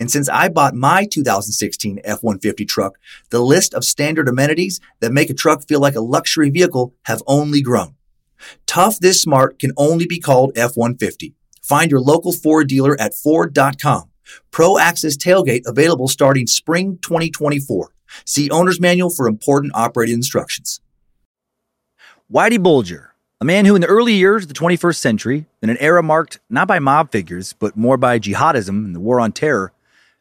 and since I bought my 2016 F-150 truck, the list of standard amenities that make a truck feel like a luxury vehicle have only grown. Tough this smart can only be called F-150. Find your local Ford dealer at Ford.com. Pro Access Tailgate available starting spring 2024. See owner's manual for important operating instructions. Whitey Bulger, a man who in the early years of the 21st century, in an era marked not by mob figures, but more by jihadism and the war on terror,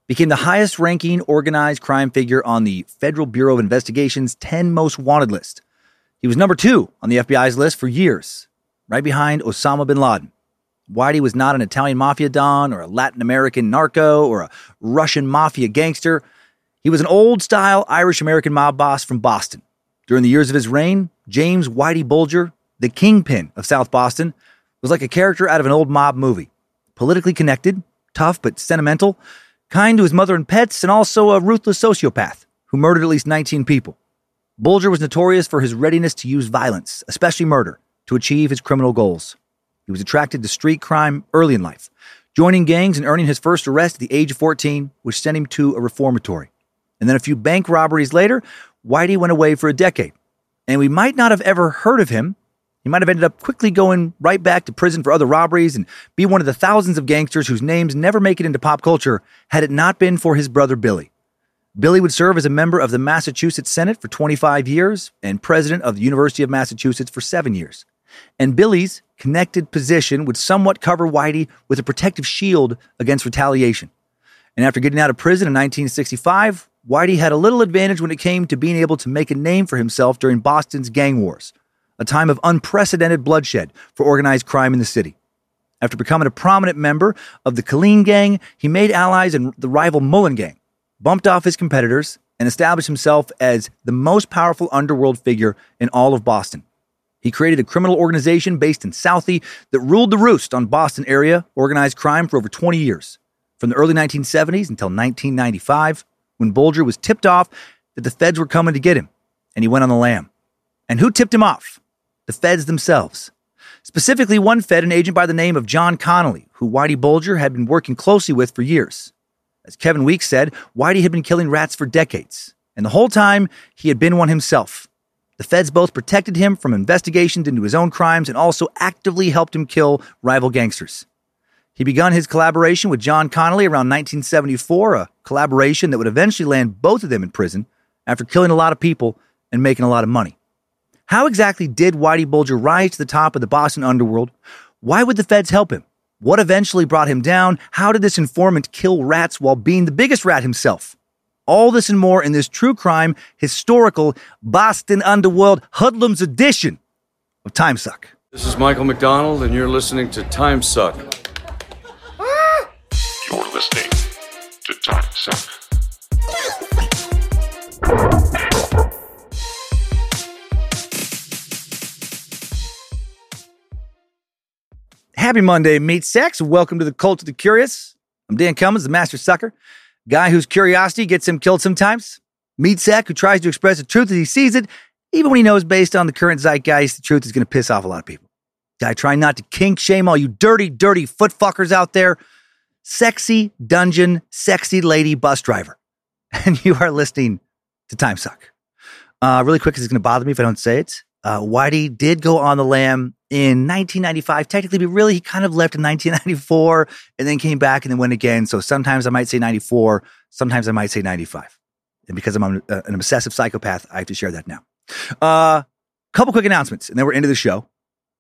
became the highest ranking organized crime figure on the Federal Bureau of Investigation's 10 most wanted list. He was number two on the FBI's list for years, right behind Osama bin Laden. Whitey was not an Italian mafia don or a Latin American narco or a Russian mafia gangster. He was an old style Irish American mob boss from Boston. During the years of his reign, James Whitey Bulger, the kingpin of South Boston, was like a character out of an old mob movie. Politically connected, tough but sentimental, kind to his mother and pets, and also a ruthless sociopath who murdered at least 19 people. Bulger was notorious for his readiness to use violence, especially murder, to achieve his criminal goals. He was attracted to street crime early in life, joining gangs and earning his first arrest at the age of 14, which sent him to a reformatory. And then a few bank robberies later, Whitey went away for a decade. And we might not have ever heard of him he might have ended up quickly going right back to prison for other robberies and be one of the thousands of gangsters whose names never make it into pop culture had it not been for his brother Billy. Billy would serve as a member of the Massachusetts Senate for 25 years and president of the University of Massachusetts for seven years. And Billy's connected position would somewhat cover Whitey with a protective shield against retaliation. And after getting out of prison in 1965, Whitey had a little advantage when it came to being able to make a name for himself during Boston's gang wars a time of unprecedented bloodshed for organized crime in the city. After becoming a prominent member of the Killeen Gang, he made allies in the rival Mullen Gang, bumped off his competitors, and established himself as the most powerful underworld figure in all of Boston. He created a criminal organization based in Southie that ruled the roost on Boston area organized crime for over 20 years, from the early 1970s until 1995, when Bulger was tipped off that the feds were coming to get him, and he went on the lam. And who tipped him off? The feds themselves. Specifically, one Fed, an agent by the name of John Connolly, who Whitey Bulger had been working closely with for years. As Kevin Weeks said, Whitey had been killing rats for decades, and the whole time he had been one himself. The feds both protected him from investigations into his own crimes and also actively helped him kill rival gangsters. He began his collaboration with John Connolly around 1974, a collaboration that would eventually land both of them in prison after killing a lot of people and making a lot of money. How exactly did Whitey Bulger rise to the top of the Boston underworld? Why would the feds help him? What eventually brought him down? How did this informant kill rats while being the biggest rat himself? All this and more in this true crime, historical Boston Underworld Hoodlums edition of Time Suck. This is Michael McDonald, and you're listening to Time Suck. You're listening to Time Suck. Happy Monday, meat sacks. Welcome to the Cult of the Curious. I'm Dan Cummins, the master sucker, guy whose curiosity gets him killed sometimes. Meat Sack, who tries to express the truth as he sees it, even when he knows based on the current zeitgeist, the truth is going to piss off a lot of people. I try not to kink shame all you dirty, dirty foot fuckers out there. Sexy dungeon, sexy lady bus driver. And you are listening to Time Suck. Uh, really quick, because it's going to bother me if I don't say it. Uh, Whitey did go on the lam in 1995, technically, but really he kind of left in 1994 and then came back and then went again. So sometimes I might say 94, sometimes I might say 95. And because I'm an, uh, an obsessive psychopath, I have to share that now. A uh, couple quick announcements, and then we're into the show.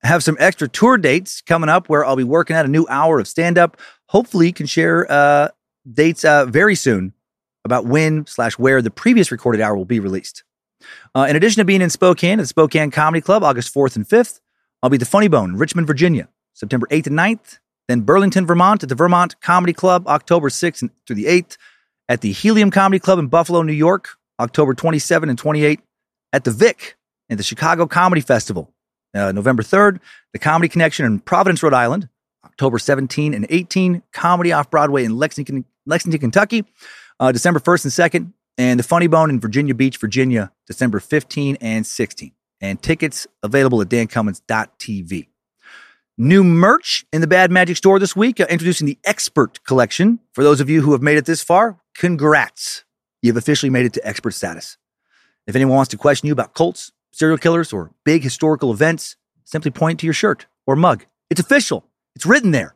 I have some extra tour dates coming up where I'll be working at a new hour of stand up. Hopefully, can share uh, dates uh, very soon about when slash where the previous recorded hour will be released. Uh, in addition to being in Spokane at the Spokane Comedy Club August 4th and 5th, I'll be at the Funny Bone in Richmond, Virginia, September 8th and 9th. Then Burlington, Vermont at the Vermont Comedy Club October 6th through the 8th. At the Helium Comedy Club in Buffalo, New York, October 27 and 28. At the Vic at the Chicago Comedy Festival, uh, November 3rd. The Comedy Connection in Providence, Rhode Island, October 17 and 18. Comedy off Broadway in Lexington, Lexington Kentucky, uh, December 1st and 2nd and the Funny Bone in Virginia Beach, Virginia, December 15 and 16. And tickets available at dancummins.tv. New merch in the Bad Magic store this week, uh, introducing the Expert Collection. For those of you who have made it this far, congrats. You've officially made it to expert status. If anyone wants to question you about cults, serial killers, or big historical events, simply point to your shirt or mug. It's official. It's written there.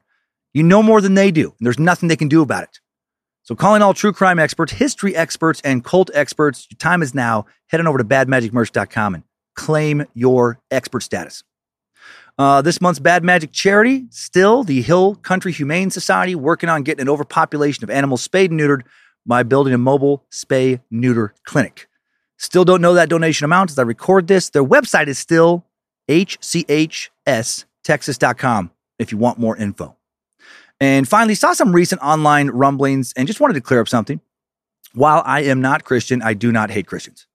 You know more than they do, and there's nothing they can do about it. So, calling all true crime experts, history experts, and cult experts, your time is now. Head on over to badmagicmerch.com and claim your expert status. Uh, this month's Bad Magic charity, still the Hill Country Humane Society, working on getting an overpopulation of animals spayed and neutered by building a mobile spay neuter clinic. Still don't know that donation amount as I record this. Their website is still hchstexas.com if you want more info. And finally, saw some recent online rumblings and just wanted to clear up something. While I am not Christian, I do not hate Christians.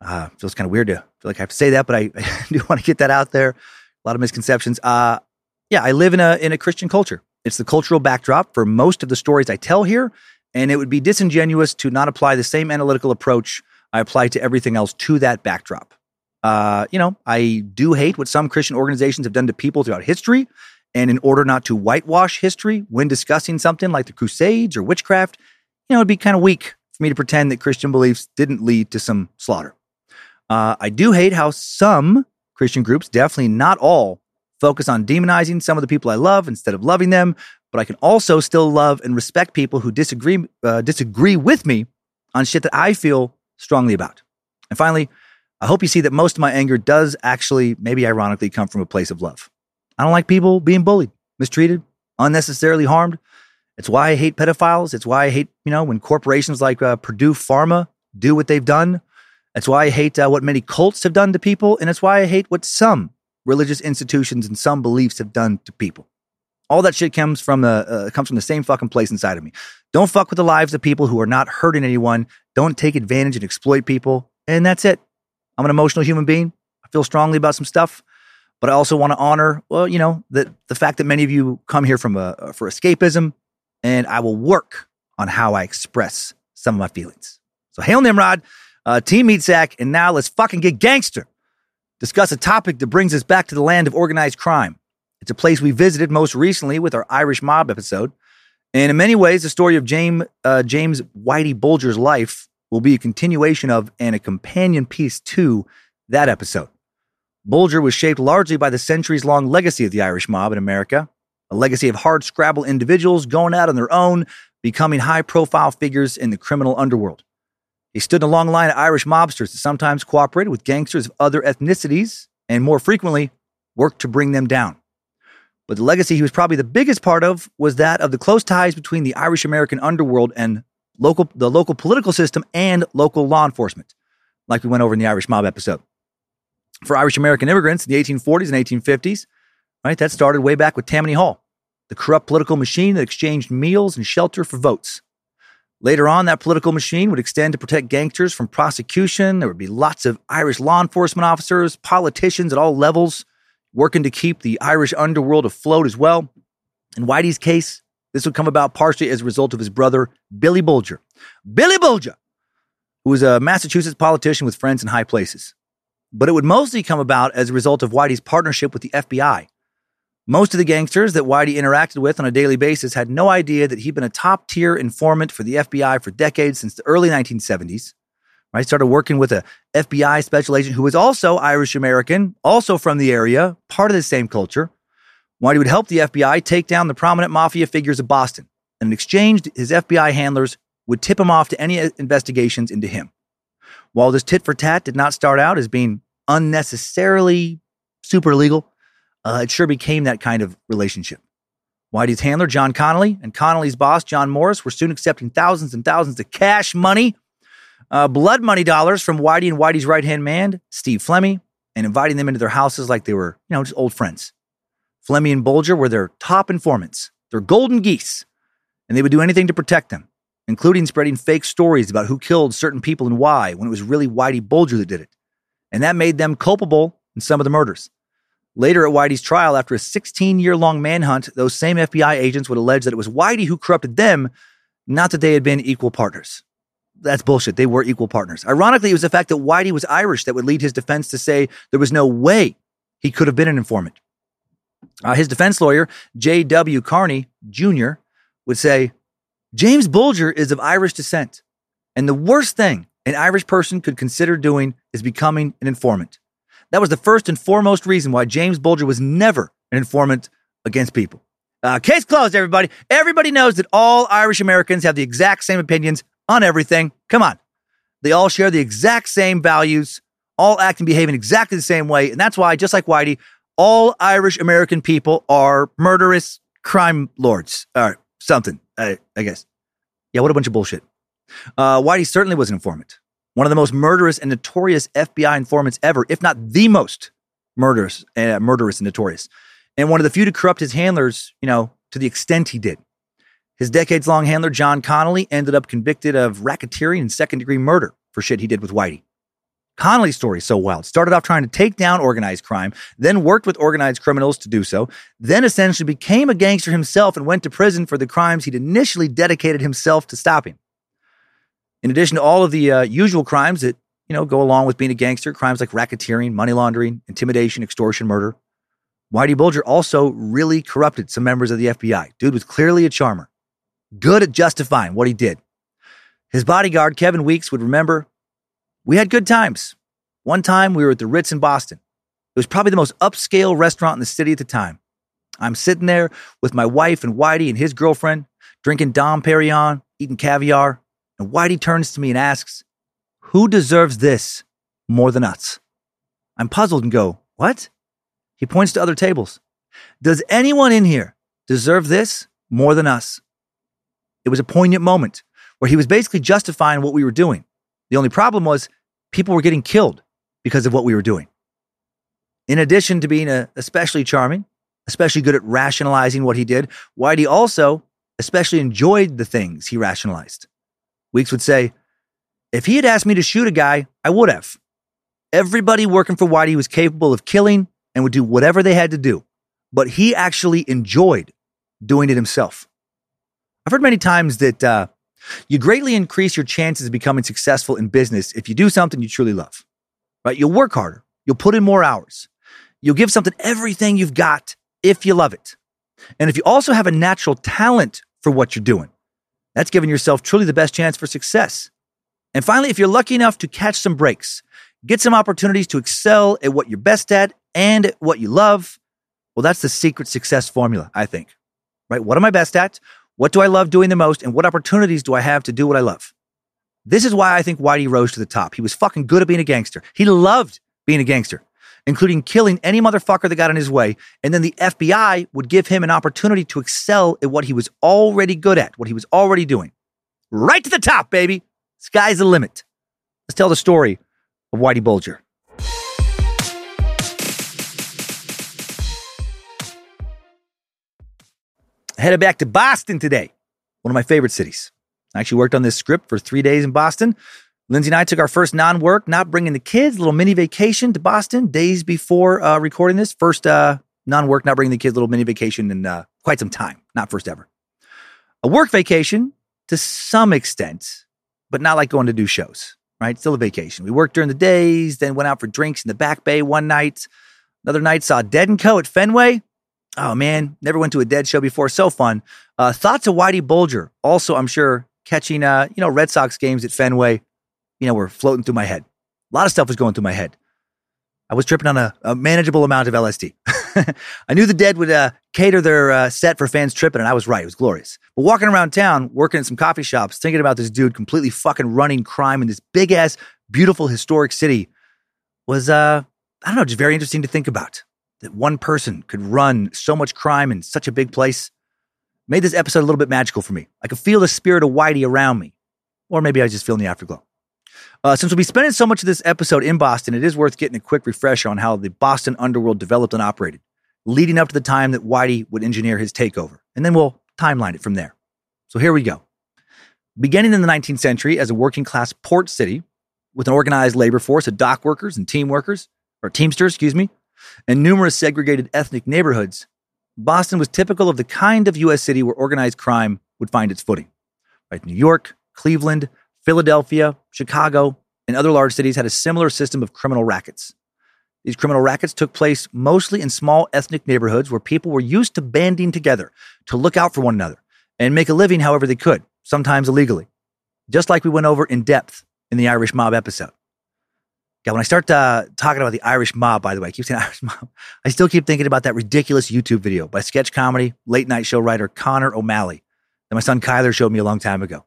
Uh, feels kind of weird to feel like I have to say that, but I, I do want to get that out there. A lot of misconceptions. Uh, yeah, I live in a in a Christian culture. It's the cultural backdrop for most of the stories I tell here, and it would be disingenuous to not apply the same analytical approach I apply to everything else to that backdrop. Uh, you know, I do hate what some Christian organizations have done to people throughout history, and in order not to whitewash history when discussing something like the Crusades or witchcraft, you know, it'd be kind of weak for me to pretend that Christian beliefs didn't lead to some slaughter. Uh, I do hate how some Christian groups, definitely not all, focus on demonizing some of the people I love instead of loving them. But I can also still love and respect people who disagree uh, disagree with me on shit that I feel strongly about. And finally, I hope you see that most of my anger does actually, maybe ironically, come from a place of love. I don't like people being bullied, mistreated, unnecessarily harmed. It's why I hate pedophiles. It's why I hate, you know, when corporations like uh, Purdue Pharma do what they've done. It's why I hate uh, what many cults have done to people. And it's why I hate what some religious institutions and some beliefs have done to people. All that shit comes from the uh, comes from the same fucking place inside of me. Don't fuck with the lives of people who are not hurting anyone. Don't take advantage and exploit people. And that's it. I'm an emotional human being. I feel strongly about some stuff but I also want to honor, well, you know, the the fact that many of you come here from a, for escapism, and I will work on how I express some of my feelings. So, hail Nimrod, uh, Team Meat Sack, and now let's fucking get gangster. Discuss a topic that brings us back to the land of organized crime. It's a place we visited most recently with our Irish mob episode. And in many ways, the story of James, uh, James Whitey Bulger's life will be a continuation of and a companion piece to that episode. Bulger was shaped largely by the centuries long legacy of the Irish mob in America, a legacy of hard scrabble individuals going out on their own, becoming high profile figures in the criminal underworld. He stood in a long line of Irish mobsters that sometimes cooperated with gangsters of other ethnicities and more frequently worked to bring them down. But the legacy he was probably the biggest part of was that of the close ties between the Irish American underworld and local, the local political system and local law enforcement, like we went over in the Irish mob episode for Irish American immigrants in the 1840s and 1850s. Right, that started way back with Tammany Hall, the corrupt political machine that exchanged meals and shelter for votes. Later on, that political machine would extend to protect gangsters from prosecution. There would be lots of Irish law enforcement officers, politicians at all levels, working to keep the Irish underworld afloat as well. In Whitey's case, this would come about partially as a result of his brother, Billy Bulger. Billy Bulger, who was a Massachusetts politician with friends in high places. But it would mostly come about as a result of Whitey's partnership with the FBI. Most of the gangsters that Whitey interacted with on a daily basis had no idea that he'd been a top tier informant for the FBI for decades since the early 1970s. Right, started working with a FBI special agent who was also Irish American, also from the area, part of the same culture. Whitey would help the FBI take down the prominent mafia figures of Boston. And in exchange, his FBI handlers would tip him off to any investigations into him. While this tit for tat did not start out as being unnecessarily super legal, uh, it sure became that kind of relationship. Whitey's handler, John Connolly, and Connolly's boss, John Morris, were soon accepting thousands and thousands of cash money, uh, blood money dollars from Whitey and Whitey's right hand man, Steve Flemmi, and inviting them into their houses like they were, you know, just old friends. Flemmi and Bulger were their top informants, their golden geese, and they would do anything to protect them, including spreading fake stories about who killed certain people and why when it was really Whitey Bulger that did it. And that made them culpable in some of the murders. Later at Whitey's trial, after a 16 year long manhunt, those same FBI agents would allege that it was Whitey who corrupted them, not that they had been equal partners. That's bullshit. They were equal partners. Ironically, it was the fact that Whitey was Irish that would lead his defense to say there was no way he could have been an informant. Uh, his defense lawyer, J.W. Carney Jr., would say James Bulger is of Irish descent, and the worst thing an Irish person could consider doing is becoming an informant. That was the first and foremost reason why James Bulger was never an informant against people. Uh, case closed, everybody. Everybody knows that all Irish Americans have the exact same opinions on everything. Come on. They all share the exact same values, all act and behave in exactly the same way. And that's why, just like Whitey, all Irish American people are murderous crime lords or something, I, I guess. Yeah, what a bunch of bullshit. Uh, Whitey certainly was an informant one of the most murderous and notorious FBI informants ever, if not the most murderous, uh, murderous and notorious, and one of the few to corrupt his handlers, you know, to the extent he did. His decades long handler, John Connolly, ended up convicted of racketeering and second degree murder for shit he did with Whitey. Connolly's story is so wild. Started off trying to take down organized crime, then worked with organized criminals to do so, then essentially became a gangster himself and went to prison for the crimes he'd initially dedicated himself to stopping. In addition to all of the uh, usual crimes that you know go along with being a gangster, crimes like racketeering, money laundering, intimidation, extortion, murder, Whitey Bulger also really corrupted some members of the FBI. Dude was clearly a charmer, good at justifying what he did. His bodyguard, Kevin Weeks, would remember we had good times. One time we were at the Ritz in Boston. It was probably the most upscale restaurant in the city at the time. I'm sitting there with my wife and Whitey and his girlfriend, drinking Dom Perignon, eating caviar. And Whitey turns to me and asks, Who deserves this more than us? I'm puzzled and go, What? He points to other tables. Does anyone in here deserve this more than us? It was a poignant moment where he was basically justifying what we were doing. The only problem was people were getting killed because of what we were doing. In addition to being a, especially charming, especially good at rationalizing what he did, Whitey also especially enjoyed the things he rationalized. Weeks would say, if he had asked me to shoot a guy, I would have. Everybody working for Whitey was capable of killing and would do whatever they had to do, but he actually enjoyed doing it himself. I've heard many times that uh, you greatly increase your chances of becoming successful in business if you do something you truly love. Right? You'll work harder. You'll put in more hours. You'll give something everything you've got if you love it. And if you also have a natural talent for what you're doing, that's giving yourself truly the best chance for success. And finally, if you're lucky enough to catch some breaks, get some opportunities to excel at what you're best at and what you love, well, that's the secret success formula, I think. Right? What am I best at? What do I love doing the most? And what opportunities do I have to do what I love? This is why I think Whitey rose to the top. He was fucking good at being a gangster. He loved being a gangster including killing any motherfucker that got in his way. And then the FBI would give him an opportunity to excel at what he was already good at, what he was already doing. Right to the top, baby. Sky's the limit. Let's tell the story of Whitey Bulger. Headed back to Boston today, one of my favorite cities. I actually worked on this script for three days in Boston. Lindsay and I took our first non work, not bringing the kids, little mini vacation to Boston days before uh, recording this. First uh, non work, not bringing the kids, little mini vacation in uh, quite some time, not first ever. A work vacation to some extent, but not like going to do shows. right? Still a vacation. We worked during the days, then went out for drinks in the back bay one night. Another night saw Dead and Co. at Fenway. Oh man, never went to a Dead show before. So fun. Uh, thoughts of Whitey Bulger. Also, I'm sure catching uh, you know Red Sox games at Fenway. You know, were floating through my head. A lot of stuff was going through my head. I was tripping on a, a manageable amount of LSD. I knew the Dead would uh, cater their uh, set for fans tripping, and I was right. It was glorious. But walking around town, working at some coffee shops, thinking about this dude completely fucking running crime in this big ass, beautiful, historic city was, uh, I don't know, just very interesting to think about. That one person could run so much crime in such a big place made this episode a little bit magical for me. I could feel the spirit of Whitey around me. Or maybe I was just feeling the afterglow. Uh, since we'll be spending so much of this episode in Boston, it is worth getting a quick refresher on how the Boston underworld developed and operated, leading up to the time that Whitey would engineer his takeover. And then we'll timeline it from there. So here we go. Beginning in the 19th century as a working class port city with an organized labor force of dock workers and team workers, or teamsters, excuse me, and numerous segregated ethnic neighborhoods, Boston was typical of the kind of U.S. city where organized crime would find its footing. Right? New York, Cleveland, Philadelphia, Chicago, and other large cities had a similar system of criminal rackets. These criminal rackets took place mostly in small ethnic neighborhoods where people were used to banding together to look out for one another and make a living however they could, sometimes illegally, just like we went over in depth in the Irish mob episode. Yeah, when I start uh, talking about the Irish mob, by the way, I keep saying Irish mob, I still keep thinking about that ridiculous YouTube video by sketch comedy, late night show writer Connor O'Malley that my son Kyler showed me a long time ago.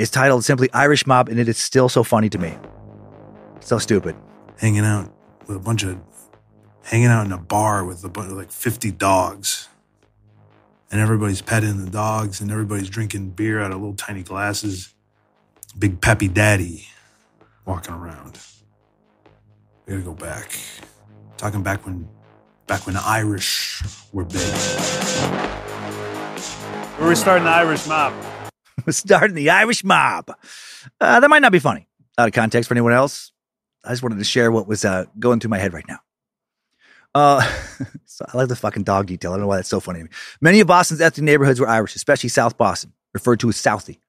It's titled simply Irish Mob, and it is still so funny to me. So stupid. hanging out with a bunch of hanging out in a bar with a bunch of like 50 dogs and everybody's petting the dogs and everybody's drinking beer out of little tiny glasses big peppy daddy walking around we gotta go back talking back when back when the irish were big We were starting the Irish mob. was starting the Irish mob. Uh, that might not be funny out of context for anyone else. I just wanted to share what was uh, going through my head right now. Uh, so I like the fucking dog detail. I don't know why that's so funny to me. Many of Boston's ethnic neighborhoods were Irish, especially South Boston, referred to as Southie,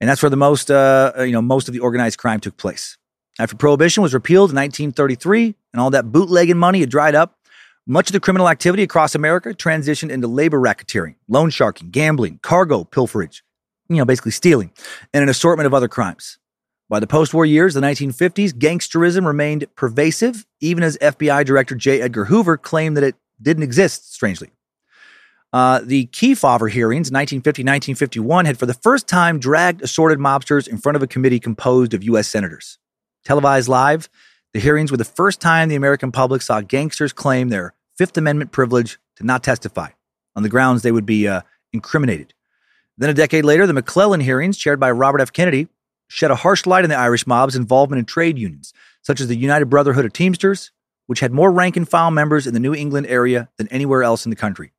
and that's where the most, uh, you know, most of the organized crime took place. After Prohibition was repealed in 1933, and all that bootlegging money had dried up, much of the criminal activity across America transitioned into labor racketeering, loan sharking, gambling, cargo pilferage, you know, basically stealing, and an assortment of other crimes. By the post war years, the 1950s, gangsterism remained pervasive, even as FBI Director J. Edgar Hoover claimed that it didn't exist, strangely. Uh, the Kefauver hearings, 1950 1951, had for the first time dragged assorted mobsters in front of a committee composed of U.S. senators. Televised live, the hearings were the first time the American public saw gangsters claim their Fifth Amendment privilege to not testify on the grounds they would be uh, incriminated. Then a decade later, the McClellan hearings, chaired by Robert F. Kennedy, shed a harsh light on the Irish mob's involvement in trade unions, such as the United Brotherhood of Teamsters, which had more rank and file members in the New England area than anywhere else in the country.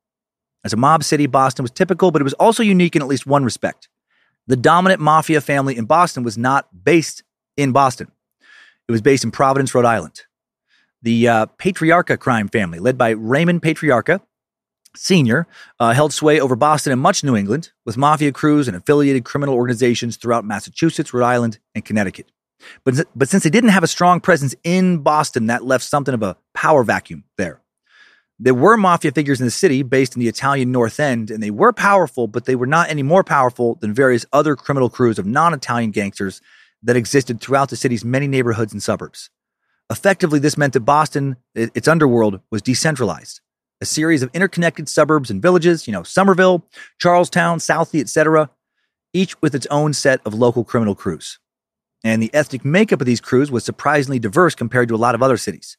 As a mob city, Boston was typical, but it was also unique in at least one respect. The dominant mafia family in Boston was not based in Boston. It was based in Providence, Rhode Island. The uh, crime family, led by Raymond Patriarca, Sr., uh, held sway over Boston and much New England, with mafia crews and affiliated criminal organizations throughout Massachusetts, Rhode Island, and Connecticut. But, but since they didn't have a strong presence in Boston, that left something of a power vacuum there. There were mafia figures in the city based in the Italian North End, and they were powerful, but they were not any more powerful than various other criminal crews of non Italian gangsters that existed throughout the city's many neighborhoods and suburbs. Effectively, this meant that Boston, its underworld, was decentralized. A series of interconnected suburbs and villages, you know, Somerville, Charlestown, Southie, etc., each with its own set of local criminal crews. And the ethnic makeup of these crews was surprisingly diverse compared to a lot of other cities.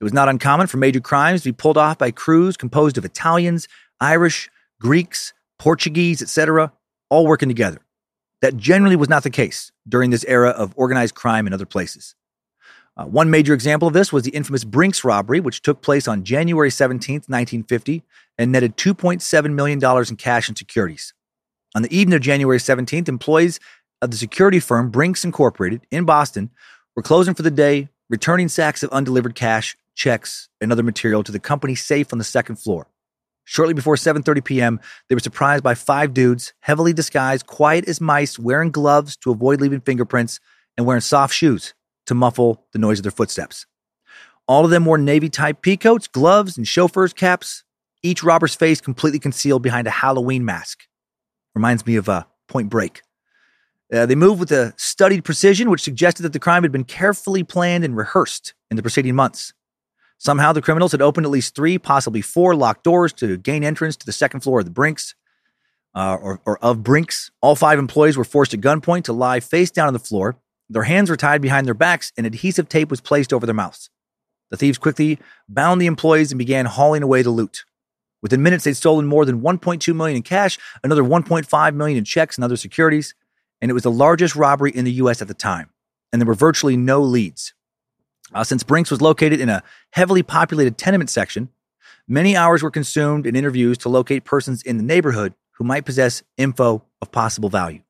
It was not uncommon for major crimes to be pulled off by crews composed of Italians, Irish, Greeks, Portuguese, etc., all working together. That generally was not the case during this era of organized crime in other places. Uh, one major example of this was the infamous Brinks robbery, which took place on January 17, 1950, and netted $2.7 million in cash and securities. On the evening of January 17th, employees of the security firm Brinks Incorporated in Boston were closing for the day, returning sacks of undelivered cash, checks, and other material to the company's safe on the second floor. Shortly before 7:30 p.m., they were surprised by five dudes, heavily disguised, quiet as mice, wearing gloves to avoid leaving fingerprints, and wearing soft shoes to muffle the noise of their footsteps. All of them wore Navy type peacoats, gloves, and chauffeur's caps, each robber's face completely concealed behind a Halloween mask. Reminds me of uh, Point Break. Uh, they moved with a studied precision, which suggested that the crime had been carefully planned and rehearsed in the preceding months. Somehow, the criminals had opened at least three, possibly four locked doors to gain entrance to the second floor of the Brinks, uh, or, or of Brinks. All five employees were forced at gunpoint to lie face down on the floor. Their hands were tied behind their backs, and adhesive tape was placed over their mouths. The thieves quickly bound the employees and began hauling away the loot. Within minutes, they'd stolen more than 1.2 million in cash, another 1.5 million in checks and other securities, and it was the largest robbery in the U.S. at the time. And there were virtually no leads. Uh, since Brinks was located in a heavily populated tenement section, many hours were consumed in interviews to locate persons in the neighborhood who might possess info of possible value.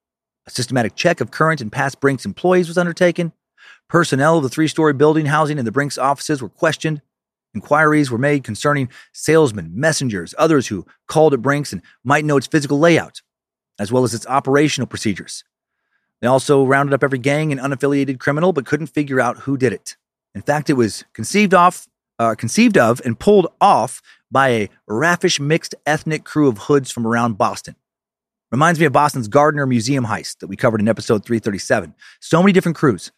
A systematic check of current and past Brinks employees was undertaken. Personnel of the three story building housing in the Brinks offices were questioned. Inquiries were made concerning salesmen, messengers, others who called at Brinks and might know its physical layout, as well as its operational procedures. They also rounded up every gang and unaffiliated criminal, but couldn't figure out who did it. In fact, it was conceived off, uh, conceived of, and pulled off by a raffish mixed ethnic crew of hoods from around Boston. Reminds me of Boston's Gardner Museum heist that we covered in episode 337. So many different crews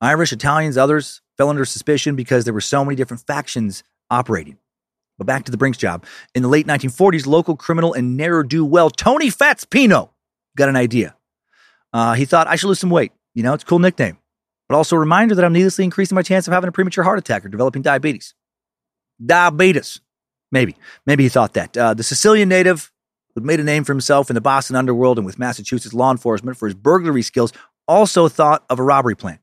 Irish, Italians, others fell under suspicion because there were so many different factions operating. But back to the Brinks job. In the late 1940s, local criminal and ne'er do well Tony Fats Pino got an idea. Uh, he thought, I should lose some weight. You know, it's a cool nickname. But also a reminder that I'm needlessly increasing my chance of having a premature heart attack or developing diabetes. Diabetes. Maybe. Maybe he thought that. Uh, the Sicilian native who made a name for himself in the Boston underworld and with Massachusetts law enforcement for his burglary skills also thought of a robbery plan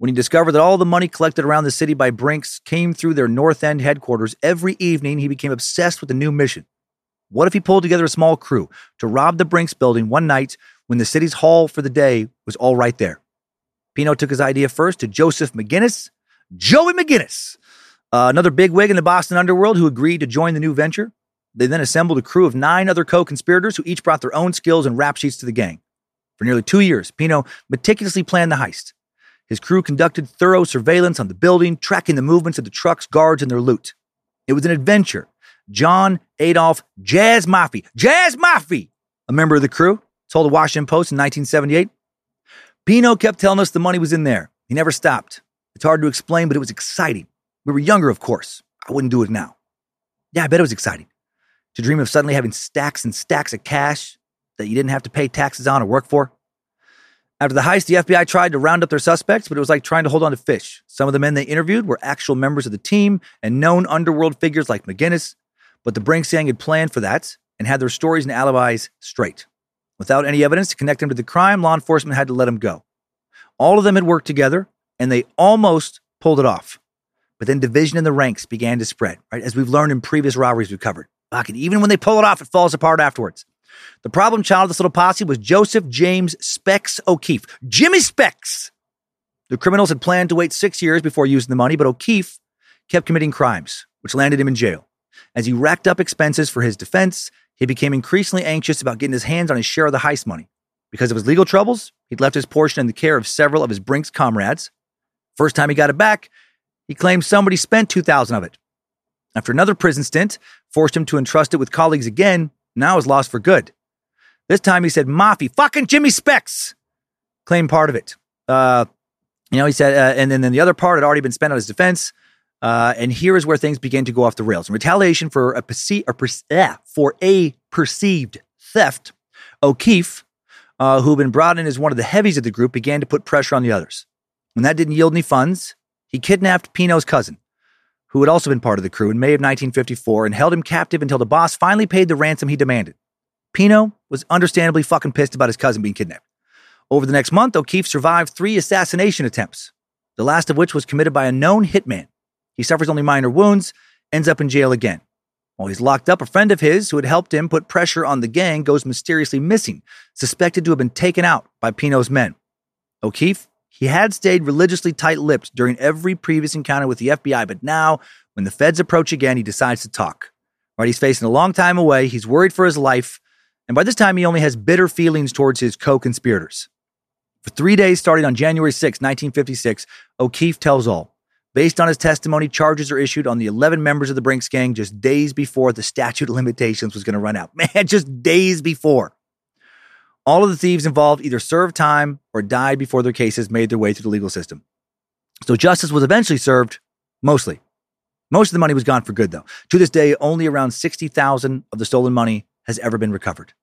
when he discovered that all the money collected around the city by Brinks came through their North End headquarters every evening, he became obsessed with the new mission. What if he pulled together a small crew to rob the Brinks building one night when the city's hall for the day was all right there? Pino took his idea first to Joseph McGinnis, Joey McGinnis, uh, another bigwig in the Boston underworld who agreed to join the new venture. They then assembled a crew of nine other co conspirators who each brought their own skills and rap sheets to the gang. For nearly two years, Pino meticulously planned the heist. His crew conducted thorough surveillance on the building, tracking the movements of the truck's guards and their loot. It was an adventure. John Adolph Jazz Maffie, Jazz Maffie, a member of the crew, told the Washington Post in 1978. Pino kept telling us the money was in there. He never stopped. It's hard to explain, but it was exciting. We were younger, of course. I wouldn't do it now. Yeah, I bet it was exciting. To dream of suddenly having stacks and stacks of cash that you didn't have to pay taxes on or work for. After the heist, the FBI tried to round up their suspects, but it was like trying to hold on to fish. Some of the men they interviewed were actual members of the team and known underworld figures like McGinnis, but the Brinks gang had planned for that and had their stories and alibis straight. Without any evidence to connect them to the crime, law enforcement had to let them go. All of them had worked together, and they almost pulled it off. But then division in the ranks began to spread, right? As we've learned in previous robberies we've covered. Fuck, and even when they pull it off, it falls apart afterwards. The problem child of this little posse was Joseph James Specs O'Keefe, Jimmy Specs. The criminals had planned to wait six years before using the money, but O'Keefe kept committing crimes, which landed him in jail. As he racked up expenses for his defense, he became increasingly anxious about getting his hands on his share of the heist money. Because of his legal troubles, he'd left his portion in the care of several of his Brinks comrades. First time he got it back, he claimed somebody spent 2000 of it. After another prison stint forced him to entrust it with colleagues again, now is lost for good. This time he said, Maffie, fucking Jimmy Specs, claimed part of it. Uh, you know, he said, uh, and then, then the other part had already been spent on his defense. Uh, and here is where things began to go off the rails. In retaliation for a, perce- perce- uh, for a perceived theft, O'Keefe, uh, who had been brought in as one of the heavies of the group, began to put pressure on the others. When that didn't yield any funds, he kidnapped Pino's cousin, who had also been part of the crew in May of 1954 and held him captive until the boss finally paid the ransom he demanded. Pino was understandably fucking pissed about his cousin being kidnapped. Over the next month, O'Keefe survived three assassination attempts, the last of which was committed by a known hitman. He suffers only minor wounds, ends up in jail again. While he's locked up, a friend of his who had helped him put pressure on the gang goes mysteriously missing, suspected to have been taken out by Pino's men. O'Keefe he had stayed religiously tight lipped during every previous encounter with the FBI, but now, when the feds approach again, he decides to talk. Right, he's facing a long time away, he's worried for his life, and by this time, he only has bitter feelings towards his co conspirators. For three days starting on January 6, 1956, O'Keefe tells all. Based on his testimony, charges are issued on the 11 members of the Brinks gang just days before the statute of limitations was going to run out. Man, just days before. All of the thieves involved either served time or died before their cases made their way through the legal system. So justice was eventually served, mostly. Most of the money was gone for good, though. To this day, only around 60,000 of the stolen money has ever been recovered.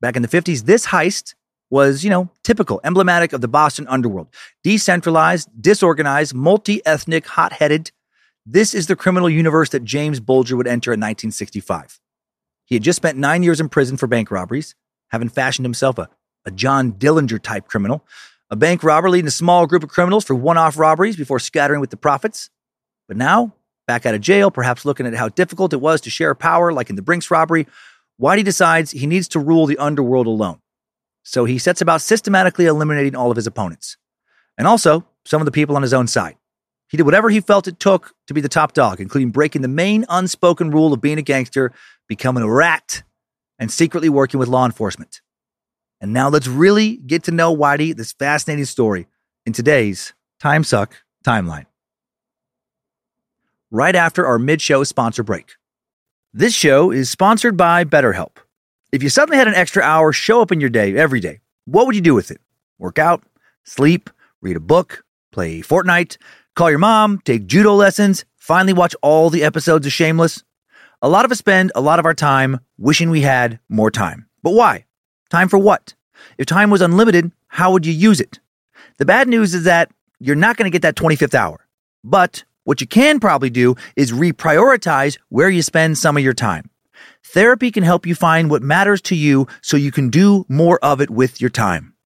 Back in the 50s, this heist was, you know, typical, emblematic of the Boston underworld. Decentralized, disorganized, multi ethnic, hot headed. This is the criminal universe that James Bulger would enter in 1965. He had just spent nine years in prison for bank robberies, having fashioned himself a, a John Dillinger type criminal, a bank robber leading a small group of criminals for one off robberies before scattering with the profits. But now, back out of jail, perhaps looking at how difficult it was to share power, like in the Brinks robbery, Whitey decides he needs to rule the underworld alone. So he sets about systematically eliminating all of his opponents and also some of the people on his own side. He did whatever he felt it took to be the top dog, including breaking the main unspoken rule of being a gangster, becoming a rat, and secretly working with law enforcement. And now let's really get to know Whitey, this fascinating story, in today's Time Suck timeline. Right after our mid show sponsor break. This show is sponsored by BetterHelp. If you suddenly had an extra hour show up in your day every day, what would you do with it? Work out, sleep, read a book, play Fortnite, call your mom, take judo lessons, finally watch all the episodes of Shameless? A lot of us spend a lot of our time wishing we had more time. But why? Time for what? If time was unlimited, how would you use it? The bad news is that you're not going to get that 25th hour. But what you can probably do is reprioritize where you spend some of your time. Therapy can help you find what matters to you so you can do more of it with your time.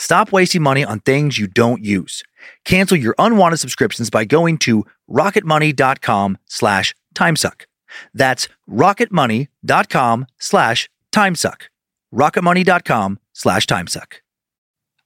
Stop wasting money on things you don't use. Cancel your unwanted subscriptions by going to rocketmoney.com slash timesuck. That's rocketmoney.com slash timesuck. rocketmoney.com slash timesuck.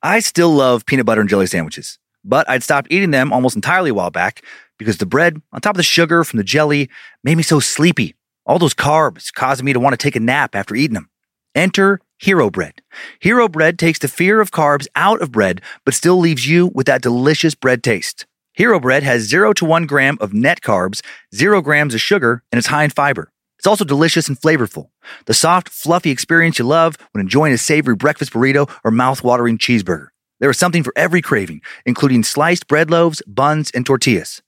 I still love peanut butter and jelly sandwiches, but I'd stopped eating them almost entirely a while back because the bread, on top of the sugar from the jelly, made me so sleepy. All those carbs causing me to want to take a nap after eating them. Enter Hero Bread. Hero Bread takes the fear of carbs out of bread, but still leaves you with that delicious bread taste. Hero Bread has 0 to 1 gram of net carbs, 0 grams of sugar, and it's high in fiber. It's also delicious and flavorful. The soft, fluffy experience you love when enjoying a savory breakfast burrito or mouth-watering cheeseburger. There is something for every craving, including sliced bread loaves, buns, and tortillas.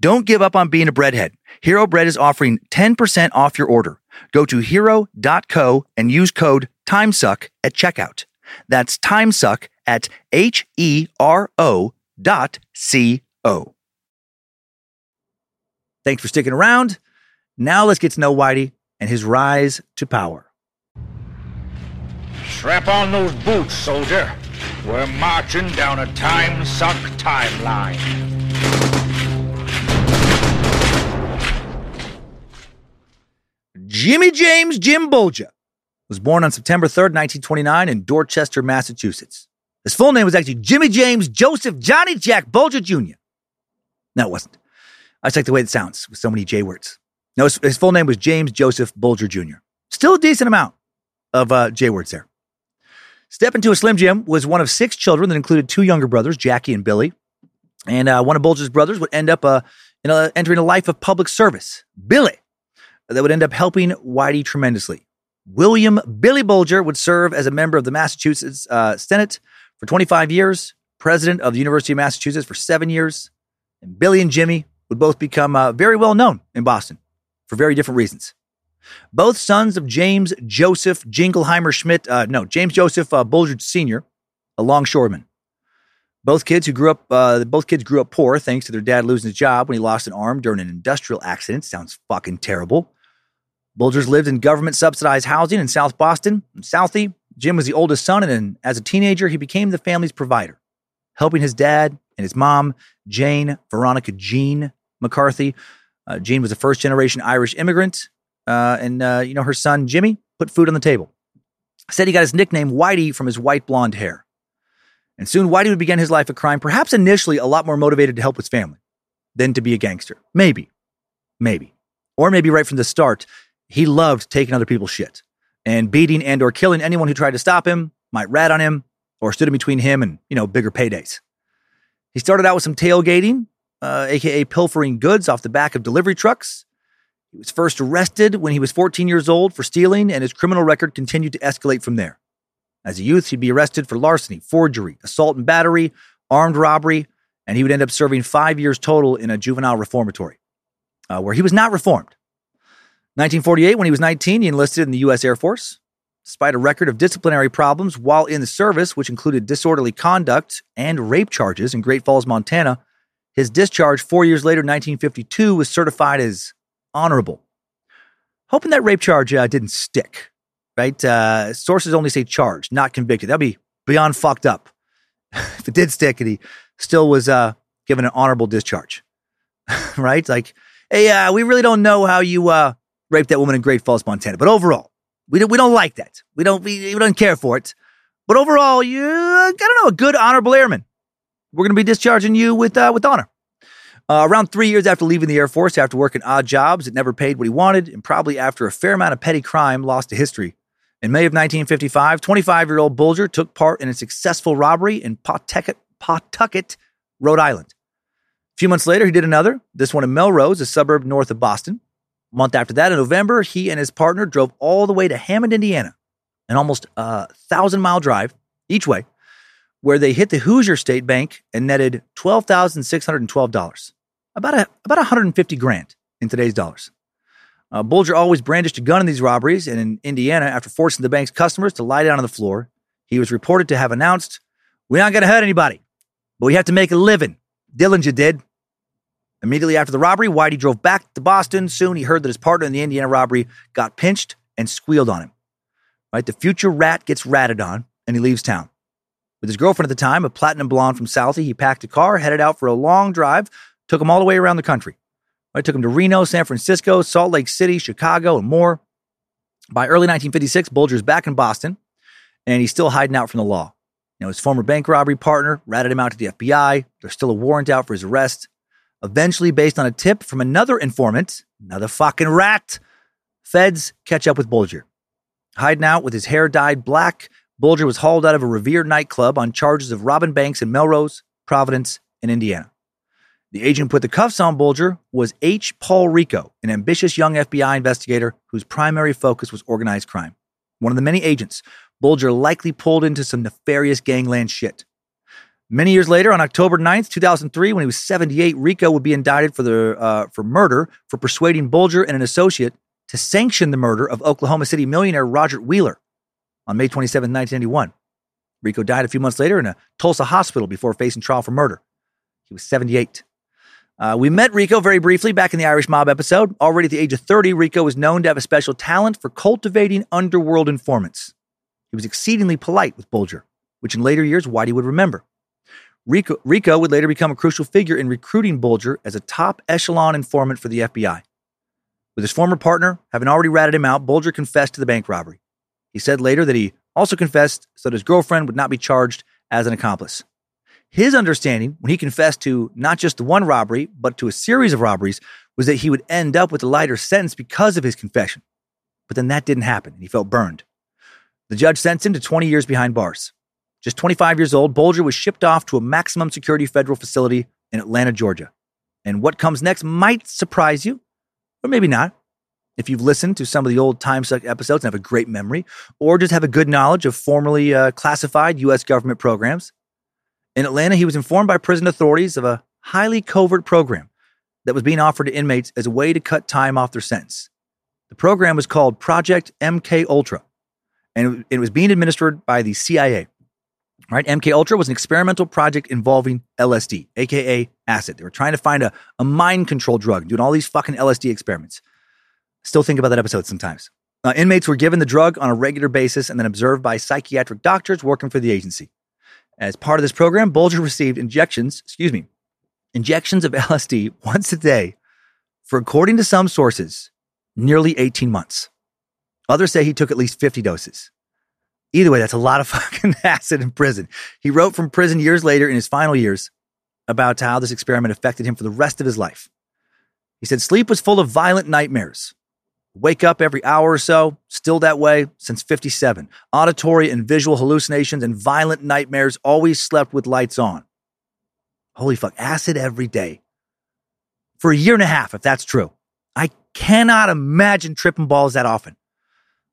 Don't give up on being a breadhead. Hero Bread is offering 10% off your order. Go to hero.co and use code TIMESUCK at checkout. That's TIMESUCK at H E R O dot C O. Thanks for sticking around. Now let's get to know Whitey and his rise to power. Strap on those boots, soldier. We're marching down a time suck timeline. Jimmy James Jim Bulger was born on September 3rd, 1929, in Dorchester, Massachusetts. His full name was actually Jimmy James Joseph Johnny Jack Bulger Jr. No, it wasn't. I just like the way it sounds with so many J words. No, his, his full name was James Joseph Bulger Jr. Still a decent amount of uh, J words there. Step into a Slim Jim was one of six children that included two younger brothers, Jackie and Billy. And uh, one of Bulger's brothers would end up uh, a, entering a life of public service. Billy, that would end up helping Whitey tremendously. William Billy Bulger would serve as a member of the Massachusetts uh, Senate for 25 years, president of the University of Massachusetts for seven years. And Billy and Jimmy would both become uh, very well known in Boston for very different reasons. Both sons of James Joseph Jingleheimer Schmidt, uh, no, James Joseph uh, Bulger Sr., a longshoreman. Both kids who grew up, uh, both kids grew up poor thanks to their dad losing his job when he lost an arm during an industrial accident. Sounds fucking terrible. Bulgers lived in government subsidized housing in South Boston. In Southie, Jim was the oldest son, and as a teenager, he became the family's provider, helping his dad and his mom, Jane Veronica Jean McCarthy. Uh, Jean was a first generation Irish immigrant uh, and uh, you know her son Jimmy put food on the table. Said he got his nickname Whitey from his white blonde hair. And soon Whitey would begin his life of crime, perhaps initially a lot more motivated to help his family than to be a gangster. Maybe, maybe, or maybe right from the start, he loved taking other people's shit and beating and or killing anyone who tried to stop him, might rat on him, or stood in between him and you know bigger paydays. He started out with some tailgating, uh, aka pilfering goods off the back of delivery trucks. He was first arrested when he was 14 years old for stealing, and his criminal record continued to escalate from there. As a youth, he'd be arrested for larceny, forgery, assault and battery, armed robbery, and he would end up serving five years total in a juvenile reformatory, uh, where he was not reformed. 1948, when he was 19, he enlisted in the U.S. Air Force. Despite a record of disciplinary problems while in the service, which included disorderly conduct and rape charges in Great Falls, Montana, his discharge four years later, 1952, was certified as honorable. Hoping that rape charge uh, didn't stick, right? Uh, sources only say charged, not convicted. That'd be beyond fucked up. if it did stick and he still was uh, given an honorable discharge, right? Like, hey, uh, we really don't know how you uh, raped that woman in Great Falls, Montana, but overall, we don't, we don't like that. We don't, we, we don't care for it. But overall, you, I don't know, a good honorable airman. We're going to be discharging you with, uh, with honor. Uh, around three years after leaving the Air Force, after working odd jobs that never paid what he wanted, and probably after a fair amount of petty crime lost to history, in May of 1955, 25 year old Bulger took part in a successful robbery in Pawtucket, Pawtucket, Rhode Island. A few months later, he did another, this one in Melrose, a suburb north of Boston. A month after that, in November, he and his partner drove all the way to Hammond, Indiana, an almost a thousand mile drive each way, where they hit the Hoosier State Bank and netted $12,612 about a about 150 grand in today's dollars. Uh, Bulger always brandished a gun in these robberies, and in Indiana, after forcing the bank's customers to lie down on the floor, he was reported to have announced, "We're not going to hurt anybody, but we have to make a living." Dillinger did. Immediately after the robbery, Whitey drove back to Boston. Soon he heard that his partner in the Indiana robbery got pinched and squealed on him. Right? The future rat gets ratted on and he leaves town. With his girlfriend at the time, a platinum blonde from Southie, he packed a car, headed out for a long drive, took him all the way around the country. Right? Took him to Reno, San Francisco, Salt Lake City, Chicago, and more. By early 1956, Bulger's back in Boston and he's still hiding out from the law. You know, his former bank robbery partner ratted him out to the FBI. There's still a warrant out for his arrest. Eventually, based on a tip from another informant, another fucking rat, feds catch up with Bulger. Hiding out with his hair dyed black, Bulger was hauled out of a Revere nightclub on charges of robbing banks in Melrose, Providence, and Indiana. The agent put the cuffs on Bulger was H. Paul Rico, an ambitious young FBI investigator whose primary focus was organized crime. One of the many agents Bulger likely pulled into some nefarious gangland shit. Many years later, on October 9th, 2003, when he was 78, Rico would be indicted for, the, uh, for murder for persuading Bulger and an associate to sanction the murder of Oklahoma City millionaire Roger Wheeler on May 27, 1991. Rico died a few months later in a Tulsa hospital before facing trial for murder. He was 78. Uh, we met Rico very briefly back in the Irish Mob episode. Already at the age of 30, Rico was known to have a special talent for cultivating underworld informants. He was exceedingly polite with Bulger, which in later years Whitey would remember. Rico, Rico would later become a crucial figure in recruiting Bulger as a top echelon informant for the FBI. With his former partner having already ratted him out, Bulger confessed to the bank robbery. He said later that he also confessed so that his girlfriend would not be charged as an accomplice. His understanding, when he confessed to not just the one robbery, but to a series of robberies, was that he would end up with a lighter sentence because of his confession. But then that didn't happen, and he felt burned. The judge sentenced him to 20 years behind bars. Just 25 years old, Bulger was shipped off to a maximum security federal facility in Atlanta, Georgia. And what comes next might surprise you, or maybe not. If you've listened to some of the old Time Suck episodes and have a great memory, or just have a good knowledge of formerly uh, classified U.S. government programs. In Atlanta, he was informed by prison authorities of a highly covert program that was being offered to inmates as a way to cut time off their sentence. The program was called Project MK Ultra and it was being administered by the CIA. Right, MK Ultra was an experimental project involving LSD, aka acid. They were trying to find a, a mind control drug, doing all these fucking LSD experiments. Still think about that episode sometimes. Uh, inmates were given the drug on a regular basis and then observed by psychiatric doctors working for the agency. As part of this program, Bulger received injections, excuse me, injections of LSD once a day for, according to some sources, nearly 18 months. Others say he took at least 50 doses. Either way, that's a lot of fucking acid in prison. He wrote from prison years later in his final years about how this experiment affected him for the rest of his life. He said, Sleep was full of violent nightmares. Wake up every hour or so, still that way since 57. Auditory and visual hallucinations and violent nightmares, always slept with lights on. Holy fuck, acid every day. For a year and a half, if that's true. I cannot imagine tripping balls that often.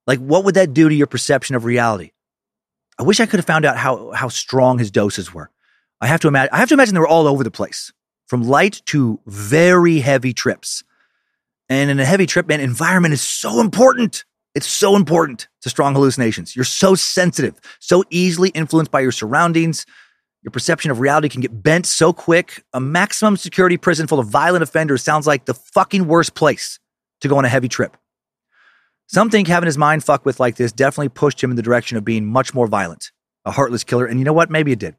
Like, what would that do to your perception of reality? I wish I could have found out how, how strong his doses were. I have to imagine, I have to imagine they were all over the place from light to very heavy trips. And in a heavy trip, man, environment is so important. It's so important to strong hallucinations. You're so sensitive, so easily influenced by your surroundings. Your perception of reality can get bent so quick. A maximum security prison full of violent offenders sounds like the fucking worst place to go on a heavy trip. Some think having his mind fucked with like this definitely pushed him in the direction of being much more violent, a heartless killer. And you know what? Maybe it did.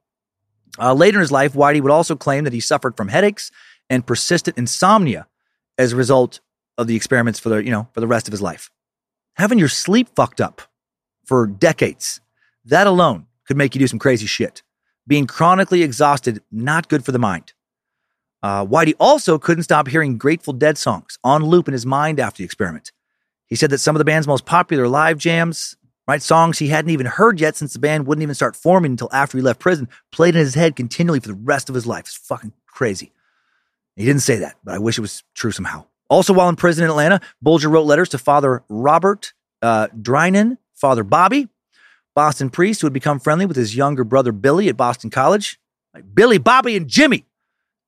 Uh, later in his life, Whitey would also claim that he suffered from headaches and persistent insomnia as a result of the experiments for the, you know, for the rest of his life. Having your sleep fucked up for decades, that alone could make you do some crazy shit. Being chronically exhausted, not good for the mind. Uh, Whitey also couldn't stop hearing Grateful Dead songs on loop in his mind after the experiment. He said that some of the band's most popular live jams, right, songs he hadn't even heard yet since the band wouldn't even start forming until after he left prison, played in his head continually for the rest of his life. It's fucking crazy. He didn't say that, but I wish it was true somehow. Also, while in prison in Atlanta, Bulger wrote letters to Father Robert uh, Drinan, Father Bobby, Boston priest who had become friendly with his younger brother Billy at Boston College. Billy, Bobby, and Jimmy.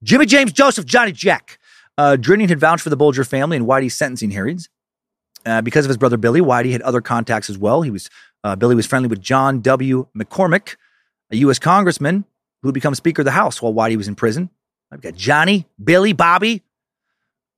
Jimmy James Joseph, Johnny Jack. Uh, Drinan had vouched for the Bulger family in Whitey's sentencing hearings. Uh, because of his brother Billy, Whitey had other contacts as well. He was uh, Billy was friendly with John W. McCormack, a U.S. congressman who would become Speaker of the House while Whitey was in prison. I've got Johnny, Billy, Bobby,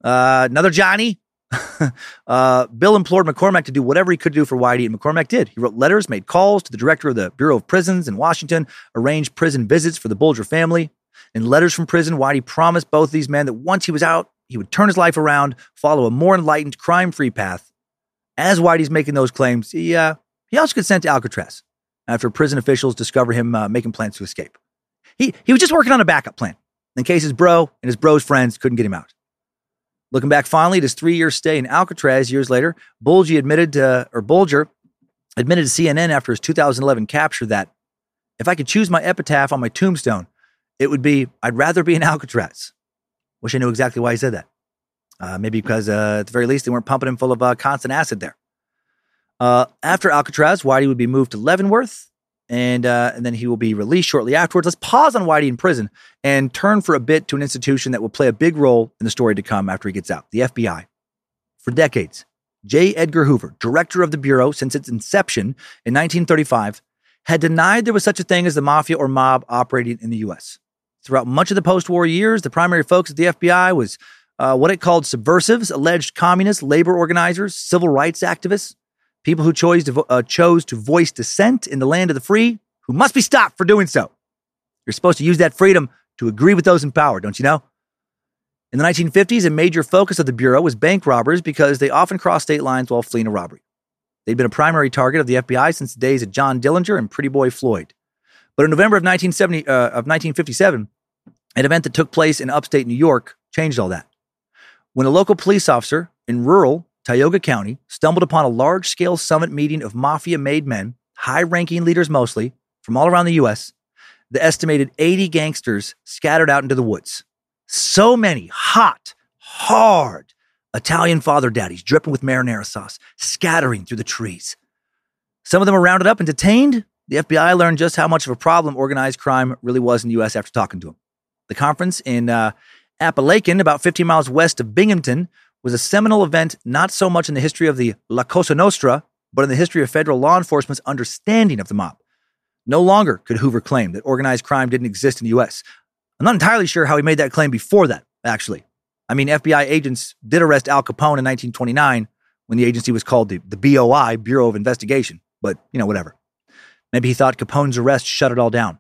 Uh, another Johnny. uh, Bill implored McCormack to do whatever he could do for Whitey, and McCormack did. He wrote letters, made calls to the director of the Bureau of Prisons in Washington, arranged prison visits for the Bulger family. In letters from prison, Whitey promised both these men that once he was out, he would turn his life around, follow a more enlightened, crime free path. As Whitey's making those claims, he, uh, he also gets sent to Alcatraz after prison officials discover him uh, making plans to escape. He, he was just working on a backup plan in case his bro and his bro's friends couldn't get him out. Looking back finally at his three year stay in Alcatraz years later, Bulger admitted to, or Bulger admitted to CNN after his 2011 capture that if I could choose my epitaph on my tombstone, it would be I'd rather be in Alcatraz. Wish I knew exactly why he said that. Uh, maybe because uh, at the very least they weren't pumping him full of uh, constant acid there. Uh, after Alcatraz, Whitey would be moved to Leavenworth, and uh, and then he will be released shortly afterwards. Let's pause on Whitey in prison and turn for a bit to an institution that will play a big role in the story to come after he gets out: the FBI. For decades, J. Edgar Hoover, director of the bureau since its inception in 1935, had denied there was such a thing as the mafia or mob operating in the U.S. Throughout much of the post-war years, the primary focus of the FBI was uh, what it called subversives, alleged communists, labor organizers, civil rights activists, people who chose to, vo- uh, chose to voice dissent in the land of the free, who must be stopped for doing so. You're supposed to use that freedom to agree with those in power, don't you know? In the 1950s, a major focus of the Bureau was bank robbers because they often crossed state lines while fleeing a robbery. They'd been a primary target of the FBI since the days of John Dillinger and Pretty Boy Floyd. But in November of 1970, uh, of 1957, an event that took place in upstate New York changed all that. When a local police officer in rural Tioga County stumbled upon a large scale summit meeting of mafia made men, high ranking leaders mostly, from all around the U.S., the estimated 80 gangsters scattered out into the woods. So many hot, hard Italian father daddies dripping with marinara sauce, scattering through the trees. Some of them were rounded up and detained. The FBI learned just how much of a problem organized crime really was in the U.S. after talking to them. The conference in uh, Apalachin, about 15 miles west of Binghamton, was a seminal event not so much in the history of the La Cosa Nostra, but in the history of federal law enforcement's understanding of the mob. No longer could Hoover claim that organized crime didn't exist in the U.S. I'm not entirely sure how he made that claim before that, actually. I mean, FBI agents did arrest Al Capone in 1929 when the agency was called the, the BOI, Bureau of Investigation, but, you know, whatever. Maybe he thought Capone's arrest shut it all down.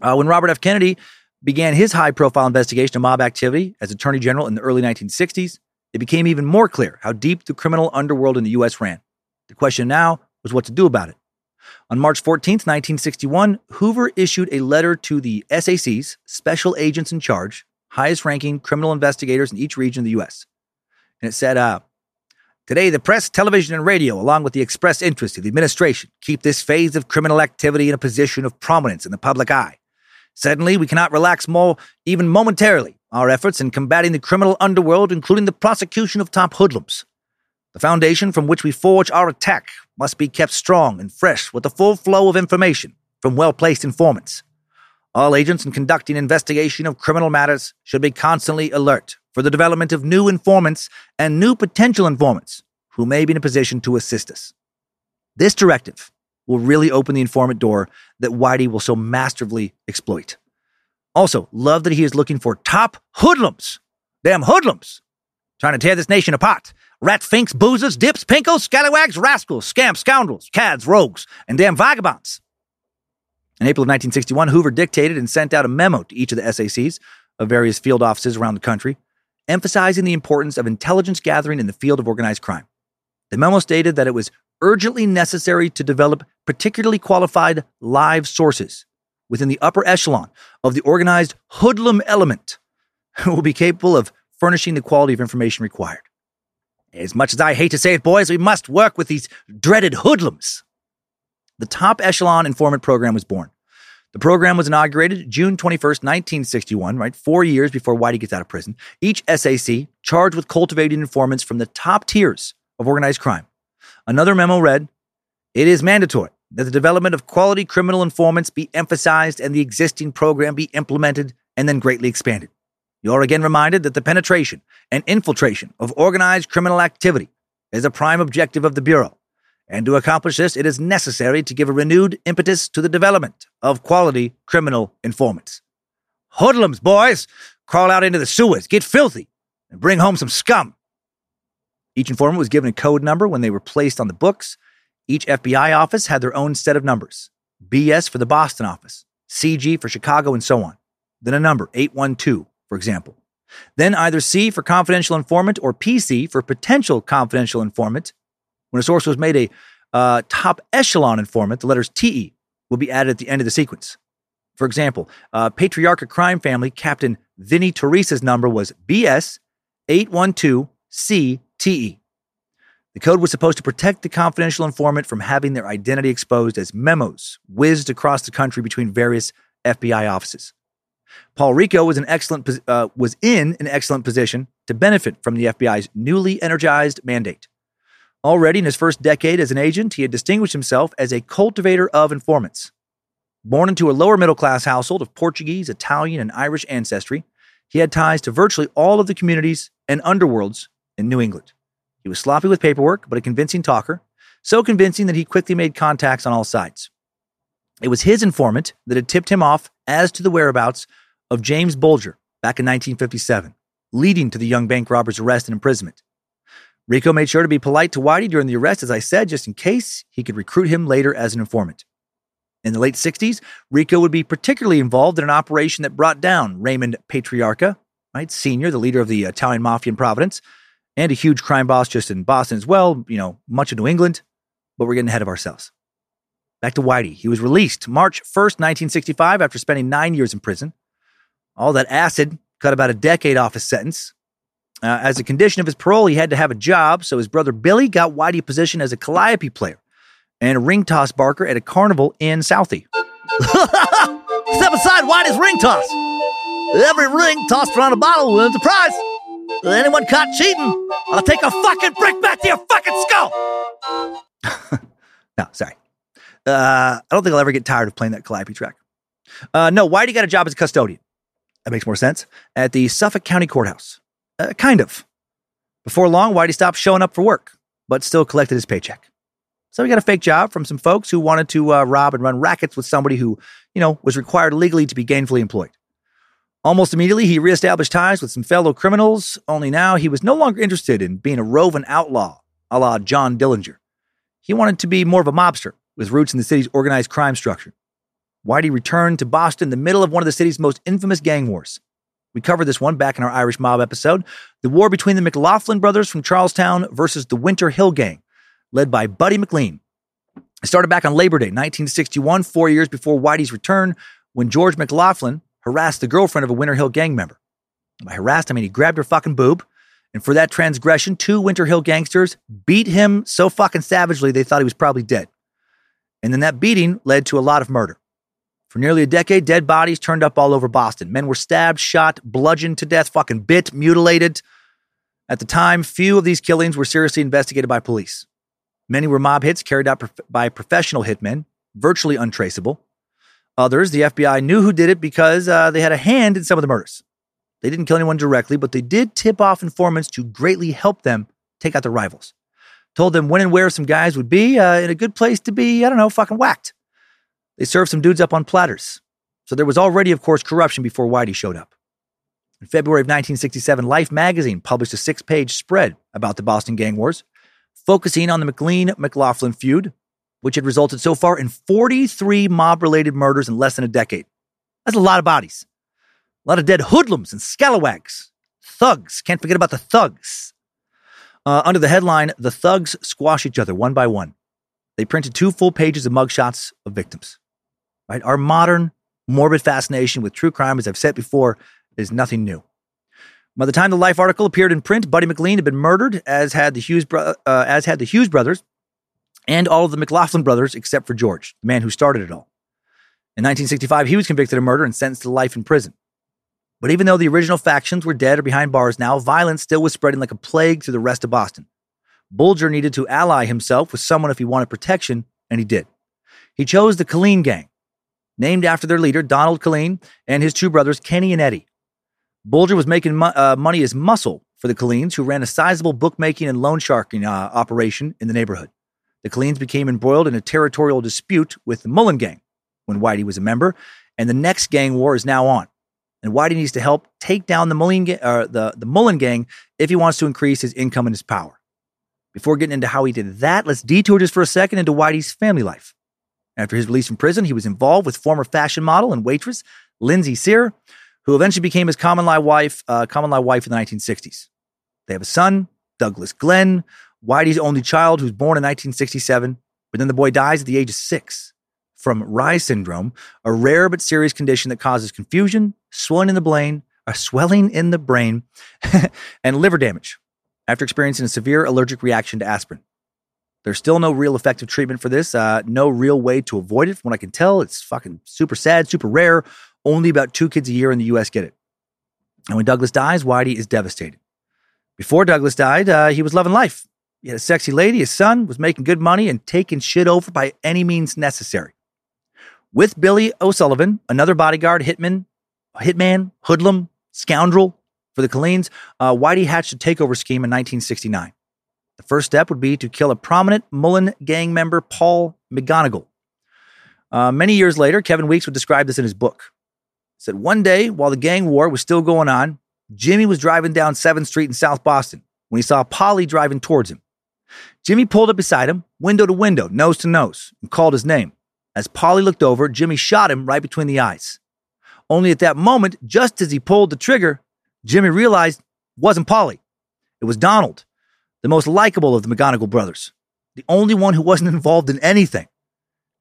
Uh, when Robert F. Kennedy began his high profile investigation of mob activity as Attorney General in the early 1960s, it became even more clear how deep the criminal underworld in the U.S. ran. The question now was what to do about it. On March 14, 1961, Hoover issued a letter to the SAC's special agents in charge, highest ranking criminal investigators in each region of the U.S. And it said, uh, Today, the press, television, and radio, along with the express interest of the administration, keep this phase of criminal activity in a position of prominence in the public eye. Suddenly, we cannot relax more, even momentarily, our efforts in combating the criminal underworld, including the prosecution of top hoodlums. The foundation from which we forge our attack must be kept strong and fresh with a full flow of information from well placed informants. All agents in conducting investigation of criminal matters should be constantly alert for the development of new informants and new potential informants who may be in a position to assist us. This directive will really open the informant door that Whitey will so masterfully exploit. Also, love that he is looking for top hoodlums. Damn hoodlums. Trying to tear this nation apart. Rat finks, boozers, dips, pinkos, scallywags, rascals, scamps, scoundrels, cads, rogues, and damn vagabonds. In April of 1961, Hoover dictated and sent out a memo to each of the SACs of various field offices around the country, emphasizing the importance of intelligence gathering in the field of organized crime. The memo stated that it was urgently necessary to develop particularly qualified live sources within the upper echelon of the organized hoodlum element who will be capable of furnishing the quality of information required. As much as I hate to say it, boys, we must work with these dreaded hoodlums. The top echelon informant program was born. The program was inaugurated June 21st, 1961, right? Four years before Whitey gets out of prison. Each SAC charged with cultivating informants from the top tiers of organized crime. Another memo read It is mandatory that the development of quality criminal informants be emphasized and the existing program be implemented and then greatly expanded. You are again reminded that the penetration and infiltration of organized criminal activity is a prime objective of the Bureau. And to accomplish this, it is necessary to give a renewed impetus to the development of quality criminal informants. Hoodlums, boys, crawl out into the sewers, get filthy, and bring home some scum. Each informant was given a code number when they were placed on the books. Each FBI office had their own set of numbers BS for the Boston office, CG for Chicago, and so on. Then a number, 812, for example. Then either C for confidential informant or PC for potential confidential informant. When a source was made a uh, top echelon informant, the letters TE will be added at the end of the sequence. For example, uh, Patriarca crime family Captain Vinny Teresa's number was BS 812CTE. The code was supposed to protect the confidential informant from having their identity exposed as memos whizzed across the country between various FBI offices. Paul Rico was an excellent uh, was in an excellent position to benefit from the FBI's newly energized mandate. Already in his first decade as an agent, he had distinguished himself as a cultivator of informants. Born into a lower middle class household of Portuguese, Italian, and Irish ancestry, he had ties to virtually all of the communities and underworlds in New England. He was sloppy with paperwork, but a convincing talker, so convincing that he quickly made contacts on all sides. It was his informant that had tipped him off as to the whereabouts of James Bulger back in 1957, leading to the young bank robber's arrest and imprisonment. Rico made sure to be polite to Whitey during the arrest, as I said, just in case he could recruit him later as an informant. In the late 60s, Rico would be particularly involved in an operation that brought down Raymond Patriarca, right, senior, the leader of the uh, Italian mafia in Providence, and a huge crime boss just in Boston as well, you know, much of New England, but we're getting ahead of ourselves. Back to Whitey. He was released March 1st, 1965, after spending nine years in prison. All that acid cut about a decade off his sentence. Uh, as a condition of his parole, he had to have a job, so his brother Billy got Whitey a position as a calliope player and a ring toss barker at a carnival in Southie. Step aside, Whitey's ring toss. Every ring tossed around a bottle wins a prize. Anyone caught cheating, I'll take a fucking brick back to your fucking skull. no, sorry. Uh, I don't think I'll ever get tired of playing that Calliope track. Uh, no, Whitey got a job as a custodian. That makes more sense. At the Suffolk County Courthouse. Uh, kind of. Before long, Whitey stopped showing up for work, but still collected his paycheck. So he got a fake job from some folks who wanted to uh, rob and run rackets with somebody who, you know, was required legally to be gainfully employed. Almost immediately, he reestablished ties with some fellow criminals, only now he was no longer interested in being a roving outlaw, a la John Dillinger. He wanted to be more of a mobster with roots in the city's organized crime structure. Whitey returned to Boston in the middle of one of the city's most infamous gang wars. We covered this one back in our Irish Mob episode the war between the McLaughlin brothers from Charlestown versus the Winter Hill Gang, led by Buddy McLean. It started back on Labor Day, 1961, four years before Whitey's return, when George McLaughlin harassed the girlfriend of a Winter Hill gang member. By harassed, I mean he grabbed her fucking boob, and for that transgression, two Winter Hill gangsters beat him so fucking savagely they thought he was probably dead. And then that beating led to a lot of murder. For nearly a decade, dead bodies turned up all over Boston. Men were stabbed, shot, bludgeoned to death, fucking bit, mutilated. At the time, few of these killings were seriously investigated by police. Many were mob hits carried out by professional hitmen, virtually untraceable. Others, the FBI knew who did it because uh, they had a hand in some of the murders. They didn't kill anyone directly, but they did tip off informants to greatly help them take out their rivals told them when and where some guys would be uh, in a good place to be, I don't know, fucking whacked. They served some dudes up on platters. So there was already, of course, corruption before Whitey showed up. In February of 1967, Life magazine published a six page spread about the Boston gang wars, focusing on the McLean McLaughlin feud, which had resulted so far in 43 mob related murders in less than a decade. That's a lot of bodies. A lot of dead hoodlums and scalawags. Thugs. Can't forget about the thugs. Uh, under the headline, The Thugs Squash Each Other One by One. They printed two full pages of mugshots of victims. Right? Our modern, morbid fascination with true crime, as I've said before, is nothing new. By the time the Life article appeared in print, Buddy McLean had been murdered, as had the Hughes, bro- uh, as had the Hughes brothers, and all of the McLaughlin brothers, except for George, the man who started it all. In 1965, he was convicted of murder and sentenced to life in prison. But even though the original factions were dead or behind bars now, violence still was spreading like a plague through the rest of Boston. Bulger needed to ally himself with someone if he wanted protection, and he did. He chose the Killeen Gang, named after their leader, Donald Killeen, and his two brothers, Kenny and Eddie. Bulger was making mo- uh, money as muscle for the Killeens, who ran a sizable bookmaking and loan sharking uh, operation in the neighborhood. The Killeens became embroiled in a territorial dispute with the Mullen Gang when Whitey was a member, and the next gang war is now on and Whitey needs to help take down the Mullen, or the, the Mullen gang if he wants to increase his income and his power. Before getting into how he did that, let's detour just for a second into Whitey's family life. After his release from prison, he was involved with former fashion model and waitress Lindsey Cyr, who eventually became his common law wife, uh, common law wife in the 1960s. They have a son, Douglas Glenn, Whitey's only child, who's born in 1967, but then the boy dies at the age of six from Reye syndrome, a rare but serious condition that causes confusion, swelling in the brain, a swelling in the brain, and liver damage after experiencing a severe allergic reaction to aspirin. There's still no real effective treatment for this, uh, no real way to avoid it. From what I can tell, it's fucking super sad, super rare. Only about two kids a year in the US get it. And when Douglas dies, Whitey is devastated. Before Douglas died, uh, he was loving life. He had a sexy lady, his son was making good money and taking shit over by any means necessary. With Billy O'Sullivan, another bodyguard, hitman, hitman, hoodlum, scoundrel for the Killeens, uh, Whitey hatched a takeover scheme in 1969. The first step would be to kill a prominent Mullen gang member, Paul McGonagle. Uh, many years later, Kevin Weeks would describe this in his book. He said, One day, while the gang war was still going on, Jimmy was driving down 7th Street in South Boston when he saw Polly driving towards him. Jimmy pulled up beside him, window to window, nose to nose, and called his name. As Polly looked over, Jimmy shot him right between the eyes. Only at that moment, just as he pulled the trigger, Jimmy realized it wasn't Polly. It was Donald, the most likable of the McGonagle brothers, the only one who wasn't involved in anything.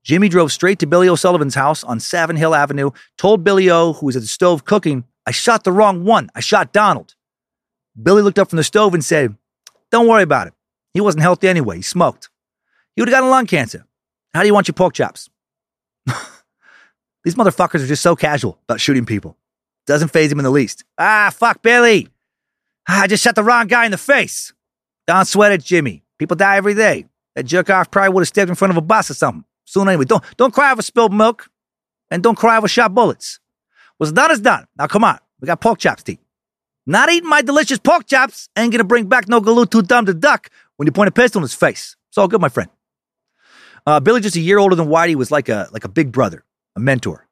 Jimmy drove straight to Billy O'Sullivan's house on Savin Hill Avenue, told Billy O, who was at the stove cooking, I shot the wrong one. I shot Donald. Billy looked up from the stove and said, Don't worry about it. He wasn't healthy anyway. He smoked. He would have gotten lung cancer. How do you want your pork chops? These motherfuckers are just so casual about shooting people. Doesn't phase him in the least. Ah, fuck Billy. Ah, I just shot the wrong guy in the face. Don't sweat it, Jimmy. People die every day. That jerk off probably would have stepped in front of a bus or something. Soon anyway. Don't don't cry over spilled milk. And don't cry over shot bullets. What's done is done. Now come on. We got pork chops eat. Not eating my delicious pork chops ain't gonna bring back no galoot too dumb to duck when you point a pistol in his face. It's all good, my friend. Uh, Billy, just a year older than Whitey, was like a like a big brother, a mentor.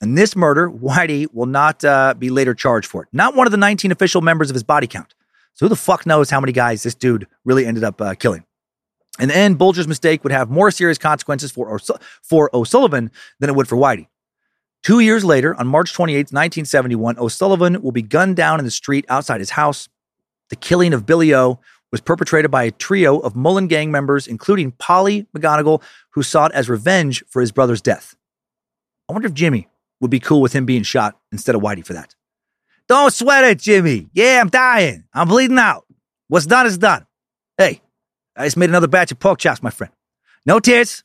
And this murder, Whitey will not uh, be later charged for it. Not one of the 19 official members of his body count. So who the fuck knows how many guys this dude really ended up uh, killing? In the end, Bulger's mistake would have more serious consequences for, for O'Sullivan than it would for Whitey. Two years later, on March 28, 1971, O'Sullivan will be gunned down in the street outside his house. The killing of Billy O was perpetrated by a trio of Mullen gang members, including Polly McGonagle, who sought as revenge for his brother's death. I wonder if Jimmy would be cool with him being shot instead of Whitey for that. Don't sweat it, Jimmy. Yeah, I'm dying. I'm bleeding out. What's done is done. Hey, I just made another batch of pork chops, my friend. No tears.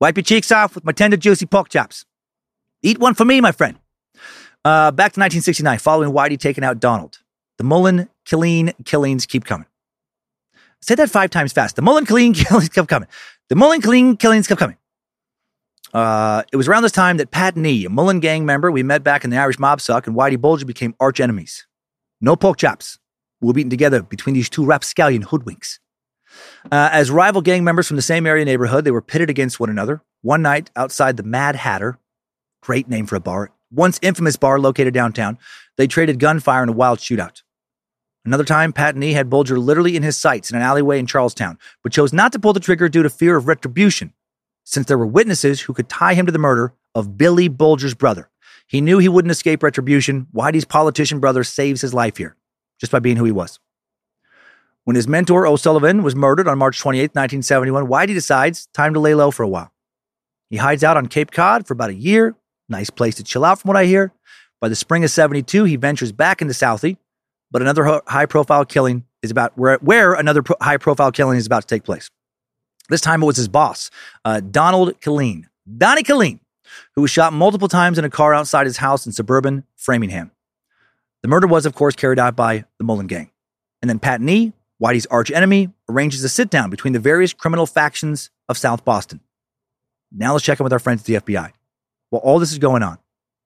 Wipe your cheeks off with my tender, juicy pork chops. Eat one for me, my friend. Uh, back to 1969, following Whitey taking out Donald. The Mullen Killeen killings keep coming. Say that five times fast. The Mullen Killeen killings kept coming. The Mullen Killeen killings kept coming. Uh, it was around this time that Pat Nee, a Mullen gang member we met back in the Irish mob suck, and Whitey Bulger became arch enemies. No pork chops. We'll be eaten together between these two rapscallion hoodwinks. Uh, as rival gang members from the same area neighborhood, they were pitted against one another. One night outside the Mad Hatter, great name for a bar, once infamous bar located downtown, they traded gunfire in a wild shootout. Another time, Pat Nee had Bulger literally in his sights in an alleyway in Charlestown, but chose not to pull the trigger due to fear of retribution, since there were witnesses who could tie him to the murder of Billy Bulger's brother. He knew he wouldn't escape retribution. Whitey's politician brother saves his life here, just by being who he was. When his mentor O'Sullivan was murdered on March 28, 1971, Whitey decides time to lay low for a while. He hides out on Cape Cod for about a year. Nice place to chill out, from what I hear. By the spring of 72, he ventures back into Southie, but another high profile killing is about where, where another pro- high profile killing is about to take place. This time it was his boss, uh, Donald Killeen, Donnie Killeen, who was shot multiple times in a car outside his house in suburban Framingham. The murder was, of course, carried out by the Mullen Gang. And then Pat Nee, Whitey's arch enemy, arranges a sit down between the various criminal factions of South Boston. Now let's check in with our friends at the FBI. While all this is going on,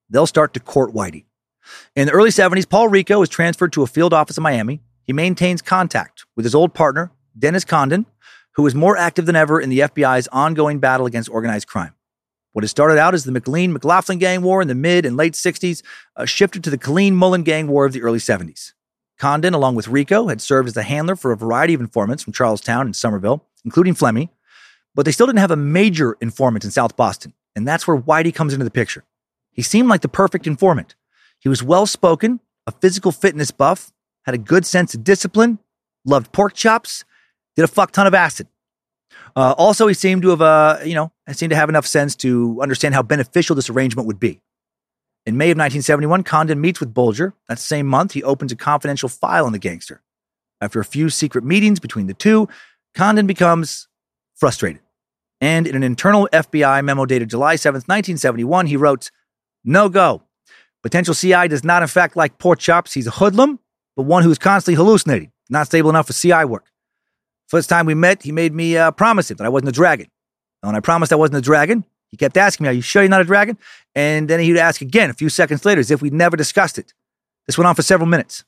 they'll start to court Whitey. In the early 70s, Paul Rico is transferred to a field office in Miami. He maintains contact with his old partner, Dennis Condon, who is more active than ever in the FBI's ongoing battle against organized crime. What had started out as the McLean McLaughlin gang war in the mid and late 60s uh, shifted to the Killeen Mullen gang war of the early 70s. Condon, along with Rico, had served as the handler for a variety of informants from Charlestown and Somerville, including Flemmi, but they still didn't have a major informant in South Boston, and that's where Whitey comes into the picture. He seemed like the perfect informant. He was well spoken, a physical fitness buff, had a good sense of discipline, loved pork chops, did a fuck ton of acid. Uh, also, he seemed to have, uh, you know, seemed to have enough sense to understand how beneficial this arrangement would be. In May of 1971, Condon meets with Bulger. That same month, he opens a confidential file on the gangster. After a few secret meetings between the two, Condon becomes frustrated. And in an internal FBI memo dated July 7th, 1971, he wrote, No go. Potential CI does not, in fact, like pork chops. He's a hoodlum, but one who is constantly hallucinating, not stable enough for CI work. First time we met, he made me uh, promise him that I wasn't a dragon. And when I promised I wasn't a dragon, he kept asking me, Are you sure you're not a dragon? And then he'd ask again a few seconds later as if we'd never discussed it. This went on for several minutes.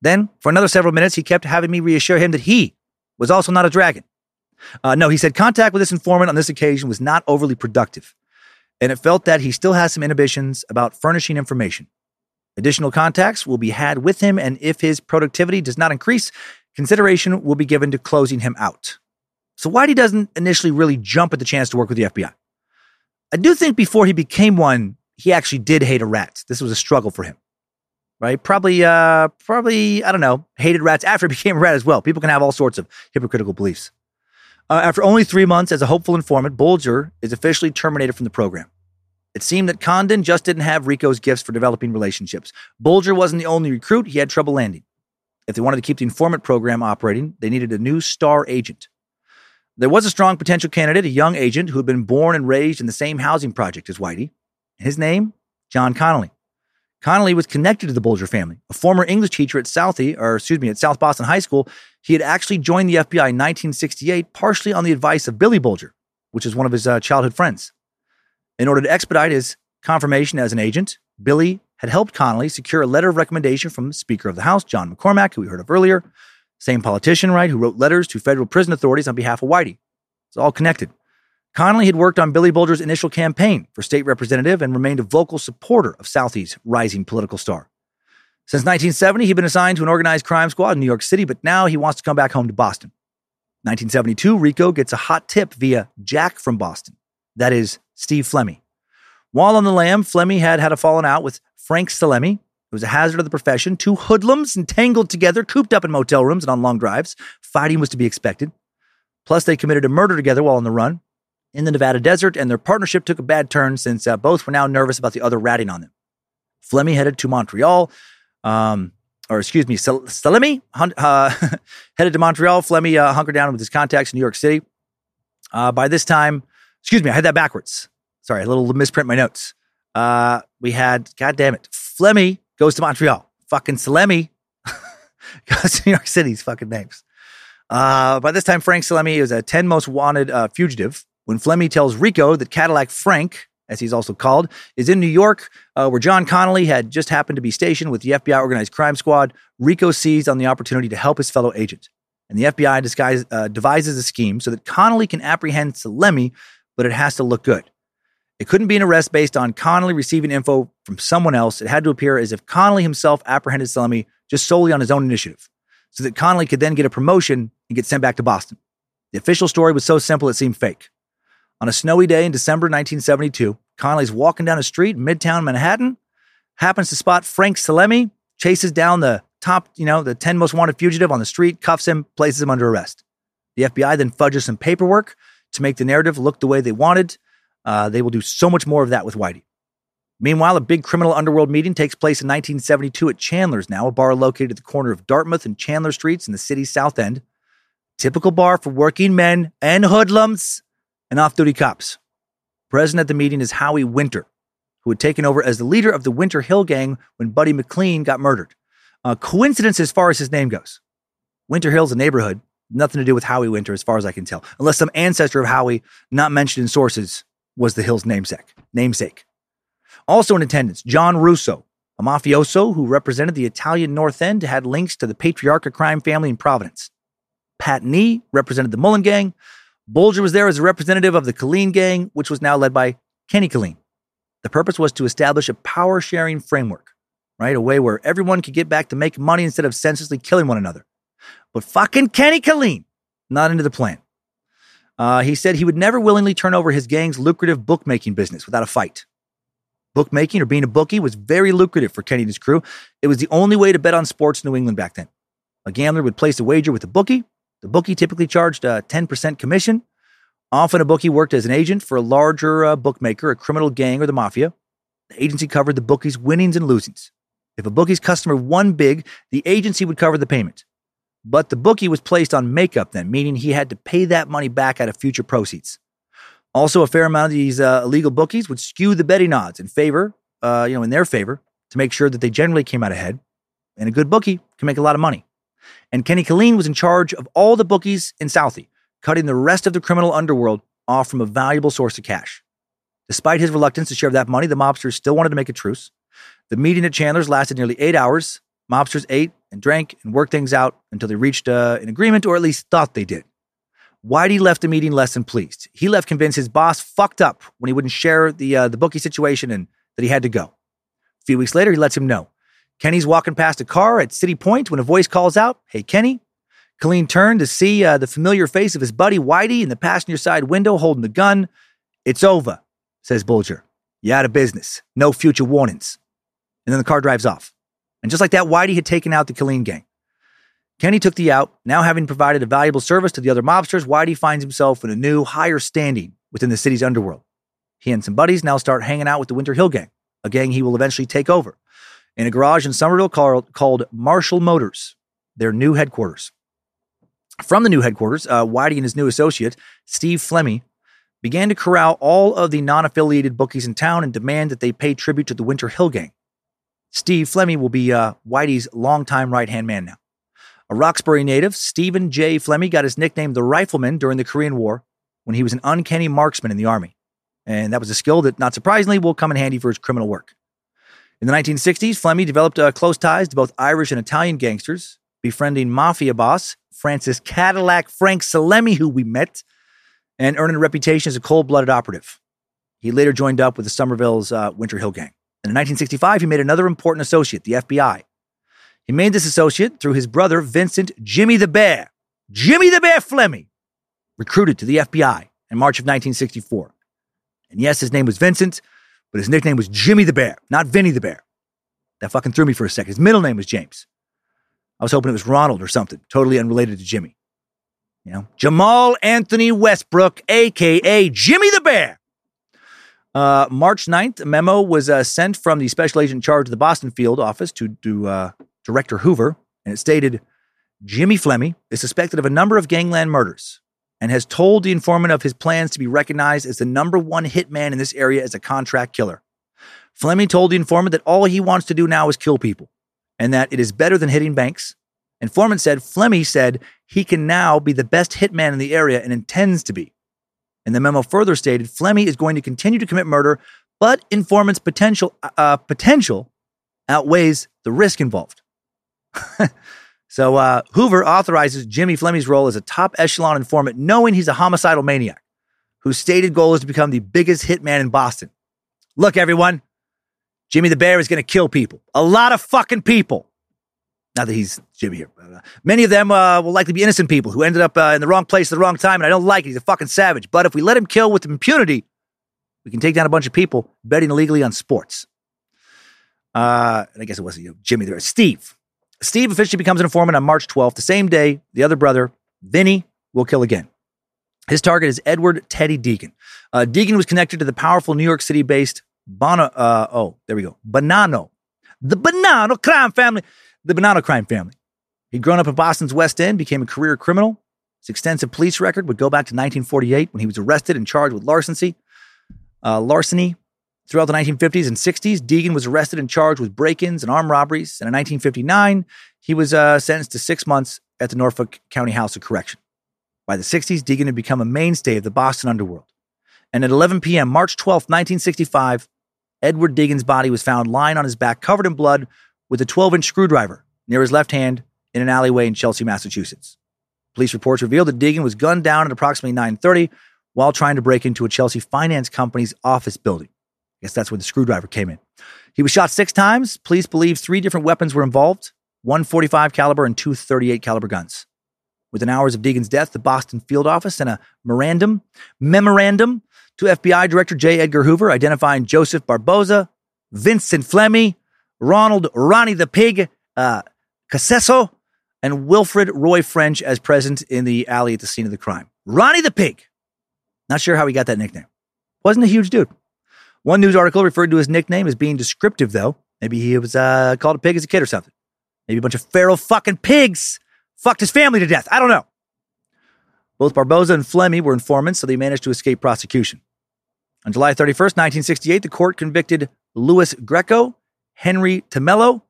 Then, for another several minutes, he kept having me reassure him that he was also not a dragon. Uh, no, he said contact with this informant on this occasion was not overly productive, and it felt that he still has some inhibitions about furnishing information. Additional contacts will be had with him, and if his productivity does not increase, consideration will be given to closing him out. So Whitey doesn't initially really jump at the chance to work with the FBI. I do think before he became one, he actually did hate a rat. This was a struggle for him. Right? Probably uh probably, I don't know, hated rats after he became a rat as well. People can have all sorts of hypocritical beliefs. Uh, after only three months as a hopeful informant, Bulger is officially terminated from the program. It seemed that Condon just didn't have Rico's gifts for developing relationships. Bulger wasn't the only recruit he had trouble landing. If they wanted to keep the informant program operating, they needed a new star agent. There was a strong potential candidate, a young agent who had been born and raised in the same housing project as Whitey. His name, John Connolly. Connolly was connected to the Bulger family. A former English teacher at Southie, or excuse me, at South Boston High School, he had actually joined the FBI in 1968, partially on the advice of Billy Bulger, which is one of his uh, childhood friends. In order to expedite his confirmation as an agent, Billy had helped Connolly secure a letter of recommendation from Speaker of the House, John McCormack, who we heard of earlier. Same politician, right, who wrote letters to federal prison authorities on behalf of Whitey. It's all connected. Connolly had worked on Billy Bulger's initial campaign for state representative and remained a vocal supporter of Southie's rising political star. Since 1970, he'd been assigned to an organized crime squad in New York City, but now he wants to come back home to Boston. 1972, Rico gets a hot tip via Jack from Boston. That is Steve Flemmi. While on the lam, Flemmi had had a falling out with Frank Salemme. It was a hazard of the profession. Two hoodlums entangled together, cooped up in motel rooms and on long drives. Fighting was to be expected. Plus, they committed a murder together while on the run in the Nevada desert, and their partnership took a bad turn since uh, both were now nervous about the other ratting on them. Flemmi headed to Montreal, um, or excuse me, Salemme uh, headed to Montreal. Flemmi uh, hunkered down with his contacts in New York City. Uh, by this time, excuse me, I had that backwards. Sorry, a little misprint my notes. Uh, we had, God damn it, Flemmi goes to Montreal. Fucking Salemme goes to New York City's fucking names. Uh, by this time, Frank Salemme is a 10 most wanted uh, fugitive when Flemmi tells Rico that Cadillac Frank, as he's also called, is in New York, uh, where John Connolly had just happened to be stationed with the FBI organized crime squad, Rico seized on the opportunity to help his fellow agent. And the FBI disguise, uh, devises a scheme so that Connolly can apprehend Salemme, but it has to look good. It couldn't be an arrest based on Connolly receiving info from someone else. It had to appear as if Connolly himself apprehended Salemme just solely on his own initiative, so that Connolly could then get a promotion and get sent back to Boston. The official story was so simple it seemed fake. On a snowy day in December 1972, Connolly's walking down a street in Midtown Manhattan, happens to spot Frank Salemme, chases down the top, you know, the 10 most wanted fugitive on the street, cuffs him, places him under arrest. The FBI then fudges some paperwork to make the narrative look the way they wanted. Uh, they will do so much more of that with Whitey. Meanwhile, a big criminal underworld meeting takes place in 1972 at Chandler's Now, a bar located at the corner of Dartmouth and Chandler Streets in the city's south end. Typical bar for working men and hoodlums and off duty cops. Present at the meeting is Howie Winter, who had taken over as the leader of the Winter Hill Gang when Buddy McLean got murdered. A coincidence as far as his name goes. Winter Hill's a neighborhood, nothing to do with Howie Winter as far as I can tell, unless some ancestor of Howie, not mentioned in sources, was the Hill's namesake. Namesake. Also in attendance, John Russo, a mafioso who represented the Italian North End, had links to the Patriarca crime family in Providence. Pat Nee represented the Mullen Gang, Bulger was there as a representative of the Killeen gang, which was now led by Kenny Killeen. The purpose was to establish a power sharing framework, right? A way where everyone could get back to making money instead of senselessly killing one another. But fucking Kenny Killeen, not into the plan. Uh, he said he would never willingly turn over his gang's lucrative bookmaking business without a fight. Bookmaking or being a bookie was very lucrative for Kenny and his crew. It was the only way to bet on sports in New England back then. A gambler would place a wager with a bookie. The bookie typically charged a 10% commission. Often a bookie worked as an agent for a larger uh, bookmaker, a criminal gang, or the mafia. The agency covered the bookie's winnings and losings. If a bookie's customer won big, the agency would cover the payment. But the bookie was placed on makeup then, meaning he had to pay that money back out of future proceeds. Also, a fair amount of these uh, illegal bookies would skew the betting odds in favor, uh, you know, in their favor to make sure that they generally came out ahead. And a good bookie can make a lot of money. And Kenny Killeen was in charge of all the bookies in Southie, cutting the rest of the criminal underworld off from a valuable source of cash. Despite his reluctance to share that money, the mobsters still wanted to make a truce. The meeting at Chandler's lasted nearly eight hours. Mobsters ate and drank and worked things out until they reached uh, an agreement, or at least thought they did. Whitey left the meeting less than pleased. He left convinced his boss fucked up when he wouldn't share the uh, the bookie situation and that he had to go. A few weeks later, he lets him know. Kenny's walking past a car at City Point when a voice calls out, "Hey, Kenny." Killeen turned to see uh, the familiar face of his buddy Whitey in the passenger side window holding the gun. It's over, says Bulger. You're out of business. No future warnings. And then the car drives off. And just like that, Whitey had taken out the Killeen gang. Kenny took the out. Now, having provided a valuable service to the other mobsters, Whitey finds himself in a new, higher standing within the city's underworld. He and some buddies now start hanging out with the Winter Hill gang, a gang he will eventually take over, in a garage in Somerville called, Marshall Motors, their new headquarters. From the new headquarters, uh, Whitey and his new associate, Steve Flemmi, began to corral all of the non affiliated bookies in town and demand that they pay tribute to the Winter Hill gang. Steve Flemmi will be uh, Whitey's longtime right hand man now. A Roxbury native, Stephen J. Flemmi got his nickname the Rifleman during the Korean War when he was an uncanny marksman in the Army. And that was a skill that, not surprisingly, will come in handy for his criminal work. In the 1960s, Flemmi developed uh, close ties to both Irish and Italian gangsters, befriending mafia boss Francis Cadillac Frank Salemme, who we met, and earning a reputation as a cold blooded operative. He later joined up with the Somerville's uh, Winter Hill Gang. And in 1965, he made another important associate, the FBI. He made this associate through his brother, Vincent Jimmy the Bear, Jimmy the Bear Flemmi, recruited to the FBI in March of 1964. And yes, his name was Vincent, but his nickname was Jimmy the Bear, not Vinny the Bear. That fucking threw me for a second. His middle name was James. I was hoping it was Ronald or something, totally unrelated to Jimmy. You know, Jamal Anthony Westbrook, aka Jimmy the Bear. Uh, March 9th, a memo was uh, sent from the special agent in charge of the Boston field office to, to uh, Director Hoover, and it stated Jimmy Flemmi is suspected of a number of gangland murders and has told the informant of his plans to be recognized as the number one hitman in this area as a contract killer. Fleming told the informant that all he wants to do now is kill people and that it is better than hitting banks. Informant said Fleming said he can now be the best hitman in the area and intends to be. And the memo further stated Fleming is going to continue to commit murder, but informant's potential uh, potential outweighs the risk involved. so uh, Hoover authorizes Jimmy Fleming's role as a top echelon informant, knowing he's a homicidal maniac whose stated goal is to become the biggest hitman in Boston. Look, everyone, Jimmy the Bear is going to kill people. A lot of fucking people. Not that he's Jimmy here. Uh, many of them uh, will likely be innocent people who ended up uh, in the wrong place at the wrong time, and I don't like it. He's a fucking savage. But if we let him kill with impunity, we can take down a bunch of people betting illegally on sports. Uh, I guess it wasn't you know, Jimmy there. Steve. Steve officially becomes an informant on March 12th, the same day the other brother, Vinny, will kill again. His target is Edward Teddy Deegan. Uh, Deegan was connected to the powerful New York City based Bono, uh, oh, there we go. Bonanno. The Bonanno crime family. The Bonanno crime family. He'd grown up in Boston's West End, became a career criminal. His extensive police record would go back to 1948 when he was arrested and charged with larceny. Uh, larceny. Throughout the 1950s and 60s, Deegan was arrested and charged with break ins and armed robberies. And in 1959, he was uh, sentenced to six months at the Norfolk County House of Correction. By the 60s, Deegan had become a mainstay of the Boston underworld. And at 11 p.m., March 12, 1965, Edward Deegan's body was found lying on his back, covered in blood, with a 12 inch screwdriver near his left hand in an alleyway in Chelsea, Massachusetts. Police reports revealed that Deegan was gunned down at approximately 9:30 while trying to break into a Chelsea finance company's office building. Guess that's where the screwdriver came in. He was shot six times. Police believe three different weapons were involved, one 45 caliber and two 38 caliber guns. Within hours of Deegan's death, the Boston field office sent a memorandum, memorandum to FBI Director J. Edgar Hoover identifying Joseph Barboza, Vincent Flemmi, Ronald Ronnie the Pig uh, Cassesso, and Wilfred Roy French as present in the alley at the scene of the crime. Ronnie the Pig. Not sure how he got that nickname. Wasn't a huge dude. One news article referred to his nickname as being descriptive, though. Maybe he was uh, called a pig as a kid or something. Maybe a bunch of feral fucking pigs fucked his family to death. I don't know. Both Barboza and Flemmi were informants, so they managed to escape prosecution. On July 31st, 1968, the court convicted Louis Greco, Henry Tameleo,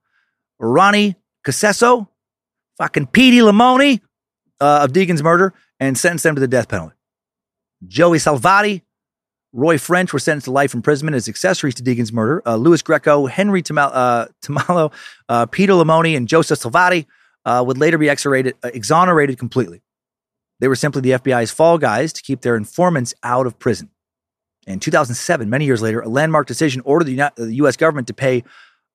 Ronnie Cassesso, fucking Petey Limone uh, of Deegan's murder and sentenced them to the death penalty. Joey Salvati, Roy French were sentenced to life imprisonment as accessories to Deegan's murder. Uh, Louis Greco, Henry Tamal- uh, Tamalo, uh, Peter Limone, and Joseph Salvati uh, would later be exonerated, uh, exonerated completely. They were simply the FBI's fall guys to keep their informants out of prison. In 2007, many years later, a landmark decision ordered the U.S. government to pay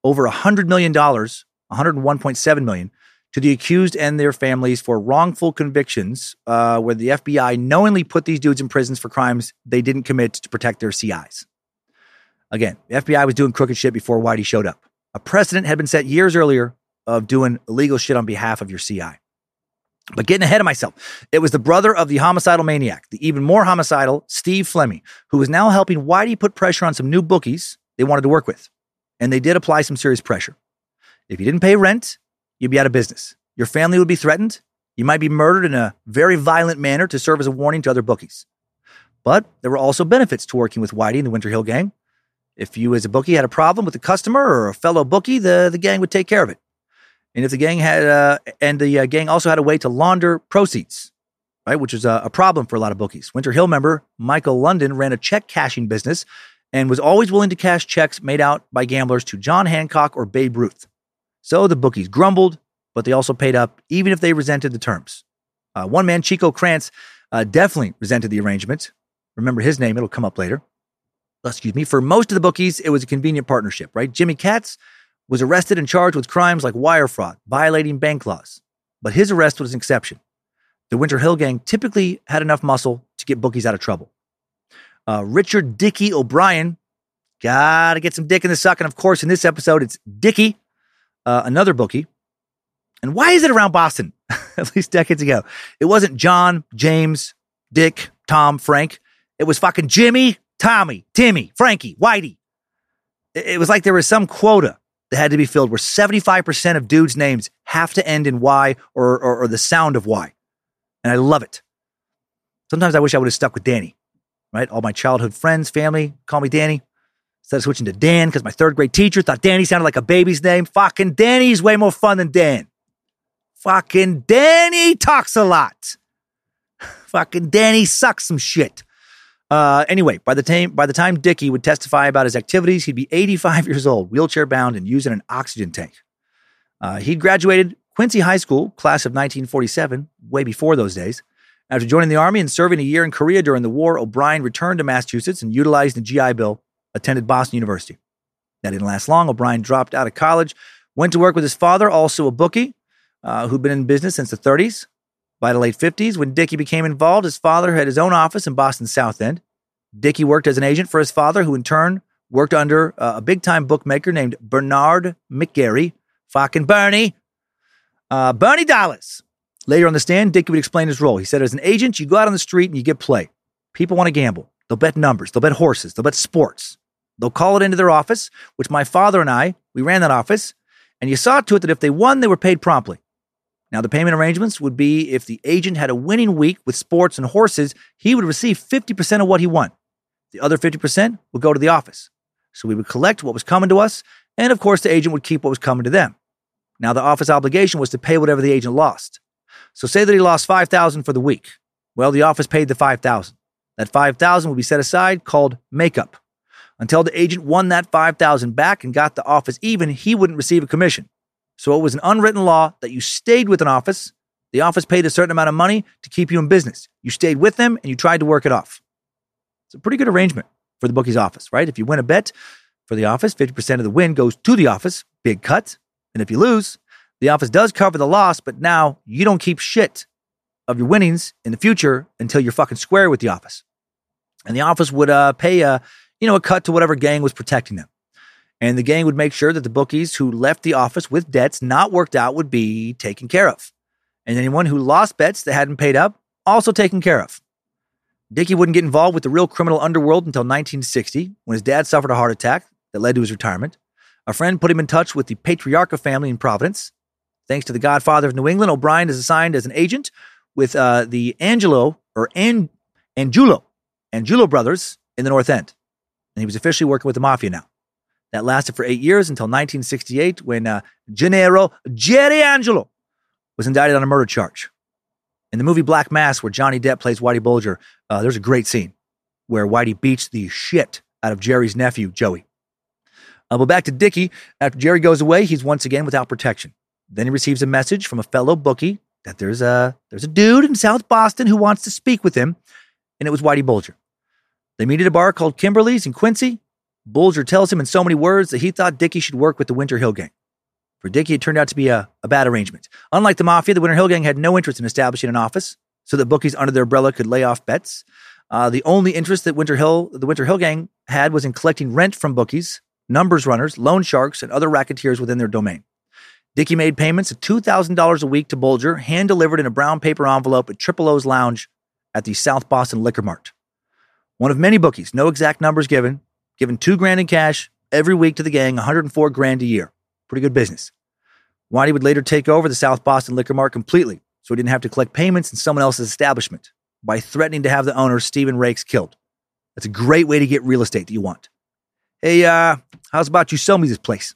over $100 million, $101.7 million, to the accused and their families for wrongful convictions, uh, where the FBI knowingly put these dudes in prisons for crimes they didn't commit to protect their CIs. Again, the FBI was doing crooked shit before Whitey showed up. A precedent had been set years earlier of doing illegal shit on behalf of your CI. But getting ahead of myself, it was the brother of the homicidal maniac, the even more homicidal Steve Flemmi, who was now helping Whitey put pressure on some new bookies they wanted to work with. And they did apply some serious pressure. If you didn't pay rent, you'd be out of business. Your family would be threatened. You might be murdered in a very violent manner to serve as a warning to other bookies. But there were also benefits to working with Whitey and the Winter Hill Gang. If you, as a bookie, had a problem with a customer or a fellow bookie, the, the gang would take care of it. And if the gang had, uh, and the uh, gang also had a way to launder proceeds, right, which is a, a problem for a lot of bookies. Winter Hill member Michael London ran a check cashing business and was always willing to cash checks made out by gamblers to John Hancock or Babe Ruth. So the bookies grumbled, but they also paid up, even if they resented the terms. Uh, one man, Chico Krantz, uh, definitely resented the arrangement. Remember his name, it'll come up later. Excuse me. For most of the bookies, it was a convenient partnership, right? Jimmy Katz was arrested and charged with crimes like wire fraud, violating bank laws. But his arrest was an exception. The Winter Hill Gang typically had enough muscle to get bookies out of trouble. Uh, Richard Dickey O'Brien, gotta get some dick in the suck. And of course, in this episode, it's Dicky, uh, another bookie. And why is it around Boston? At least decades ago. It wasn't John, James, Dick, Tom, Frank. It was fucking Jimmy, Tommy, Timmy, Frankie, Whitey. It was like there was some quota that had to be filled where 75% of dudes' names have to end in Y or, or, or the sound of Y. And I love it. Sometimes I wish I would have stuck with Danny, right? All my childhood friends, family call me Danny. Instead of switching to Dan because my third grade teacher thought Danny sounded like a baby's name. Fucking Danny's way more fun than Dan. Fucking Danny talks a lot. Fucking Danny sucks some shit. Uh, anyway, by the time by the time Dicky would testify about his activities, he'd be 85 years old, wheelchair bound, and using an oxygen tank. Uh, he'd graduated Quincy High School, class of 1947, way before those days. After joining the army and serving a year in Korea during the war, O'Brien returned to Massachusetts and utilized the GI Bill, attended Boston University. That didn't last long. O'Brien dropped out of college, went to work with his father, also a bookie, uh, who'd been in business since the 30s. By the late 50s, when Dickey became involved, his father had his own office in Boston's South End. Dickey worked as an agent for his father, who in turn worked under uh, a big time bookmaker named Bernard McGarry. Fucking Bernie. Uh, Bernie Dallas. Later on the stand, Dickey would explain his role. He said, as an agent, you go out on the street and you get play. People want to gamble. They'll bet numbers. They'll bet horses. They'll bet sports. They'll call it into their office, which my father and I, we ran that office, and you saw to it that if they won, they were paid promptly. Now, the payment arrangements would be if the agent had a winning week with sports and horses, he would receive 50% of what he won. The other 50% would go to the office. So we would collect what was coming to us, and of course, the agent would keep what was coming to them. Now, the office obligation was to pay whatever the agent lost. So say that he lost 5000 for the week. Well, the office paid the 5000 That 5000 would be set aside called makeup. Until the agent won that 5000 back and got the office even, he wouldn't receive a commission. So it was an unwritten law that you stayed with an office. The office paid a certain amount of money to keep you in business. You stayed with them and you tried to work it off. It's a pretty good arrangement for the bookie's office, right? If you win a bet for the office, 50% of the win goes to the office, big cut. And if you lose, the office does cover the loss, but now you don't keep shit of your winnings in the future until you're fucking square with the office. And the office would uh, pay a, you know, a cut to whatever gang was protecting them. And the gang would make sure that the bookies who left the office with debts not worked out would be taken care of. And anyone who lost bets that hadn't paid up, also taken care of. Dickie wouldn't get involved with the real criminal underworld until 1960, when his dad suffered a heart attack that led to his retirement. A friend put him in touch with the Patriarca family in Providence. Thanks to the godfather of New England, O'Brien is assigned as an agent with uh, the Angelo or An- Angiulo, Angiulo brothers in the North End. And he was officially working with the mafia now. That lasted for eight years until 1968 when uh, Gennaro Jerry Angelo was indicted on a murder charge. In the movie Black Mass, where Johnny Depp plays Whitey Bulger, uh, there's a great scene where Whitey beats the shit out of Jerry's nephew, Joey. Uh, but back to Dickie. After Jerry goes away, he's once again without protection. Then he receives a message from a fellow bookie that there's a there's a dude in South Boston who wants to speak with him, and it was Whitey Bulger. They meet at a bar called Kimberly's in Quincy. Bulger tells him in so many words that he thought Dickie should work with the Winter Hill Gang. For Dickie, it turned out to be a, a bad arrangement. Unlike the Mafia, the Winter Hill Gang had no interest in establishing an office so that bookies under their umbrella could lay off bets. Uh, the only interest that Winter Hill, the Winter Hill Gang had was in collecting rent from bookies, numbers runners, loan sharks, and other racketeers within their domain. Dickie made payments of $2,000 a week to Bulger, hand delivered in a brown paper envelope at Triple O's Lounge at the South Boston Liquor Mart. One of many bookies, no exact numbers given, given two grand in cash every week to the gang, 104 grand a year. Pretty good business. Whitey would later take over the South Boston Liquor Mart completely, so he didn't have to collect payments in someone else's establishment by threatening to have the owner, Stephen Rakes, killed. That's a great way to get real estate that you want. Hey, uh, how's about you sell me this place?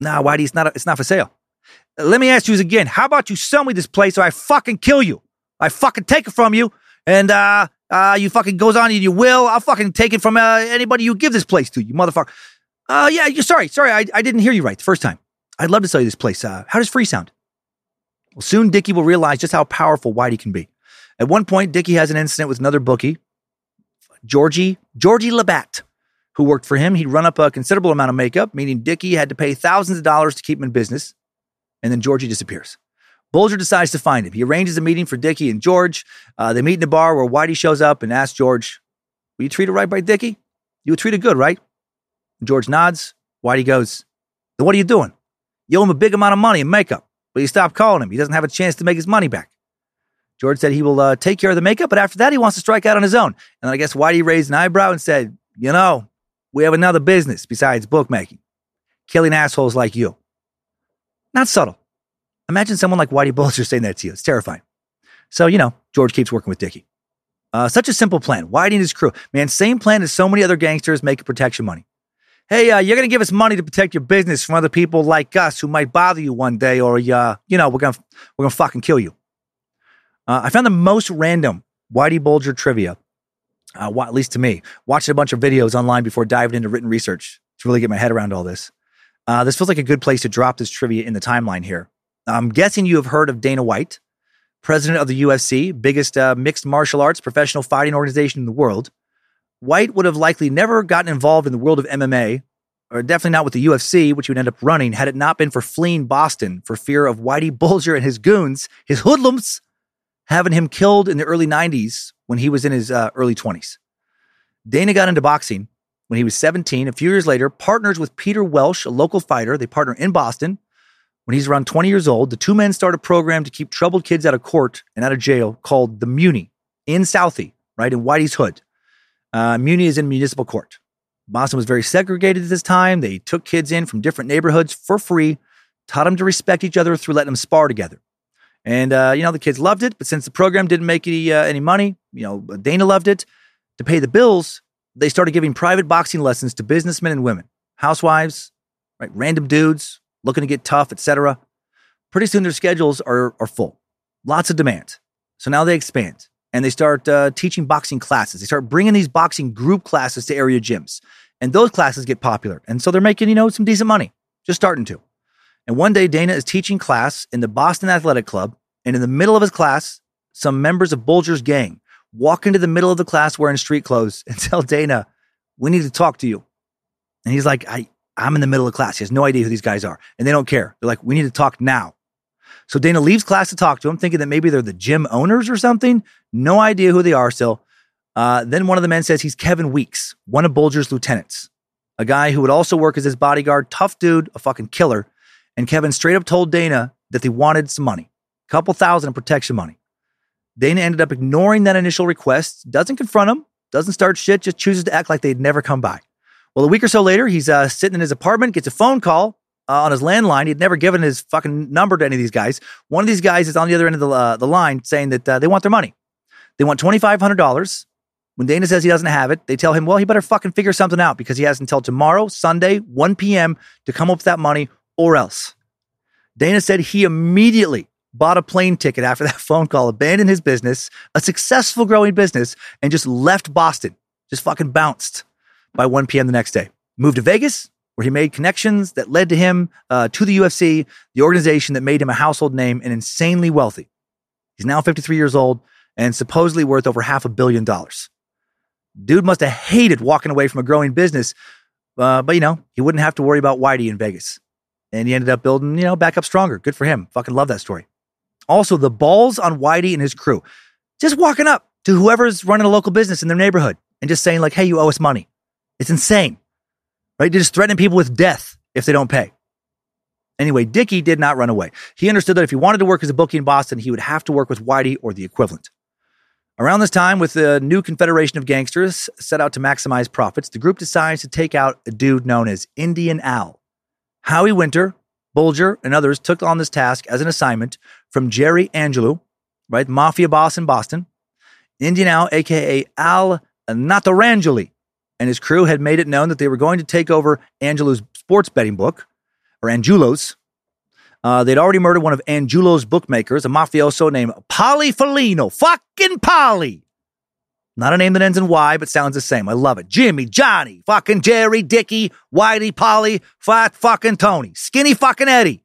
Nah, Whitey, it's not, it's not for sale. Let me ask you again. How about you sell me this place or I fucking kill you? I fucking take it from you and, uh, uh, you fucking goes on in you will. I'll fucking take it from uh, anybody you give this place to, you motherfucker. Uh, yeah, you sorry, sorry, I, I didn't hear you right the first time. I'd love to sell you this place. Uh, how does free sound? Well, soon Dickie will realize just how powerful Whitey can be. At one point, Dickie has an incident with another bookie, Georgie, Georgie Labatt, who worked for him. He'd run up a considerable amount of makeup, meaning Dickie had to pay thousands of dollars to keep him in business. And then Georgie disappears. Bulger decides to find him. He arranges a meeting for Dickie and George. Uh, they meet in a bar where Whitey shows up and asks George, Will you treat it right by Dickie? You treat it good, right? And George nods. Whitey goes, Then what are you doing? You owe him a big amount of money in makeup, but you stop calling him. He doesn't have a chance to make his money back. George said he will uh, take care of the makeup, but after that, he wants to strike out on his own. And I guess Whitey raised an eyebrow and said, You know, we have another business besides bookmaking killing assholes like you. Not subtle. Imagine someone like Whitey Bulger saying that to you. It's terrifying. So, you know, George keeps working with Dickie. Uh, such a simple plan. Whitey and his crew. Man, same plan as so many other gangsters making protection money. Hey, uh, you're going to give us money to protect your business from other people like us who might bother you one day, or, uh, you know, we're going to we're gonna fucking kill you. Uh, I found the most random Whitey Bulger trivia, uh, at least to me, watching a bunch of videos online before diving into written research to really get my head around all this. Uh, this feels like a good place to drop this trivia in the timeline here. I'm guessing you have heard of Dana White, president of the UFC, biggest uh, mixed martial arts professional fighting organization in the world. White would have likely never gotten involved in the world of MMA, or definitely not with the UFC, which he would end up running, had it not been for fleeing Boston for fear of Whitey Bulger and his goons, his hoodlums, having him killed in the early 90s when he was in his uh, early 20s. Dana got into boxing when he was 17. A few years later, partners with Peter Welch, a local fighter. They partner in Boston when he's around 20 years old, the two men start a program to keep troubled kids out of court and out of jail called the Muni in Southie, right, in Whitey's Hood. Uh, Muni is in municipal court. Boston was very segregated at this time. They took kids in from different neighborhoods for free, taught them to respect each other through letting them spar together. And, uh, you know, the kids loved it, but since the program didn't make any, uh, any money, you know, Dana loved it. To pay the bills, they started giving private boxing lessons to businessmen and women, housewives, right, random dudes, looking to get tough, etc. Pretty soon their schedules are, are full, lots of demand. So now they expand and they start uh, teaching boxing classes. They start bringing these boxing group classes to area gyms, and those classes get popular. And so they're making you know some decent money, just starting to. And one day Dana is teaching class in the Boston Athletic Club, and in the middle of his class, some members of Bulger's gang walk into the middle of the class wearing street clothes and tell Dana, we need to talk to you. And he's like, I, I'm in the middle of class. He has no idea who these guys are. And they don't care. They're like, we need to talk now. So Dana leaves class to talk to him, thinking that maybe they're the gym owners or something. No idea who they are still. Uh, then one of the men says he's Kevin Weeks, one of Bulger's lieutenants, a guy who would also work as his bodyguard, tough dude, a fucking killer. And Kevin straight up told Dana that they wanted some money, a couple thousand in protection money. Dana ended up ignoring that initial request, doesn't confront him, doesn't start shit, just chooses to act like they'd never come by. Well, a week or so later, he's uh, sitting in his apartment, gets a phone call uh, on his landline. He'd never given his fucking number to any of these guys. One of these guys is on the other end of the, uh, the line saying that uh, they want their money. They want $2,500. When Dana says he doesn't have it, they tell him, well, he better fucking figure something out because he has until tomorrow, Sunday, 1 p.m., to come up with that money or else. Dana said he immediately bought a plane ticket after that phone call, abandoned his business, a successful growing business, and just left Boston, just fucking bounced by 1 p.m. the next day. Moved to Vegas, where he made connections that led to him uh, to the UFC, the organization that made him a household name and insanely wealthy. He's now 53 years old and supposedly worth over half a billion dollars. Dude must have hated walking away from a growing business, uh, but you know, he wouldn't have to worry about Whitey in Vegas. And he ended up building, you know, back up stronger. Good for him. Fucking love that story. Also, the balls on Whitey and his crew, just walking up to whoever's running a local business in their neighborhood and just saying, like, hey, you owe us money. It's insane, right? Just threatening people with death if they don't pay. Anyway, Dickey did not run away. He understood that if he wanted to work as a bookie in Boston, he would have to work with Whitey or the equivalent. Around this time, with the new confederation of gangsters set out to maximize profits, the group decides to take out a dude known as Indian Al. Howie Winter, Bulger, and others took on this task as an assignment from Jerry Angelou, right, mafia boss in Boston. Indian Al, aka Al Notarangeli, and his crew had made it known that they were going to take over Angelo's sports betting book, or Angelo's. Uh, they'd already murdered one of Angelo's bookmakers, a mafioso named Polly Felino. Fucking Polly. Not a name that ends in Y, but sounds the same. I love it. Jimmy, Johnny, fucking Jerry, Dicky, Whitey, Polly, fat fucking Tony, skinny fucking Eddie,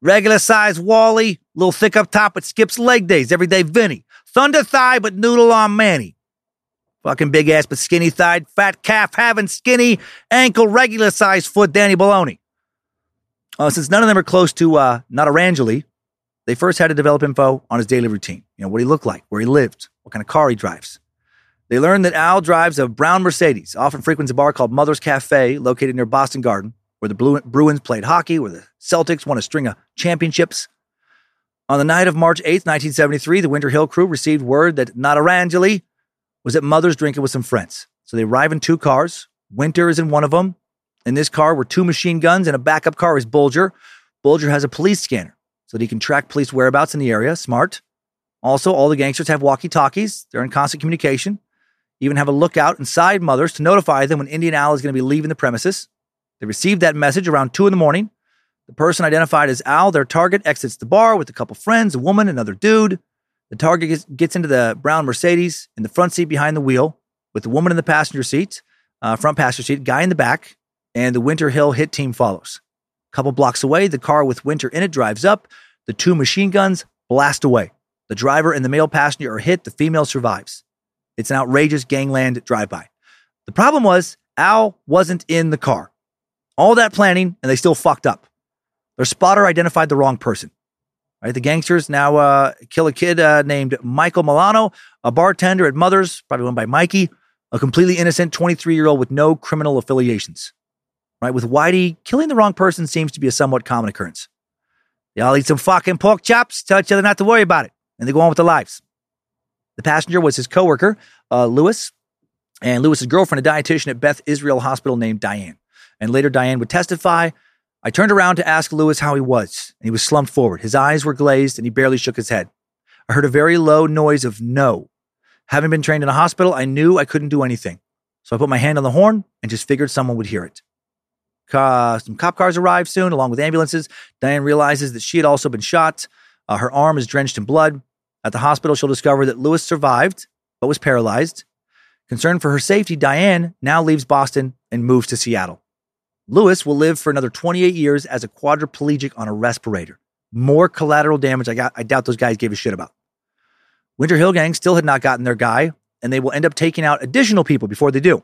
regular size Wally, little thick up top but skips leg days, everyday Vinny, thunder thigh but noodle on Manny. Fucking big ass but skinny thigh, fat calf having skinny ankle, regular size foot, Danny Baloney. Uh, since none of them are close to uh, Notarangeli, they first had to develop info on his daily routine. You know, what he looked like, where he lived, what kind of car he drives. They learned that Al drives a brown Mercedes, often frequents a bar called Mother's Cafe, located near Boston Garden, where the Bruins played hockey, where the Celtics won a string of championships. On the night of March 8th, 1973, the Winter Hill crew received word that Notarangeli was at Mother's drinking with some friends. So they arrive in two cars. Winter is in one of them. In this car were two machine guns, and a backup car is Bulger. Bulger has a police scanner so that he can track police whereabouts in the area. Smart. Also, all the gangsters have walkie talkies. They're in constant communication even have a lookout inside Mothers to notify them when Indian Al is going to be leaving the premises. They received that message around 2 in the morning. The person identified as Al, their target, exits the bar with a couple friends, a woman, another dude. The target gets, gets into the brown Mercedes in the front seat behind the wheel with the woman in the passenger seat, uh, front passenger seat, guy in the back, and the Winter Hill hit team follows. A couple blocks away, the car with Winter in it drives up. The two machine guns blast away. The driver and the male passenger are hit. The female survives. It's an outrageous gangland drive by. The problem was Al wasn't in the car. All that planning, and they still fucked up. Their spotter identified the wrong person. Right, the gangsters now uh, kill a kid uh, named Michael Milano, a bartender at Mother's, probably owned by Mikey, a completely innocent 23 year old with no criminal affiliations. Right, with Whitey, killing the wrong person seems to be a somewhat common occurrence. They all eat some fucking pork chops, tell each other not to worry about it, and they go on with their lives. The passenger was his coworker, uh, Lewis, and Lewis's girlfriend, a dietitian at Beth Israel Hospital named Diane. And later, Diane would testify. I turned around to ask Lewis how he was, and he was slumped forward. His eyes were glazed, and he barely shook his head. I heard a very low noise of no. Having been trained in a hospital, I knew I couldn't do anything. So I put my hand on the horn and just figured someone would hear it. Uh, some cop cars arrived soon, along with ambulances. Diane realizes that she had also been shot. Uh, her arm is drenched in blood. At the hospital, she'll discover that Lewis survived, but was paralyzed. Concerned for her safety, Diane now leaves Boston and moves to Seattle. Lewis will live for another 28 years as a quadriplegic on a respirator. More collateral damage I got I doubt those guys gave a shit about. Winter Hill Gang still had not gotten their guy, and they will end up taking out additional people before they do.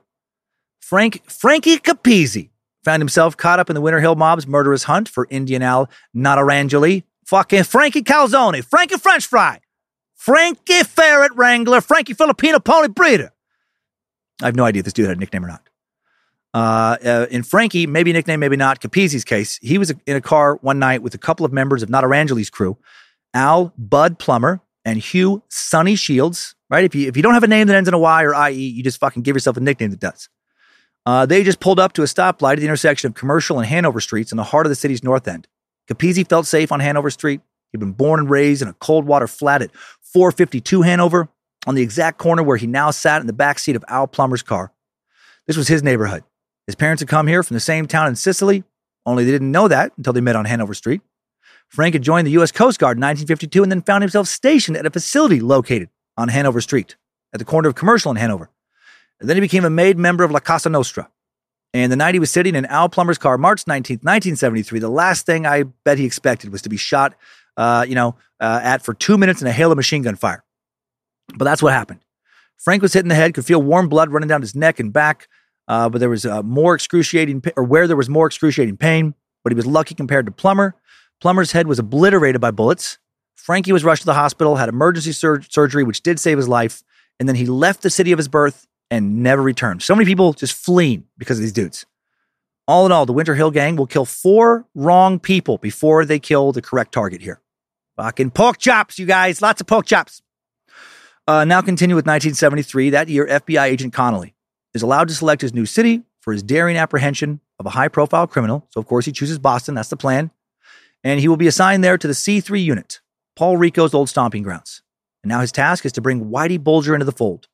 Frank Frankie Capizzi found himself caught up in the Winter Hill mob's murderous hunt for Indian Al Notarangeli, fucking Frankie Calzone, Frankie French Fry, Frankie Ferret Wrangler, Frankie Filipino Pony Breeder. I have no idea if this dude had a nickname or not. Uh, uh, in Frankie, maybe nickname, maybe not, Capizzi's case, he was in a car one night with a couple of members of Notarangeli's crew, Al Bud Plummer and Hugh Sonny Shields, right? If you, if you don't have a name that ends in a Y or IE, you just fucking give yourself a nickname that does. Uh, they just pulled up to a stoplight at the intersection of Commercial and Hanover Streets in the heart of the city's north end. Capizzi felt safe on Hanover Street. He'd been born and raised in a cold water flat at 452 Hanover, on the exact corner where he now sat in the back seat of Al Plummer's car. This was his neighborhood. His parents had come here from the same town in Sicily, only they didn't know that until they met on Hanover Street. Frank had joined the U.S. Coast Guard in 1952 and then found himself stationed at a facility located on Hanover Street, at the corner of Commercial in Hanover. And then he became a made member of La Casa Nostra. And the night he was sitting in Al Plummer's car, March 19th, 1973, the last thing I bet he expected was to be shot, uh, you know, uh, at for two minutes in a hail of machine gun fire. But that's what happened. Frank was hit in the head, could feel warm blood running down his neck and back, uh, but there was uh, more excruciating, or where there was more excruciating pain. But he was lucky compared to Plummer. Plummer's head was obliterated by bullets. Frankie was rushed to the hospital, had emergency sur- surgery, which did save his life, and then he left the city of his birth and never returned. So many people just fleeing because of these dudes. All in all, the Winter Hill Gang will kill four wrong people before they kill the correct target here. Fucking pork chops, you guys. Lots of pork chops. Uh, now continue with 1973. That year, FBI agent Connolly is allowed to select his new city for his daring apprehension of a high profile criminal. So, of course, he chooses Boston. That's the plan. And he will be assigned there to the C3 unit, Paul Rico's old stomping grounds. And now his task is to bring Whitey Bulger into the fold.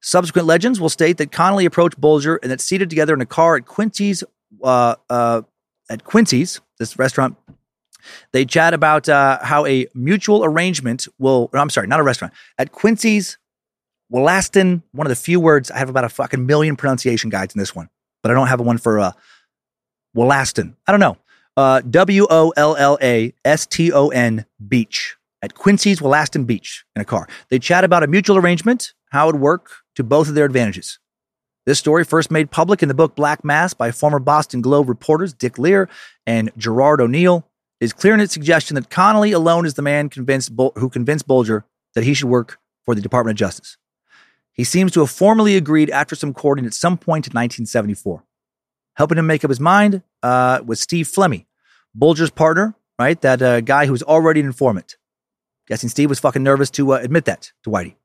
Subsequent legends will state that Connolly approached Bulger and that seated together in a car at Quincy's, uh, uh, at Quincy's, this restaurant they chat about uh, how a mutual arrangement will, I'm sorry, not a restaurant, at Quincy's Wollaston, one of the few words, I have about a fucking million pronunciation guides in this one, but I don't have one for uh, Wollaston. I don't know. Uh, w O L L A S T O N Beach at Quincy's Wollaston Beach in a car. They chat about a mutual arrangement, how it would work to both of their advantages. This story first made public in the book Black Mass by former Boston Globe reporters Dick Lehr and Gerard O'Neill is clear in its suggestion that Connolly alone is the man convinced who convinced Bulger that he should work for the Department of Justice. He seems to have formally agreed after some courting at some point in 1974. Helping him make up his mind uh, was Steve Flemmi, Bulger's partner, right? That uh, guy who was already an informant. Guessing Steve was fucking nervous to uh, admit that to Whitey.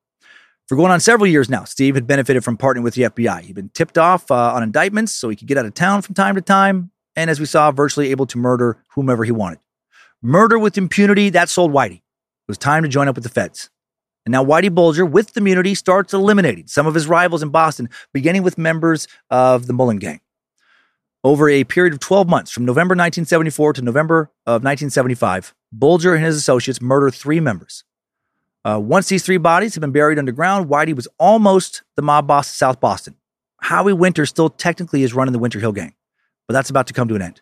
For going on several years now, Steve had benefited from partnering with the FBI. He'd been tipped off uh, on indictments so he could get out of town from time to time, and as we saw, virtually able to murder whomever he wanted. Murder with impunity, that sold Whitey. It was time to join up with the feds. And now Whitey Bulger, with the immunity, starts eliminating some of his rivals in Boston, beginning with members of the Mullen Gang. Over a period of 12 months, from November 1974 to November of 1975, Bulger and his associates murder three members. Uh, once these three bodies had been buried underground, Whitey was almost the mob boss of South Boston. Howie Winter still technically is running the Winter Hill Gang, but that's about to come to an end.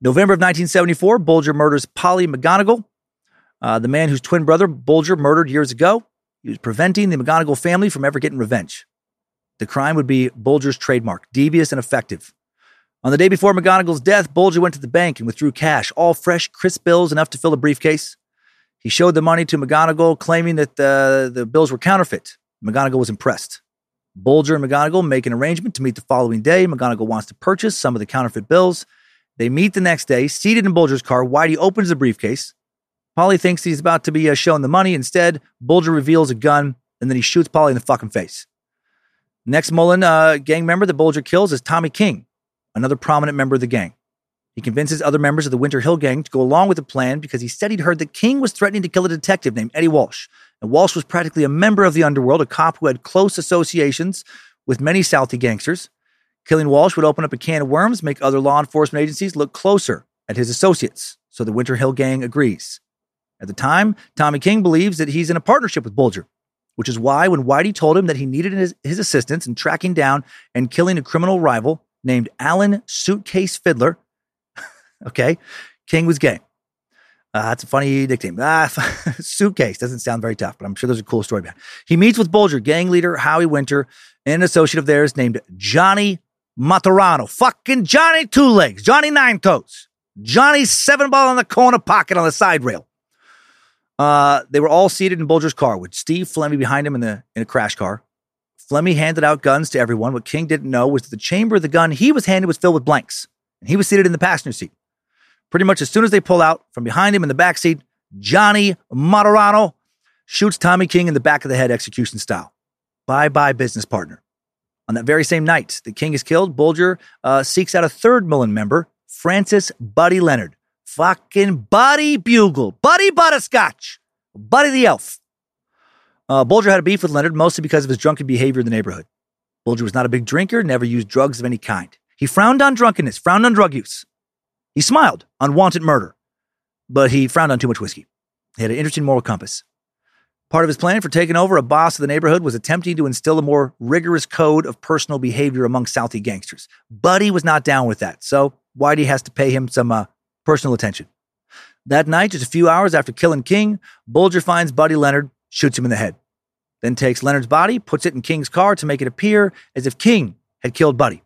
November of 1974, Bulger murders Polly McGonagle, uh, the man whose twin brother Bulger murdered years ago. He was preventing the McGonagle family from ever getting revenge. The crime would be Bulger's trademark, devious and effective. On the day before McGonagle's death, Bulger went to the bank and withdrew cash, all fresh, crisp bills enough to fill a briefcase. He showed the money to McGonagle, claiming that the, the bills were counterfeit. McGonagle was impressed. Bulger and McGonagle make an arrangement to meet the following day. McGonagle wants to purchase some of the counterfeit bills. They meet the next day, seated in Bulger's car. Whitey opens the briefcase. Polly thinks he's about to be uh, shown the money. Instead, Bulger reveals a gun and then he shoots Polly in the fucking face. Next Mullen uh, gang member that Bulger kills is Tommy King, another prominent member of the gang. He convinces other members of the Winter Hill gang to go along with the plan because he said he'd heard that King was threatening to kill a detective named Eddie Walsh. And Walsh was practically a member of the underworld, a cop who had close associations with many Southie gangsters. Killing Walsh would open up a can of worms, make other law enforcement agencies look closer at his associates. So the Winter Hill gang agrees. At the time, Tommy King believes that he's in a partnership with Bulger, which is why when Whitey told him that he needed his, his assistance in tracking down and killing a criminal rival named Alan Suitcase Fidler, okay, King was game. Uh, that's a funny nickname. Ah, suitcase doesn't sound very tough, but I'm sure there's a cool story behind. it. He meets with Bulger gang leader Howie Winter and an associate of theirs named Johnny Martorano. Fucking Johnny Two Legs, Johnny Nine Toes, Johnny Seven Ball in the corner pocket on the side rail. Uh, they were all seated in Bulger's car with Steve Flemmi behind him in the in a crash car. Flemmi handed out guns to everyone. What King didn't know was that the chamber of the gun he was handed was filled with blanks, and he was seated in the passenger seat. Pretty much as soon as they pull out from behind him in the back seat, Johnny Martorano shoots Tommy King in the back of the head execution style. Bye bye, business partner. On that very same night, the King is killed. Bulger uh, seeks out a third Mullen member, Francis Buddy Leonard. Fucking Buddy Bugle, Buddy Butterscotch, Buddy the Elf. Uh, Bulger had a beef with Leonard mostly because of his drunken behavior in the neighborhood. Bulger was not a big drinker, never used drugs of any kind. He frowned on drunkenness, frowned on drug use. He smiled on wanted murder, but he frowned on too much whiskey. He had an interesting moral compass. Part of his plan for taking over a boss of the neighborhood was attempting to instill a more rigorous code of personal behavior among Southie gangsters. Buddy was not down with that, so Whitey has to pay him some uh, personal attention. That night, just a few hours after killing King, Bulger finds Buddy Leonard, shoots him in the head, then takes Leonard's body, puts it in King's car to make it appear as if King had killed Buddy.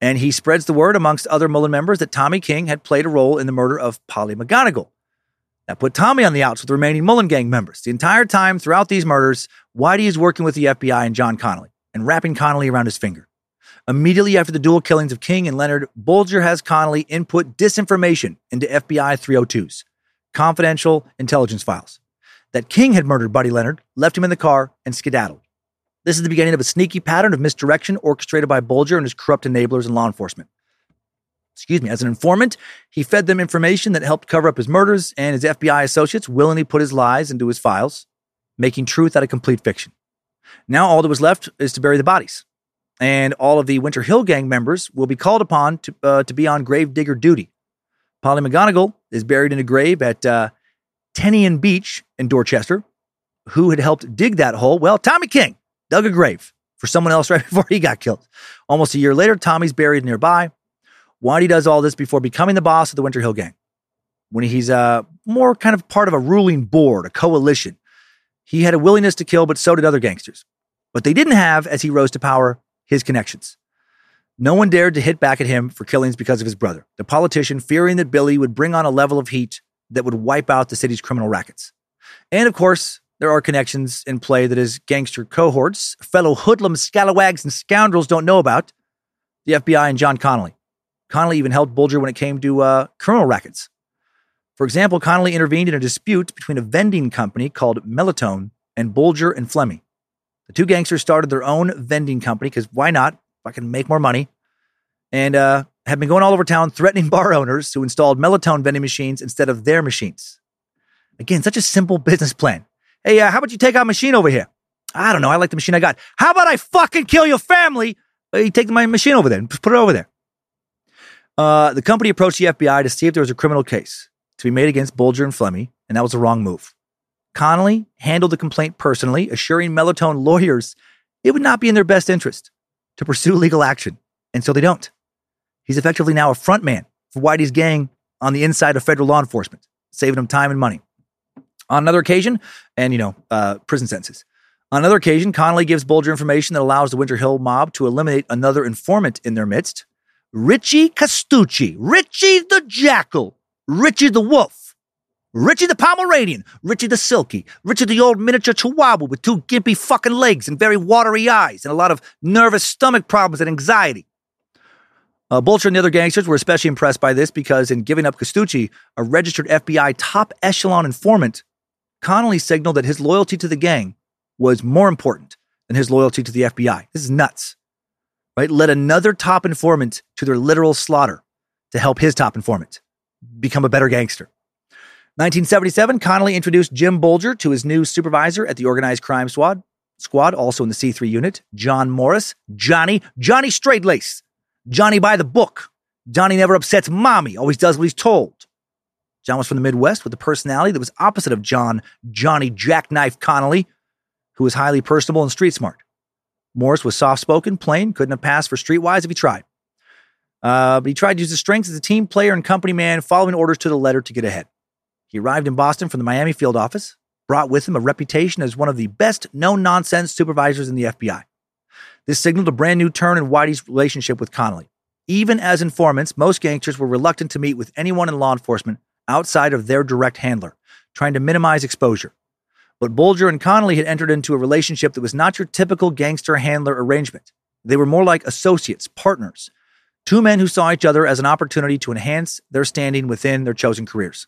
And he spreads the word amongst other Mullen members that Tommy King had played a role in the murder of Polly McGonagle. That put Tommy on the outs with the remaining Mullen gang members. The entire time throughout these murders, Whitey is working with the FBI and John Connolly and wrapping Connolly around his finger. Immediately after the dual killings of King and Leonard, Bulger has Connolly input disinformation into FBI 302s, confidential intelligence files, that King had murdered Buddy Leonard, left him in the car, and skedaddled. This is the beginning of a sneaky pattern of misdirection orchestrated by Bulger and his corrupt enablers in law enforcement. Excuse me, as an informant, he fed them information that helped cover up his murders, and his FBI associates willingly put his lies into his files, making truth out of complete fiction. Now all that was left is to bury the bodies. And all of the Winter Hill gang members will be called upon to, uh, to be on grave digger duty. Polly McGonagle is buried in a grave at uh, Tenean Beach in Dorchester. Who had helped dig that hole? Well, Tommy King dug a grave for someone else right before he got killed. Almost a year later, Tommy's buried nearby. Whitey does all this before becoming the boss of the Winter Hill Gang. When he's uh, more kind of part of a ruling board, a coalition, he had a willingness to kill, but so did other gangsters. But they didn't have, as he rose to power, his connections. No one dared to hit back at him for killings because of his brother, the politician, fearing that Billy would bring on a level of heat that would wipe out the city's criminal rackets. And of course, there are connections in play that his gangster cohorts, fellow hoodlums, scalawags, and scoundrels don't know about the FBI and John Connolly. Connolly even helped Bulger when it came to uh, criminal rackets. For example, Connolly intervened in a dispute between a vending company called Melotone and Bulger and Flemmi. The two gangsters started their own vending company because why not? I can make more money. And uh, have been going all over town threatening bar owners who installed Melotone vending machines instead of their machines. Again, such a simple business plan. Hey, uh, how about you take our machine over here? I don't know. I like the machine I got. How about I fucking kill your family? You take my machine over there and put it over there. Uh, the company approached the FBI to see if there was a criminal case to be made against Bulger and Flemmi, and that was the wrong move. Connolly handled the complaint personally, assuring Melotone lawyers it would not be in their best interest to pursue legal action, and so they don't. He's effectively now a front man for Whitey's gang on the inside of federal law enforcement, saving him time and money. On another occasion, and you know, uh, prison sentences. On another occasion, Connolly gives Bulger information that allows the Winter Hill mob to eliminate another informant in their midst, Richie Castucci, Richie the Jackal, Richie the Wolf, Richie the Pomeranian, Richie the Silky, Richie the old miniature Chihuahua with two gimpy fucking legs and very watery eyes and a lot of nervous stomach problems and anxiety. Uh, Bulger and the other gangsters were especially impressed by this because in giving up Castucci, a registered FBI top echelon informant, Connolly signaled that his loyalty to the gang was more important than his loyalty to the FBI. This is nuts, right? Led another top informant to their literal slaughter to help his top informant become a better gangster. 1977, Connolly introduced Jim Bulger to his new supervisor at the organized crime squad, squad, also in the C3 unit, John Morris, Johnny, Johnny Straight Lace, Johnny by the book. Johnny never upsets mommy, always does what he's told. John was from the Midwest with a personality that was opposite of John, Johnny Jackknife Connolly, who was highly personable and street smart. Morris was soft spoken, plain, couldn't have passed for streetwise if he tried. Uh, but he tried to use his strengths as a team player and company man, following orders to the letter to get ahead. He arrived in Boston from the Miami field office, brought with him a reputation as one of the best no nonsense supervisors in the FBI. This signaled a brand new turn in Whitey's relationship with Connolly. Even as informants, most gangsters were reluctant to meet with anyone in law enforcement outside of their direct handler, trying to minimize exposure. But Bulger and Connolly had entered into a relationship that was not your typical gangster handler arrangement. They were more like associates, partners, two men who saw each other as an opportunity to enhance their standing within their chosen careers.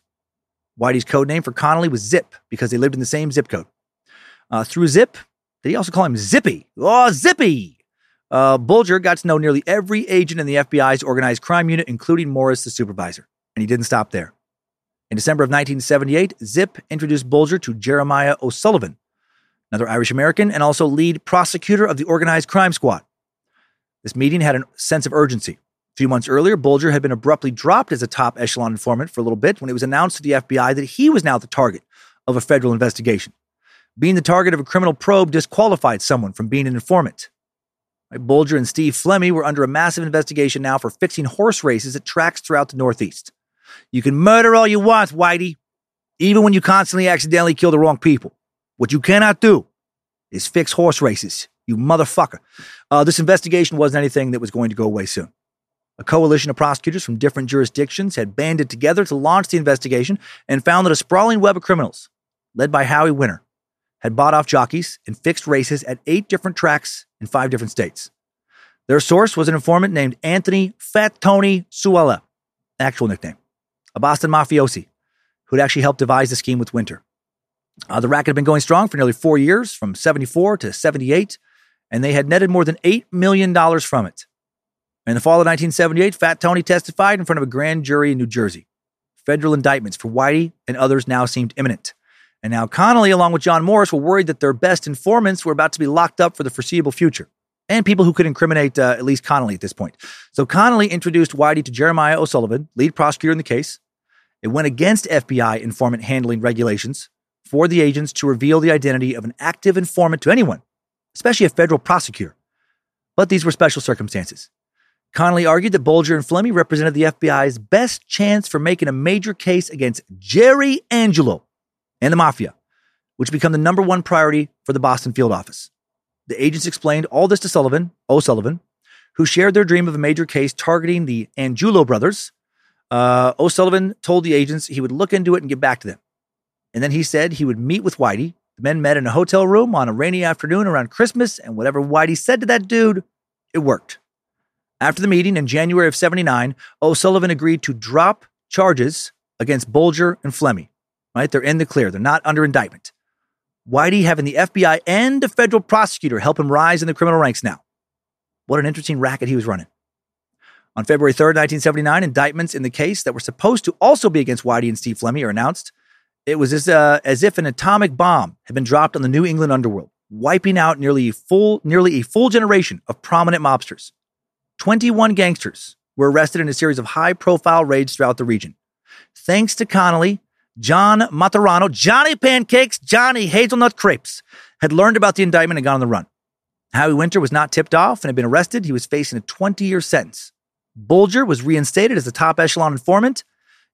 Whitey's code name for Connolly was Zip because they lived in the same zip code. Uh, through Zip, did he also call him Zippy? Oh, Zippy! Uh, Bulger got to know nearly every agent in the FBI's organized crime unit, including Morris, the supervisor. And he didn't stop there. In December of 1978, Zip introduced Bulger to Jeremiah O'Sullivan, another Irish American and also lead prosecutor of the organized crime squad. This meeting had a sense of urgency. A few months earlier, Bulger had been abruptly dropped as a top echelon informant for a little bit when it was announced to the FBI that he was now the target of a federal investigation. Being the target of a criminal probe disqualified someone from being an informant. Bulger and Steve Flemmi were under a massive investigation now for fixing horse races at tracks throughout the Northeast. You can murder all you want, Whitey, even when you constantly accidentally kill the wrong people. What you cannot do is fix horse races, you motherfucker. Uh, this investigation wasn't anything that was going to go away soon. A coalition of prosecutors from different jurisdictions had banded together to launch the investigation and found that a sprawling web of criminals, led by Howie Winter, had bought off jockeys and fixed races at eight different tracks in five different states. Their source was an informant named Anthony Fat Tony Ciulla, actual nickname a Boston mafiosi who had actually helped devise the scheme with Winter. Uh, the racket had been going strong for nearly four years, from 74 to 78, and they had netted more than $8 million from it. In the fall of 1978, Fat Tony testified in front of a grand jury in New Jersey. Federal indictments for Whitey and others now seemed imminent. And now Connolly, along with John Morris, were worried that their best informants were about to be locked up for the foreseeable future, and people who could incriminate uh, at least Connolly at this point. So Connolly introduced Whitey to Jeremiah O'Sullivan, lead prosecutor in the case. It went against FBI informant handling regulations for the agents to reveal the identity of an active informant to anyone, especially a federal prosecutor. But these were special circumstances. Connolly argued that Bulger and Flemmi represented the FBI's best chance for making a major case against Jerry Angelo and the Mafia, which became the number one priority for the Boston field office. The agents explained all this to Sullivan, O'Sullivan, who shared their dream of a major case targeting the Angiulo brothers. Uh, O'Sullivan told the agents he would look into it and get back to them. And then he said he would meet with Whitey. The men met in a hotel room on a rainy afternoon around Christmas, and whatever Whitey said to that dude, it worked. After the meeting in January of 79, O'Sullivan agreed to drop charges against Bulger and Flemmi. Right? They're in the clear. They're not under indictment. Whitey having the FBI and a federal prosecutor help him rise in the criminal ranks now. What an interesting racket he was running. On February 3rd, 1979, indictments in the case that were supposed to also be against Whitey and Steve Flemmi are announced. It was as, uh, as if an atomic bomb had been dropped on the New England underworld, wiping out nearly a full, nearly a full generation of prominent mobsters. 21 gangsters were arrested in a series of high profile raids throughout the region. Thanks to Connolly, John Martorano, Johnny Pancakes, Johnny Hazelnut Crepes, had learned about the indictment and gone on the run. Howie Winter was not tipped off and had been arrested. He was facing a 20 year sentence. Bulger was reinstated as the top echelon informant.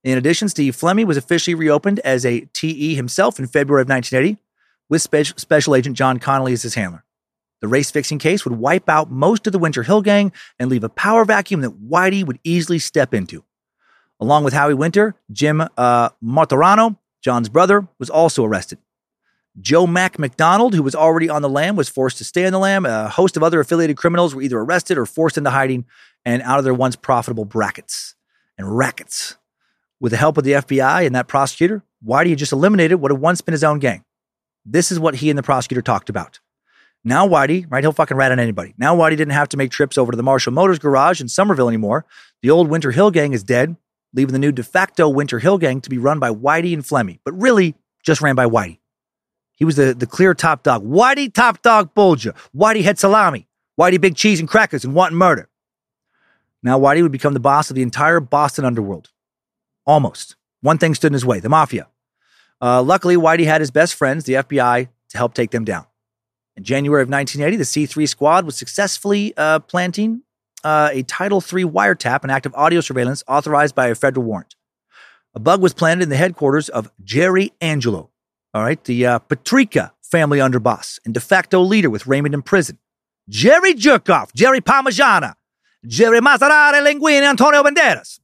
In addition, Steve Flemmi was officially reopened as a TE himself in February of 1980, with Spe- Special Agent John Connolly as his handler. The race fixing case would wipe out most of the Winter Hill gang and leave a power vacuum that Whitey would easily step into. Along with Howie Winter, Jim uh, Martorano, John's brother, was also arrested. Joe Mac McDonald, who was already on the lam, was forced to stay on the lam. A host of other affiliated criminals were either arrested or forced into hiding and out of their once profitable brackets and rackets. With the help of the FBI and that prosecutor, Whitey had just eliminated what had once been his own gang. This is what he and the prosecutor talked about. Now Whitey, right, he'll fucking rat on anybody. Now Whitey didn't have to make trips over to the Marshall Motors garage in Somerville anymore. The old Winter Hill gang is dead, leaving the new de facto Winter Hill gang to be run by Whitey and Flemmi, but really just ran by Whitey. He was the, the clear top dog. Whitey top dog Bulger. Whitey had salami. Whitey big cheese and crackers and wanting murder. Now Whitey would become the boss of the entire Boston underworld. Almost. One thing stood in his way the mafia. Uh, luckily, Whitey had his best friends, the FBI, to help take them down. In January of 1980, the C3 squad was successfully uh, planting uh, a Title III wiretap, an act of audio surveillance authorized by a federal warrant. A bug was planted in the headquarters of Jerry Angelo, all right, the uh, Patriarca family underboss and de facto leader with Raymond in prison. Jerry Jerkoff, Jerry Parmigiana, Jerry Maserati Linguini, Antonio Banderas.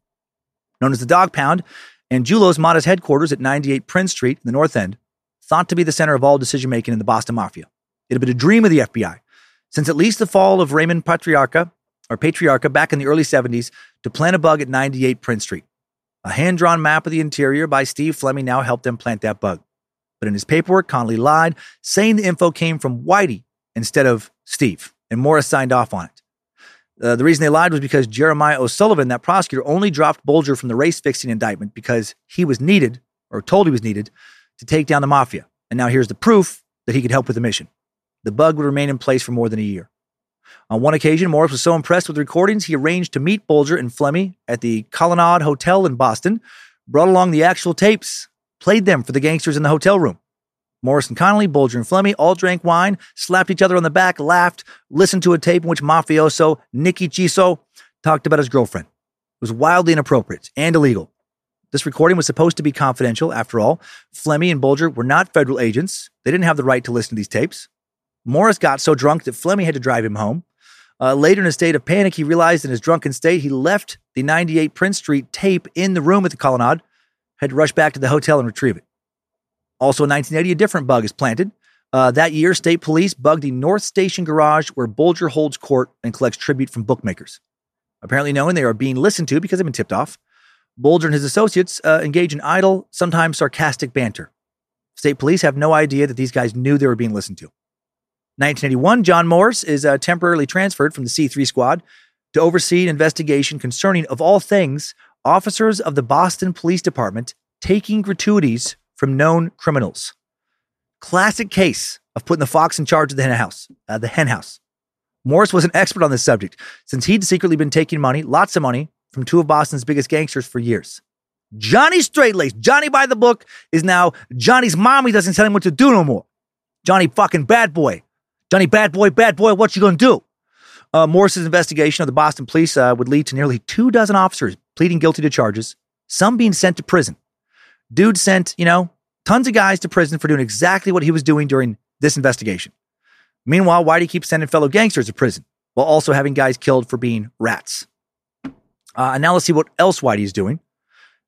Known as the Dog Pound, and Angelo's modest headquarters at 98 Prince Street in the North End, thought to be the center of all decision making in the Boston Mafia. It had been a dream of the FBI since at least the fall of Raymond Patriarca or Patriarca back in the early 70s to plant a bug at 98 Prince Street. A hand drawn map of the interior by Steve Flemmi now helped them plant that bug. But in his paperwork, Connolly lied, saying the info came from Whitey instead of Steve, and Morris signed off on it. Uh, the reason they lied was because Jeremiah O'Sullivan, that prosecutor, only dropped Bulger from the race fixing indictment because he was needed, or told he was needed, to take down the mafia. And now here's the proof that he could help with the mission. The bug would remain in place for more than a year. On one occasion, Morris was so impressed with the recordings, he arranged to meet Bulger and Flemmi at the Colonnade Hotel in Boston, brought along the actual tapes, played them for the gangsters in the hotel room. Morris and Connolly, Bulger and Flemmi all drank wine, slapped each other on the back, laughed, listened to a tape in which mafioso Nicky Giso talked about his girlfriend. It was wildly inappropriate and illegal. This recording was supposed to be confidential, after all. Flemmi and Bulger were not federal agents. They didn't have the right to listen to these tapes. Morris got so drunk that Flemmi had to drive him home. Uh, later, in a state of panic, he realized in his drunken state he left the 98 Prince Street tape in the room at the Colonnade, had to rush back to the hotel and retrieve it. Also in 1980, a different bug is planted. Uh, that year, state police bugged the North Station garage where Bulger holds court and collects tribute from bookmakers. Apparently, knowing they are being listened to because they've been tipped off, Bulger and his associates uh, engage in idle, sometimes sarcastic banter. State police have no idea that these guys knew they were being listened to. 1981, John Morris is uh, temporarily transferred from the C3 squad to oversee an investigation concerning, of all things, officers of the Boston Police Department taking gratuities from known criminals. Classic case of putting the fox in charge of the hen house. Uh, the hen house. Morris was an expert on this subject since he'd secretly been taking money, lots of money, from two of Boston's biggest gangsters for years. Johnny Straightlaced, Johnny by the book, is now Johnny's mommy doesn't tell him what to do no more. Johnny fucking bad boy. Johnny bad boy, bad boy, what you gonna do? Uh, Morris's investigation of the Boston police uh, would lead to nearly two dozen officers pleading guilty to charges, some being sent to prison. Dude sent, you know, tons of guys to prison for doing exactly what he was doing during this investigation. Meanwhile, why do you keep sending fellow gangsters to prison while also having guys killed for being rats? Uh, and now let's see what else Whitey's doing.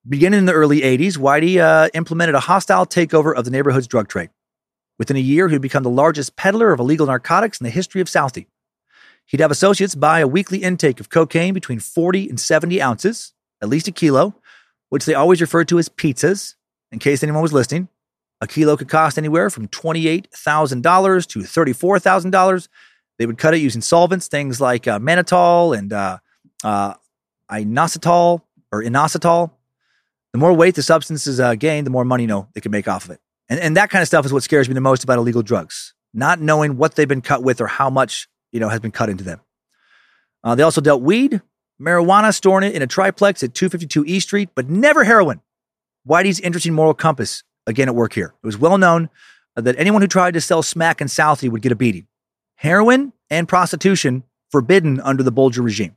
Beginning in the early 80s, Whitey uh, implemented a hostile takeover of the neighborhood's drug trade. Within a year, he'd become the largest peddler of illegal narcotics in the history of Southie. He'd have associates buy a weekly intake of cocaine between 40 and 70 ounces, at least a kilo, which they always referred to as pizzas, in case anyone was listening. A kilo could cost anywhere from $28,000 to $34,000. They would cut it using solvents, things like uh, mannitol and uh, uh, inositol or inositol. The more weight the substance is uh, gained, the more money you know they can make off of it. And, and that kind of stuff is what scares me the most about illegal drugs. Not knowing what they've been cut with or how much you know has been cut into them. Uh, they also dealt weed, marijuana, storing it in a triplex at 252 E Street, but never heroin. Whitey's interesting moral compass again at work here. It was well known that anyone who tried to sell smack in Southie would get a beating. Heroin and prostitution forbidden under the Bulger regime.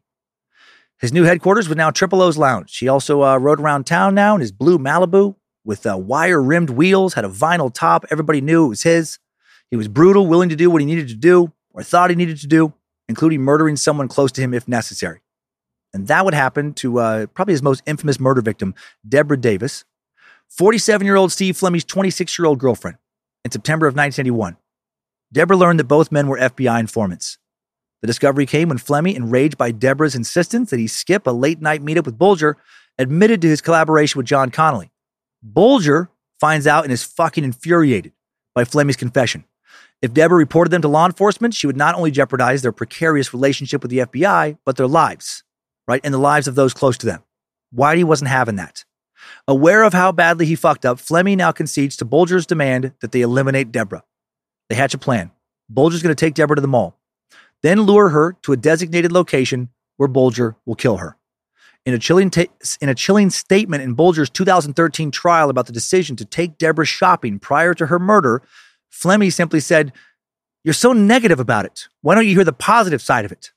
His new headquarters was now Triple O's Lounge. He also uh, rode around town now in his blue Malibu with uh, wire rimmed wheels, had a vinyl top. Everybody knew it was his. He was brutal, willing to do what he needed to do or thought he needed to do, including murdering someone close to him if necessary. And that would happen to uh, probably his most infamous murder victim, Deborah Davis, 47 year old Steve Flemmi's 26 year old girlfriend, in September of 1981. Deborah learned that both men were FBI informants. The discovery came when Flemmi, enraged by Deborah's insistence that he skip a late night meetup with Bulger, admitted to his collaboration with John Connolly. Bulger finds out and is fucking infuriated by Flemmi's confession. If Deborah reported them to law enforcement, she would not only jeopardize their precarious relationship with the FBI, but their lives, right? And the lives of those close to them. Whitey wasn't having that. Aware of how badly he fucked up, Flemmi now concedes to Bulger's demand that they eliminate Deborah. They hatch a plan. Bulger's going to take Deborah to the mall then lure her to a designated location where Bulger will kill her. In a chilling, ta- in a chilling statement in Bulger's 2013 trial about the decision to take Deborah shopping prior to her murder, Flemmi simply said, You're so negative about it. Why don't you hear the positive side of it?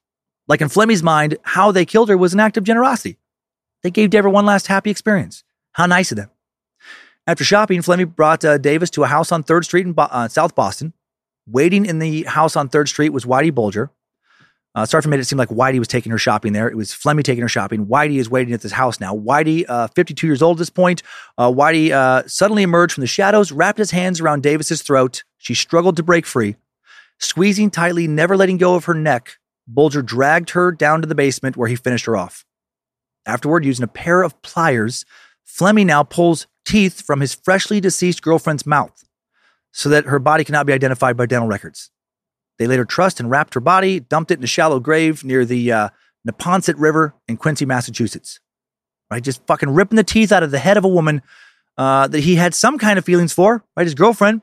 Like in Flemmi's mind, how they killed her was an act of generosity. They gave Deborah one last happy experience. How nice of them. After shopping, Flemmi brought uh, Davis to a house on 3rd Street in Bo- uh, South Boston. Waiting in the house on 3rd Street was Whitey Bulger. Uh, making it seem like Whitey was taking her shopping there. It was Flemmi taking her shopping. Whitey is waiting at this house now. Whitey, uh, 52 years old at this point, uh, Whitey uh, suddenly emerged from the shadows, wrapped his hands around Davis's throat. She struggled to break free. Squeezing tightly, never letting go of her neck, Bulger dragged her down to the basement where he finished her off. Afterward, using a pair of pliers, Flemmi now pulls teeth from his freshly deceased girlfriend's mouth so that her body cannot be identified by dental records. They later trussed and wrapped her body, dumped it in a shallow grave near the uh, Neponset River in Quincy, Massachusetts. Right, just fucking ripping the teeth out of the head of a woman uh, that he had some kind of feelings for. Right, his girlfriend.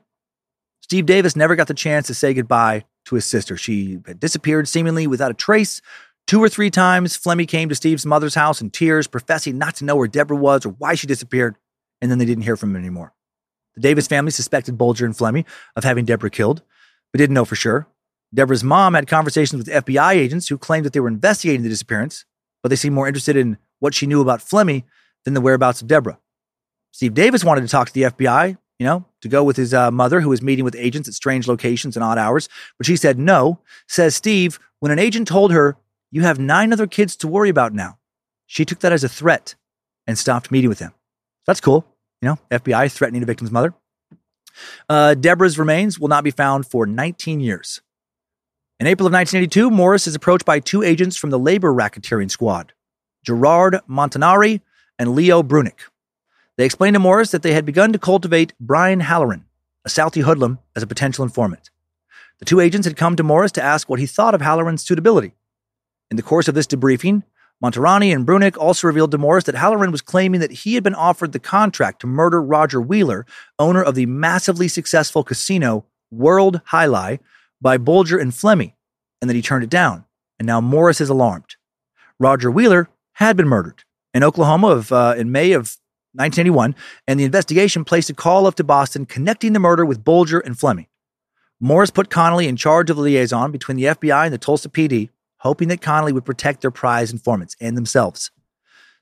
Steve Davis never got the chance to say goodbye to his sister. She had disappeared seemingly without a trace. Two or three times, Flemmi came to Steve's mother's house in tears, professing not to know where Deborah was or why she disappeared, and then they didn't hear from him anymore. The Davis family suspected Bulger and Flemmi of having Deborah killed, but didn't know for sure. Deborah's mom had conversations with FBI agents who claimed that they were investigating the disappearance, but they seemed more interested in what she knew about Flemmi than the whereabouts of Deborah. Steve Davis wanted to talk to the FBI, you know, to go with his uh, mother, who was meeting with agents at strange locations and odd hours, but she said no. Says Steve, when an agent told her, You have nine other kids to worry about now, she took that as a threat and stopped meeting with him. That's cool. You know, FBI threatening a victim's mother. Uh, Deborah's remains will not be found for 19 years. In April of 1982, Morris is approached by two agents from the labor racketeering squad, Gerard Montanari and Leo Brunick. They explained to Morris that they had begun to cultivate Brian Halloran, a Southie hoodlum, as a potential informant. The two agents had come to Morris to ask what he thought of Halloran's suitability. In the course of this debriefing, Montanari and Brunick also revealed to Morris that Halloran was claiming that he had been offered the contract to murder Roger Wheeler, owner of the massively successful casino World Jai Alai, by Bulger and Flemmi, and that he turned it down. And now Morris is alarmed. Roger Wheeler had been murdered in Oklahoma of, uh, in May of 1981, and the investigation placed a call up to Boston connecting the murder with Bulger and Flemmi. Morris put Connolly in charge of the liaison between the FBI and the Tulsa PD, hoping that Connolly would protect their prize informants and themselves.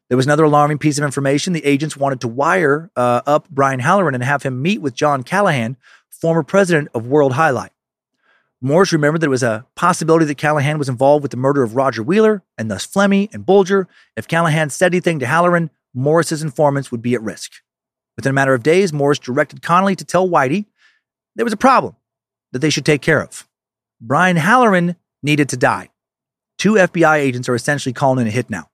There was another alarming piece of information. The agents wanted to wire uh, up Brian Halloran and have him meet with John Callahan, former president of World Jai Alai. Morris remembered that it was a possibility that Callahan was involved with the murder of Roger Wheeler and thus Flemmi and Bulger. If Callahan said anything to Halloran, Morris's informants would be at risk. Within a matter of days, Morris directed Connolly to tell Whitey there was a problem that they should take care of. Brian Halloran needed to die. Two FBI agents are essentially calling in a hit now.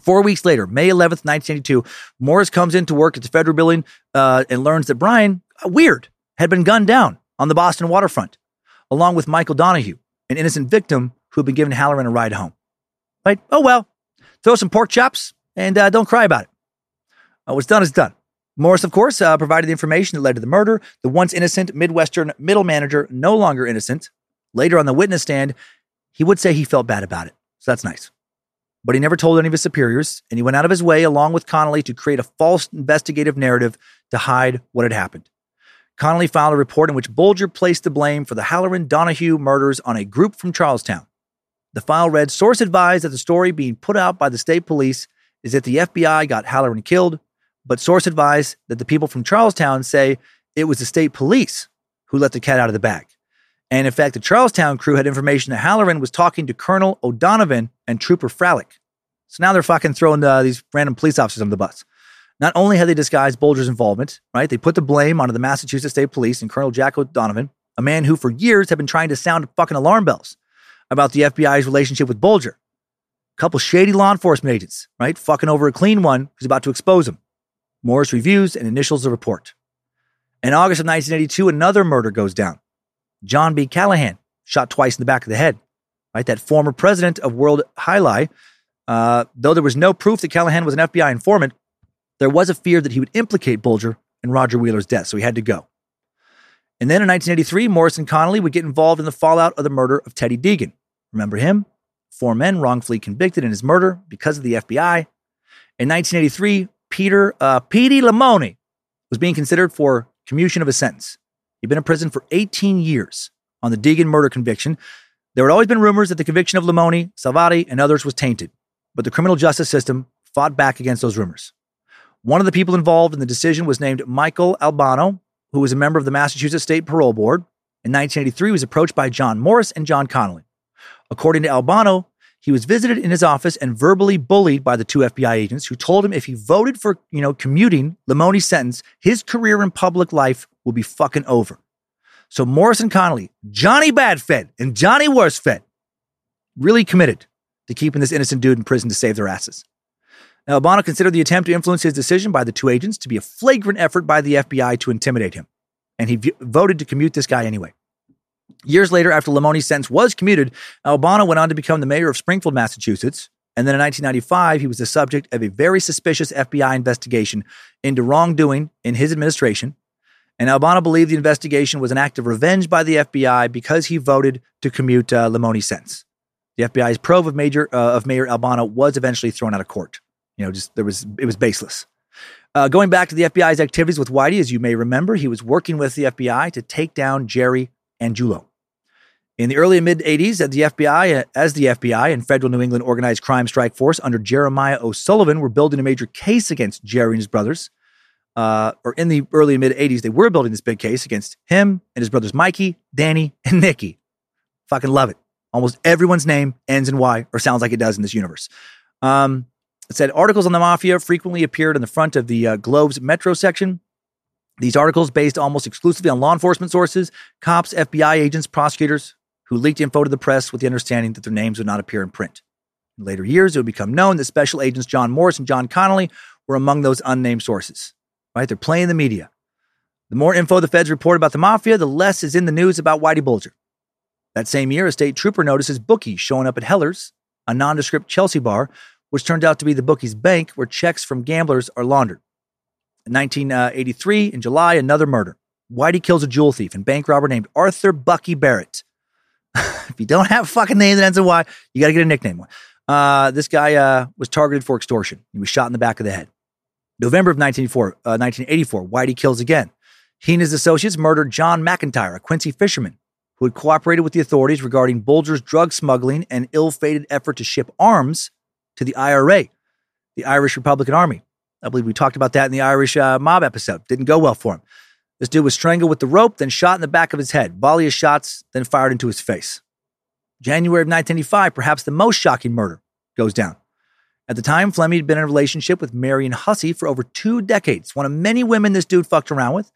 Four weeks later, May 11th, 1982, Morris comes into work at the federal building uh, and learns that Brian, uh, weird, had been gunned down on the Boston waterfront, along with Michael Donahue, an innocent victim who had been giving Halloran a ride home. Right? Oh, well, throw some pork chops and uh, don't cry about it. Uh, what's done is done. Morris, of course, uh, provided the information that led to the murder. The once innocent Midwestern middle manager, no longer innocent. Later on the witness stand, he would say he felt bad about it. So that's nice. But he never told any of his superiors, and he went out of his way, along with Connolly, to create a false investigative narrative to hide what had happened. Connolly filed a report in which Bulger placed the blame for the Halloran Donahue murders on a group from Charlestown. The file read Source advised that the story being put out by the state police is that the FBI got Halloran killed, but source advised that the people from Charlestown say it was the state police who let the cat out of the bag. And in fact, the Charlestown crew had information that Halloran was talking to Colonel O'Donovan and Trooper Fralick. So now they're fucking throwing uh, these random police officers on the bus. Not only had they disguised Bulger's involvement, right? They put the blame onto the Massachusetts State Police and Colonel Jack O'Donovan, a man who for years had been trying to sound fucking alarm bells about the FBI's relationship with Bulger. A couple shady law enforcement agents, right? Fucking over a clean one who's about to expose him. Morris reviews and initials the report. In August of 1982, another murder goes down. John B. Callahan, shot twice in the back of the head. Right, that former president of World Jai Alai. Uh, though there was no proof that Callahan was an FBI informant, there was a fear that he would implicate Bulger in Roger Wheeler's death, so he had to go. And then in 1983, Morris and Connolly would get involved in the fallout of the murder of Teddy Deegan. Remember him? Four men wrongfully convicted in his murder because of the FBI. In 1983, Peter uh, Petey Limone was being considered for commutation of a sentence. He'd been in prison for 18 years on the Deegan murder conviction. There had always been rumors that the conviction of Limone, Salvati, and others was tainted, but the criminal justice system fought back against those rumors. One of the people involved in the decision was named Michael Albano, who was a member of the Massachusetts State Parole Board. In 1983, he was approached by John Morris and John Connolly. According to Albano, he was visited in his office and verbally bullied by the two FBI agents who told him if he voted for, you know, commuting Limone's sentence, his career in public life will be fucking over. So Morris and Connolly, Johnny Badfed and Johnny Worsfed, really committed to keeping this innocent dude in prison to save their asses. Albano considered the attempt to influence his decision by the two agents to be a flagrant effort by the FBI to intimidate him, and he v- voted to commute this guy anyway. Years later, after Limone's sentence was commuted, Albano went on to become the mayor of Springfield, Massachusetts. And then in 1995, he was the subject of a very suspicious FBI investigation into wrongdoing in his administration. And Albano believed the investigation was an act of revenge by the FBI because he voted to commute uh, Limone's sentence. The FBI's probe of, Major, uh, of Mayor Albano was eventually thrown out of court. You know, just there was it was baseless. Uh, going back to the FBI's activities with Whitey, as you may remember, he was working with the FBI to take down Jerry Angiulo. In the early and mid 80s, as the FBI, as the FBI and Federal New England Organized Crime Strike Force under Jeremiah O'Sullivan were building a major case against Jerry and his brothers. Uh, or in the early and mid 80s, they were building this big case against him and his brothers Mikey, Danny, and Nicky. Fucking love it. Almost everyone's name ends in Y or sounds like it does in this universe. Um, it said articles on the mafia frequently appeared on the front of the uh, Globe's Metro section. These articles, based almost exclusively on law enforcement sources, cops, FBI agents, prosecutors, who leaked info to the press with the understanding that their names would not appear in print. In later years, it would become known that special agents John Morris and John Connolly were among those unnamed sources. Right? They're playing the media. The more info the feds report about the mafia, the less is in the news about Whitey Bulger. That same year, a state trooper notices bookies showing up at Heller's, a nondescript Chelsea bar, which turned out to be the bookie's bank where checks from gamblers are laundered. In 1983, in July, another murder. Whitey kills a jewel thief and bank robber named Arthur Bucky Barrett. if you don't have a fucking name that ends in Y, you got to get a nickname. Uh, this guy uh, was targeted for extortion. He was shot in the back of the head. November of 1984, uh, 1984, Whitey kills again. He and his associates murdered John McIntyre, a Quincy fisherman who had cooperated with the authorities regarding Bulger's drug smuggling and ill fated effort to ship arms to the IRA, the Irish Republican Army. I believe we talked about that in the Irish uh, mob episode. Didn't go well for him. This dude was strangled with the rope, then shot in the back of his head. Volley of shots, then fired into his face. January of 1985, perhaps the most shocking murder, goes down. At the time, Flemmi had been in a relationship with Marion Hussey for over two decades, one of many women this dude fucked around with.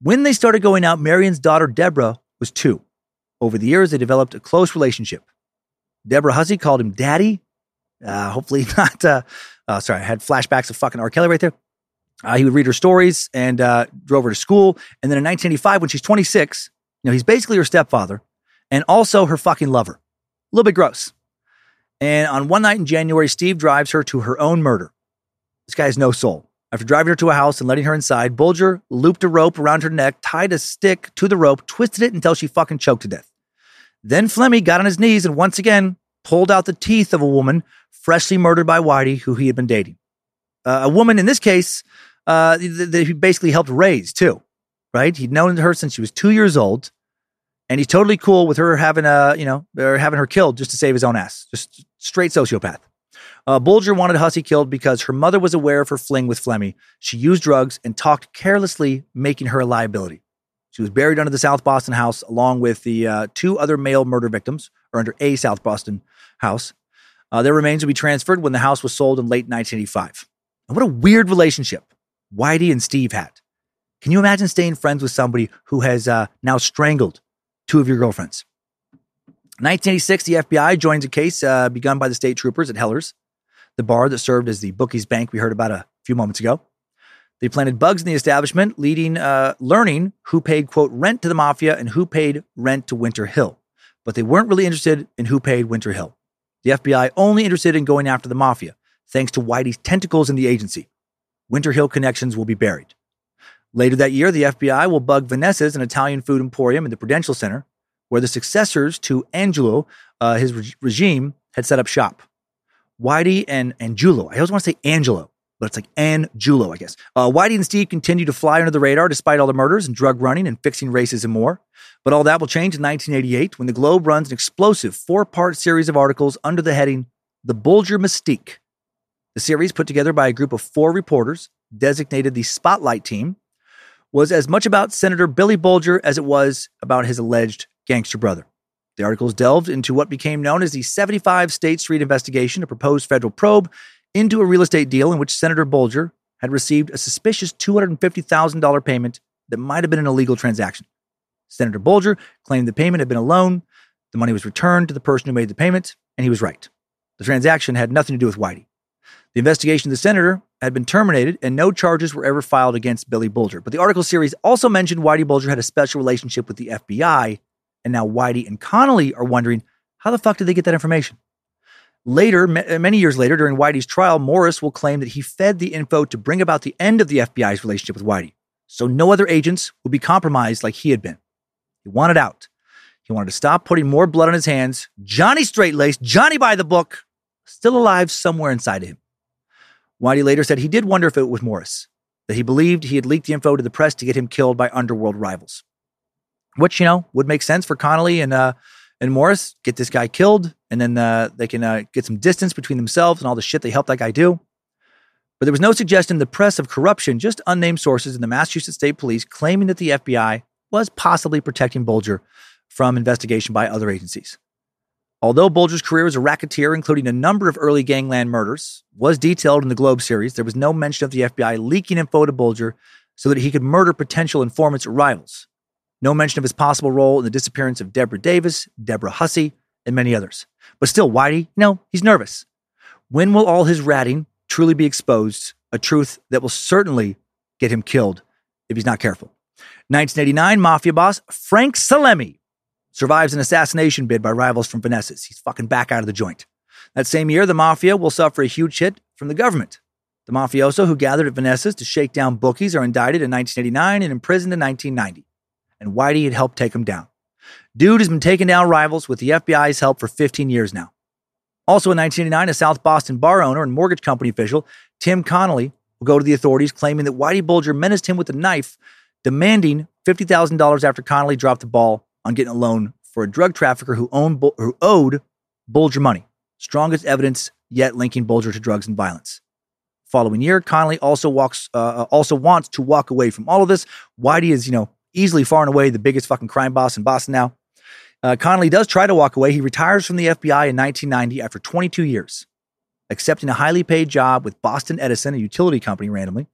When they started going out, Marion's daughter, Deborah, was two. Over the years, they developed a close relationship. Deborah Hussey called him daddy. Uh, hopefully not. Uh, uh, sorry, I had flashbacks of fucking R. Kelly right there. Uh, he would read her stories and uh, drove her to school. And then in 1985, when she's 26, you know, he's basically her stepfather and also her fucking lover. A little bit gross. And on one night in January, Steve drives her to her own murder. This guy has no soul. After driving her to a house and letting her inside, Bulger looped a rope around her neck, tied a stick to the rope, twisted it until she fucking choked to death. Then Flemmi got on his knees and once again pulled out the teeth of a woman freshly murdered by Whitey, who he had been dating. Uh, a woman in this case uh, that he basically helped raise too, right? He'd known her since she was two years old, and he's totally cool with her having a, you know, or having her killed just to save his own ass. Just straight sociopath. Uh, Bulger wanted Hussey killed because her mother was aware of her fling with Flemmi. She used drugs and talked carelessly, making her a liability. She was buried under the South Boston house along with the uh, two other male murder victims, or under a South Boston house. Uh, their remains would be transferred when the house was sold in late 1985. And what a weird relationship Whitey and Steve had. Can you imagine staying friends with somebody who has uh, now strangled two of your girlfriends? 1986, the FBI joins a case uh, begun by the state troopers at Heller's, the bar that served as the bookies bank we heard about a few moments ago. They planted bugs in the establishment, leading, uh, learning who paid quote rent to the mafia and who paid rent to Winter Hill. But they weren't really interested in who paid Winter Hill. The FBI only interested in going after the mafia, thanks to Whitey's tentacles in the agency. Winter Hill connections will be buried. Later that year, the FBI will bug Vanessa's, an Italian food emporium in the Prudential Center, where the successors to Angelo, uh, his re- regime, had set up shop. Whitey and Angiulo, I always want to say Angelo, but it's like Angulo, I guess. Uh, Whitey and Steve continue to fly under the radar despite all the murders and drug running and fixing races and more. But all that will change in 1988 when the Globe runs an explosive four part series of articles under the heading The Bulger Mystique the series, put together by a group of four reporters, designated the Spotlight Team, was as much about Senator Billy Bulger as it was about his alleged gangster brother. The articles delved into what became known as the 75 State Street investigation, a proposed federal probe into a real estate deal in which Senator Bulger had received a suspicious $250,000 payment that might have been an illegal transaction. Senator Bulger claimed the payment had been a loan. The money was returned to the person who made the payment, and he was right. The transaction had nothing to do with Whitey. The investigation of the senator had been terminated, and no charges were ever filed against Billy Bulger. But the article series also mentioned Whitey Bulger had a special relationship with the FBI, and now Whitey and Connolly are wondering how the fuck did they get that information? Later, uh, many years later, during Whitey's trial, Morris will claim that he fed the info to bring about the end of the FBI's relationship with Whitey, so no other agents would be compromised like he had been. He wanted out. He wanted to stop putting more blood on his hands. Johnny Straight-Laced, Johnny by the book, still alive somewhere inside of him. Whitey later said he did wonder if it was Morris, that he believed he had leaked the info to the press to get him killed by underworld rivals. Which, you know, would make sense for Connolly and uh, and Morris. Get this guy killed, and then uh, they can uh, get some distance between themselves and all the shit they helped that guy do. But there was no suggestion in the press of corruption, just unnamed sources in the Massachusetts State Police claiming that the FBI was possibly protecting Bulger from investigation by other agencies. Although Bulger's career as a racketeer, including a number of early gangland murders, was detailed in the Globe series, there was no mention of the FBI leaking info to Bulger so that he could murder potential informants or rivals. No mention of his possible role in the disappearance of Deborah Davis, Deborah Hussey, and many others. But still, Whitey, no, he's nervous. When will all his ratting truly be exposed? A truth that will certainly get him killed if he's not careful. 1989, Mafia boss Frank Salemme survives an assassination bid by rivals from Vanessa's. He's fucking back out of the joint. That same year, the Mafia will suffer a huge hit from the government. The mafioso who gathered at Vanessa's to shake down bookies are indicted in 1989 and imprisoned in 1990. And Whitey had helped take him down. Dude has been taking down rivals with the FBI's help for 15 years now. Also in 1989, a South Boston bar owner and mortgage company official, Tim Connolly, will go to the authorities claiming that Whitey Bulger menaced him with a knife demanding $50,000 after Connolly dropped the ball on getting a loan for a drug trafficker who, owned, who owed Bulger money. Strongest evidence yet linking Bulger to drugs and violence. Following year, Connolly also walks, uh, also wants to walk away from all of this. Whitey is, you know, easily far and away the biggest fucking crime boss in Boston now. Uh, Connolly does try to walk away. He retires from the FBI in 1990 after 22 years, accepting a highly paid job with Boston Edison, a utility company, randomly.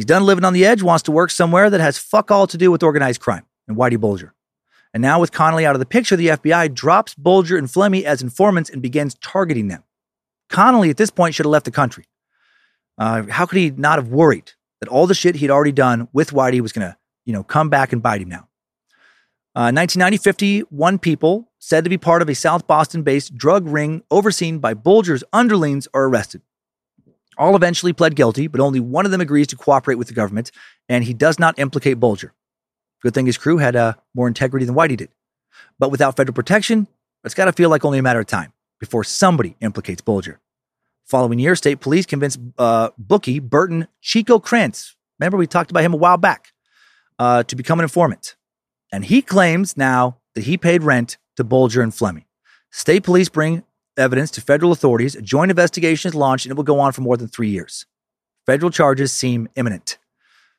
He's done living on the edge, wants to work somewhere that has fuck all to do with organized crime, and Whitey Bulger. And now, with Connolly out of the picture, the FBI drops Bulger and Flemmi as informants and begins targeting them. Connolly, at this point, should have left the country. Uh, how could he not have worried that all the shit he'd already done with Whitey was going to, you know, come back and bite him now? Uh, 1990, 51 people said to be part of a South Boston based drug ring overseen by Bulger's underlings are arrested. All eventually pled guilty, but only one of them agrees to cooperate with the government, and he does not implicate Bulger. Good thing his crew had uh, more integrity than Whitey did. But without federal protection, it's got to feel like only a matter of time before somebody implicates Bulger. Following year, state police convinced uh, bookie Burton Chico Krantz, remember we talked about him a while back, uh, to become an informant. And he claims now that he paid rent to Bulger and Flemmi. State police bring evidence to federal authorities. A joint investigation is launched and it will go on for more than three years. Federal charges seem imminent.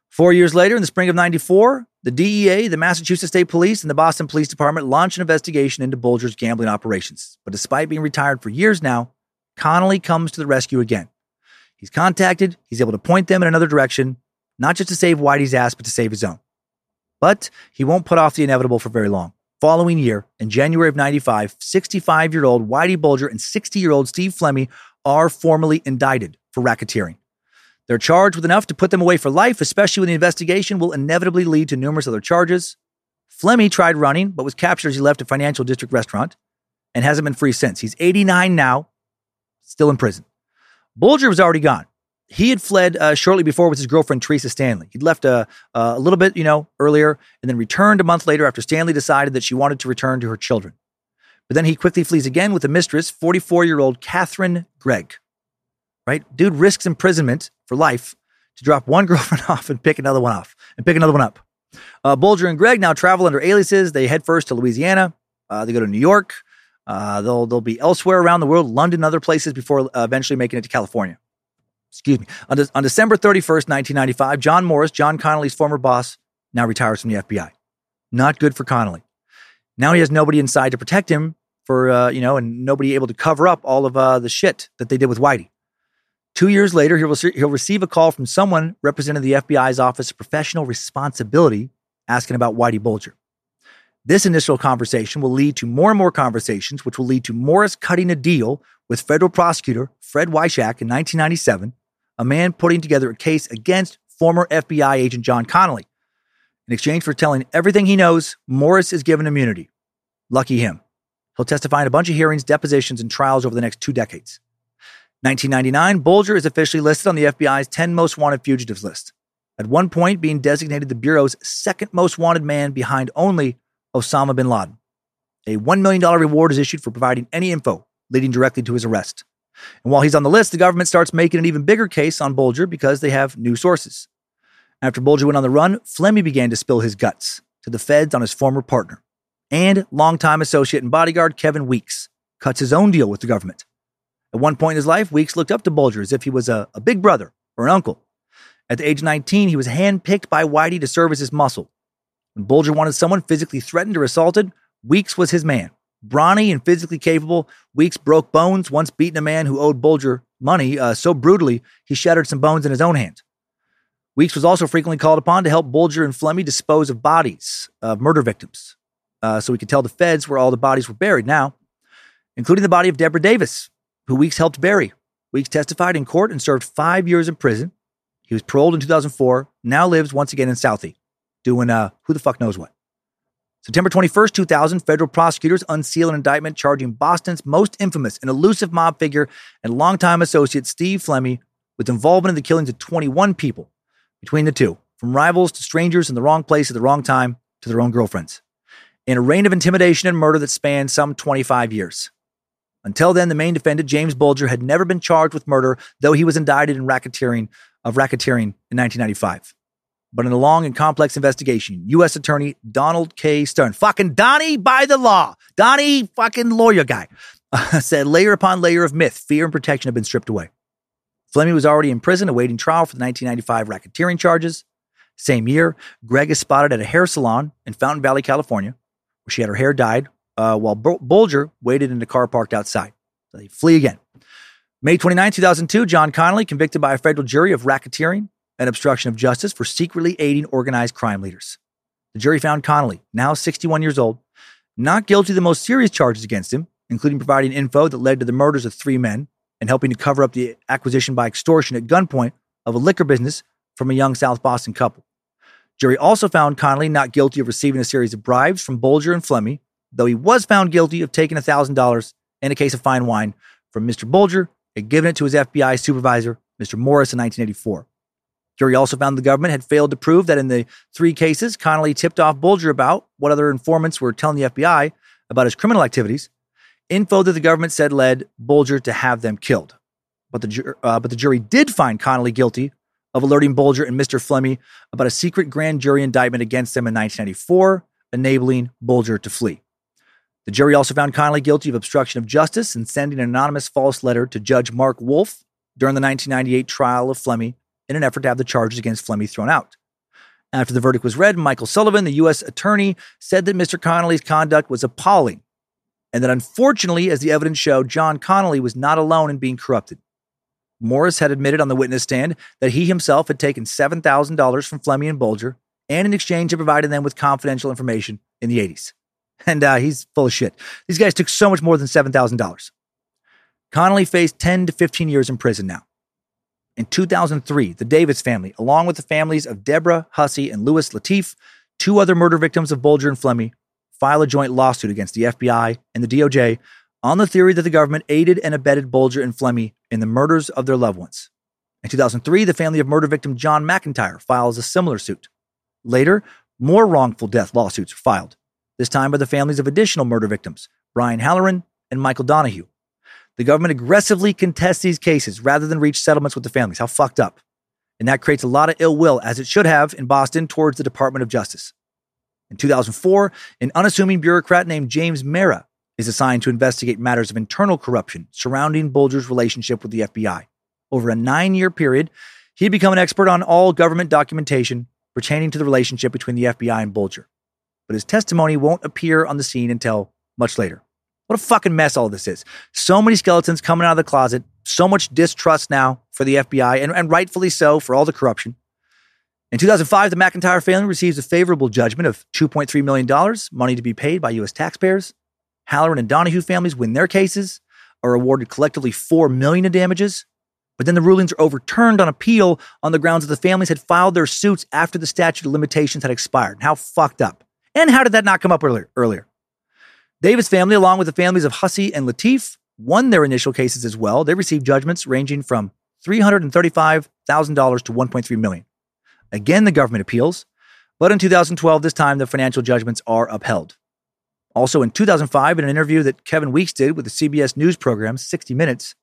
Four years later, in the spring of 94, the DEA, the Massachusetts State Police, and the Boston Police Department launched an investigation into Bulger's gambling operations. But despite being retired for years now, Connolly comes to the rescue again. He's contacted, he's able to point them in another direction, not just to save Whitey's ass, but to save his own. But he won't put off the inevitable for very long following year, in January of 95, 65 year old Whitey Bulger and 60 year old Steve Flemmi are formally indicted for racketeering. They're charged with enough to put them away for life, especially when the investigation will inevitably lead to numerous other charges. Flemmi tried running, but was captured as he left a financial district restaurant and hasn't been free since. He's 89 now, still in prison. Bulger was already gone he had fled uh, shortly before with his girlfriend Teresa Stanley. He'd left a, uh, a little bit, you know, earlier, and then returned a month later after Stanley decided that she wanted to return to her children. But then he quickly flees again with a mistress, 44-year-old Catherine Greig. Right, dude risks imprisonment for life to drop one girlfriend off and pick another one off and pick another one up. Uh, Bulger and Greig now travel under aliases. They head first to Louisiana. Uh, they go to New York. Uh, they'll they'll be elsewhere around the world, London, other places before uh, eventually making it to California. Excuse me, on, De- on December 31st, 1995, John Morris, John Connolly's former boss, now retires from the FBI. Not good for Connolly. Now he has nobody inside to protect him for, uh, you know, and nobody able to cover up all of uh, the shit that they did with Whitey. Two years later, he will, he'll receive a call from someone representing the FBI's Office of Professional Responsibility asking about Whitey Bulger. This initial conversation will lead to more and more conversations, which will lead to Morris cutting a deal with federal prosecutor Fred Wyshak in 1997, a man putting together a case against former FBI agent John Connolly. In exchange for telling everything he knows, Morris is given immunity. Lucky him. He'll testify in a bunch of hearings, depositions, and trials over the next two decades. 1999, Bulger is officially listed on the FBI's 10 most wanted fugitives list, at one point being designated the Bureau's second most wanted man behind only Osama bin Laden. A $1 million reward is issued for providing any info leading directly to his arrest. And while he's on the list, the government starts making an even bigger case on Bulger because they have new sources. After Bulger went on the run, Flemmi began to spill his guts to the feds on his former partner. And longtime associate and bodyguard Kevin Weeks cuts his own deal with the government. At one point in his life, Weeks looked up to Bulger as if he was a, a big brother or an uncle. At the age of 19, he was handpicked by Whitey to serve as his muscle. When Bulger wanted someone physically threatened or assaulted, Weeks was his man. Brawny and physically capable, Weeks broke bones, once beating a man who owed Bulger money uh, so brutally he shattered some bones in his own hand. Weeks was also frequently called upon to help Bulger and Flemmi dispose of bodies of murder victims, uh, so he could tell the feds where all the bodies were buried now, including the body of Deborah Davis, who Weeks helped bury. Weeks testified in court and served five years in prison. He was paroled in 2004, now lives once again in Southie, doing uh, who the fuck knows what. September 21st, 2000, federal prosecutors unseal an indictment charging Boston's most infamous and elusive mob figure and longtime associate Steve Flemmi with involvement in the killings of 21 people between the two, from rivals to strangers in the wrong place at the wrong time to their own girlfriends, in a reign of intimidation and murder that spanned some 25 years. Until then, the main defendant, James Bulger, had never been charged with murder, though he was indicted in racketeering of racketeering in 1995. But in a long and complex investigation, U.S. Attorney Donald K. Stern, fucking Donnie by the law, Donnie fucking lawyer guy, said layer upon layer of myth, fear, and protection have been stripped away. Flemmi was already in prison awaiting trial for the 1995 racketeering charges. Same year, Greig is spotted at a hair salon in Fountain Valley, California, where she had her hair dyed uh, while Bulger waited in the car parked outside. They flee again. May 29, 2002, John Connolly convicted by a federal jury of racketeering and obstruction of justice for secretly aiding organized crime leaders. The jury found Connolly, now 61 years old, not guilty of the most serious charges against him, including providing info that led to the murders of three men and helping to cover up the acquisition by extortion at gunpoint of a liquor business from a young South Boston couple. Jury also found Connolly not guilty of receiving a series of bribes from Bulger and Flemmi though he was found guilty of taking $1,000 and a case of fine wine from Mr. Bulger and giving it to his FBI supervisor, Mr. Morris, in 1984. Jury also found the government had failed to prove that in the three cases Connolly tipped off Bulger about what other informants were telling the FBI about his criminal activities, info that the government said led Bulger to have them killed. But the, uh, but the jury did find Connolly guilty of alerting Bulger and Mr. Flemmi about a secret grand jury indictment against them in 1994, enabling Bulger to flee. The jury also found Connolly guilty of obstruction of justice and sending an anonymous false letter to Judge Mark Wolf during the 1998 trial of Flemmi in an effort to have the charges against Flemmi thrown out. After the verdict was read, Michael Sullivan, the U.S. attorney, said that Mr. Connolly's conduct was appalling and that unfortunately, as the evidence showed, John Connolly was not alone in being corrupted. Morris had admitted on the witness stand that he himself had taken $7,000 from Flemmi and Bulger and in exchange had provided them with confidential information in the 80s and uh, he's full of shit. These guys took so much more than $7,000. Connolly faced 10 to 15 years in prison now. In 2003, the Davis family, along with the families of Deborah Hussey and Louis Litif, two other murder victims of Bulger and Flemmi, file a joint lawsuit against the FBI and the DOJ on the theory that the government aided and abetted Bulger and Flemmi in the murders of their loved ones. In 2003, the family of murder victim John McIntyre files a similar suit. Later, more wrongful death lawsuits are filed this time by the families of additional murder victims, Brian Halloran and Michael Donahue. The government aggressively contests these cases rather than reach settlements with the families. How fucked up. And that creates a lot of ill will, as it should have in Boston, towards the Department of Justice. In 2004, an unassuming bureaucrat named James Marra is assigned to investigate matters of internal corruption surrounding Bulger's relationship with the FBI. Over a nine year period, he'd become an expert on all government documentation pertaining to the relationship between the FBI and Bulger. But his testimony won't appear on the scene until much later. What a fucking mess all this is. So many skeletons coming out of the closet, so much distrust now for the FBI, and, and rightfully so for all the corruption. In 2005, the McIntyre family receives a favorable judgment of $2.3 million, money to be paid by U.S. taxpayers. Halloran and Donahue families win their cases, are awarded collectively 4 million in damages. But then the rulings are overturned on appeal on the grounds that the families had filed their suits after the statute of limitations had expired. How fucked up. And how did that not come up earlier? earlier? Davis family, along with the families of Hussey and Litif, won their initial cases as well. They received judgments ranging from $335,000 to 1.3 million. Again, the government appeals, but in 2012, this time the financial judgments are upheld. Also in 2005, in an interview that Kevin Weeks did with the CBS News program 60 Minutes,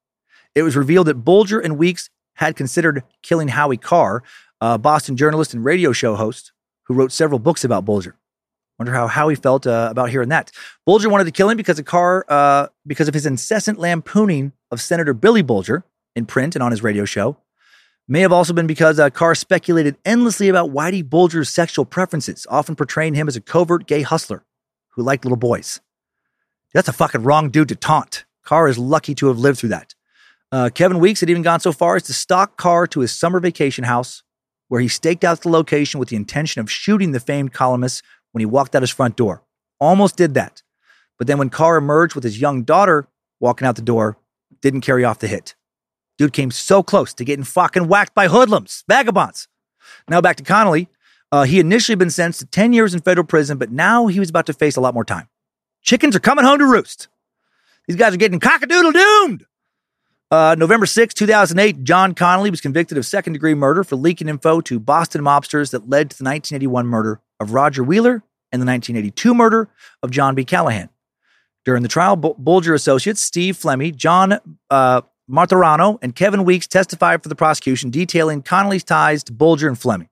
it was revealed that Bulger and Weeks had considered killing Howie Carr, a Boston journalist and radio show host who wrote several books about Bulger. Wonder how Howie felt uh, about hearing that. Bulger wanted to kill him because of Carr, uh, because of his incessant lampooning of Senator Billy Bulger in print and on his radio show. May have also been because uh, Carr speculated endlessly about Whitey Bulger's sexual preferences, often portraying him as a covert gay hustler who liked little boys. That's a fucking wrong dude to taunt. Carr is lucky to have lived through that. Uh, Kevin Weeks had even gone so far as to stalk Carr to his summer vacation house, where he staked out the location with the intention of shooting the famed columnist when he walked out his front door. Almost did that. But then when Carr emerged with his young daughter walking out the door, didn't carry off the hit. Dude came so close to getting fucking whacked by hoodlums, vagabonds. Now back to Connolly. Uh, he initially been sentenced to 10 years in federal prison, but now he was about to face a lot more time. Chickens are coming home to roost. These guys are getting cockadoodle doomed. Uh, November 6, 2008, John Connolly was convicted of second degree murder for leaking info to Boston mobsters that led to the 1981 murder of Roger Wheeler and the 1982 murder of John B. Callahan. During the trial, Bulger associates Steve Flemmi, John uh, Martorano, and Kevin Weeks testified for the prosecution, detailing Connolly's ties to Bulger and Flemmi.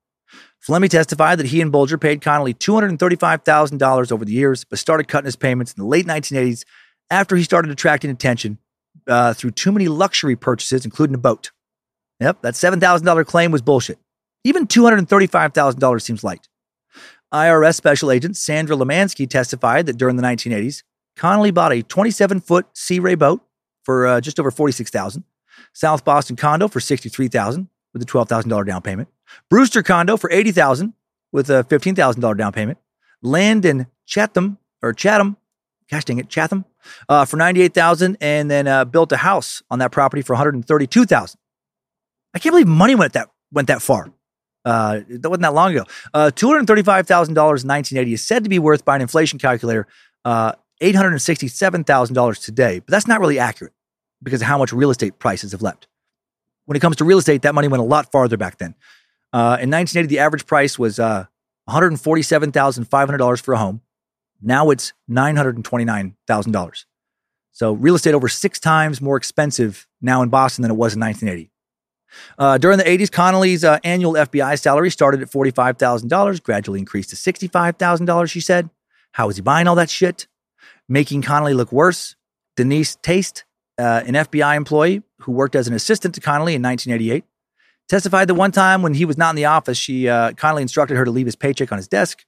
Flemmi testified that he and Bulger paid Connolly $235,000 over the years, but started cutting his payments in the late 1980s after he started attracting attention uh, through too many luxury purchases, including a boat. Yep, that $7,000 claim was bullshit. Even $235,000 seems light. IRS Special Agent Sandra Lemansky testified that during the 1980s, Connolly bought a 27 foot Sea Ray boat for uh, just over 46000 South Boston condo for 63000 with a $12,000 down payment, Brewster condo for 80000 with a $15,000 down payment, land in Chatham, or Chatham, gosh dang it, Chatham, uh, for 98000 and then uh, built a house on that property for 132000 I can't believe money went that, went that far. Uh, that wasn't that long ago. Uh, $235,000 in 1980 is said to be worth by an inflation calculator uh, $867,000 today, but that's not really accurate because of how much real estate prices have leapt. When it comes to real estate, that money went a lot farther back then. Uh, in 1980, the average price was uh, $147,500 for a home. Now it's $929,000. So real estate over six times more expensive now in Boston than it was in 1980. Uh, during the 80s, Connolly's uh, annual FBI salary started at $45,000, gradually increased to $65,000, she said. How was he buying all that shit? Making Connolly look worse. Denise Taste, uh, an FBI employee who worked as an assistant to Connolly in 1988, testified that one time when he was not in the office, she uh, Connolly instructed her to leave his paycheck on his desk.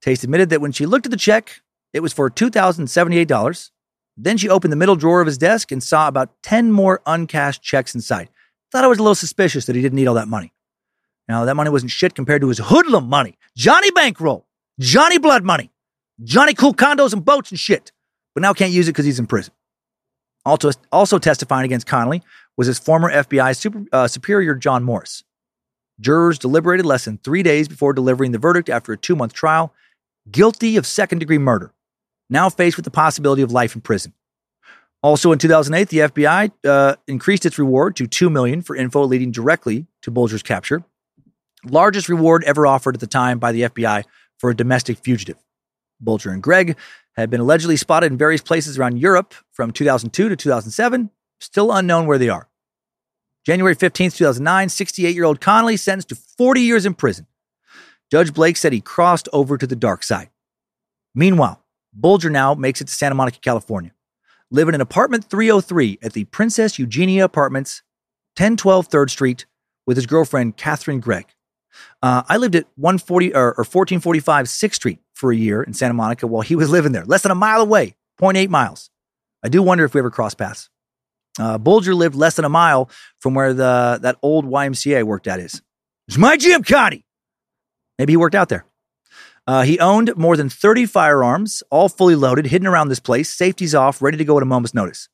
Taste admitted that when she looked at the check, it was for $2,078. Then she opened the middle drawer of his desk and saw about 10 more uncashed checks inside. Thought I was a little suspicious that he didn't need all that money. Now, that money wasn't shit compared to his hoodlum money, Johnny Bankroll, Johnny Blood money, Johnny Cool condos and boats and shit. But now can't use it because he's in prison. Also, also testifying against Connolly was his former FBI super, uh, superior, John Morris. Jurors deliberated less than three days before delivering the verdict after a two month trial, guilty of second degree murder, now faced with the possibility of life in prison. Also in 2008, the FBI uh, increased its reward to 2 million for info leading directly to Bulger's capture. Largest reward ever offered at the time by the FBI for a domestic fugitive. Bulger and Greig had been allegedly spotted in various places around Europe from 2002 to 2007, still unknown where they are. January 15, 2009, 68 year old Connolly sentenced to 40 years in prison. Judge Blake said he crossed over to the dark side. Meanwhile, Bulger now makes it to Santa Monica, California living in an apartment 303 at the Princess Eugenia Apartments 1012 3rd Street with his girlfriend, Catherine Greig. Uh, I lived at 140 or, or 1445 6th Street for a year in Santa Monica while he was living there, less than a mile away, 0.8 miles. I do wonder if we ever crossed paths. Uh, Bulger lived less than a mile from where the that old YMCA worked at is. It's my gym, Connie. Maybe he worked out there. Uh, he owned more than 30 firearms, all fully loaded, hidden around this place, safeties off, ready to go at a moment's notice.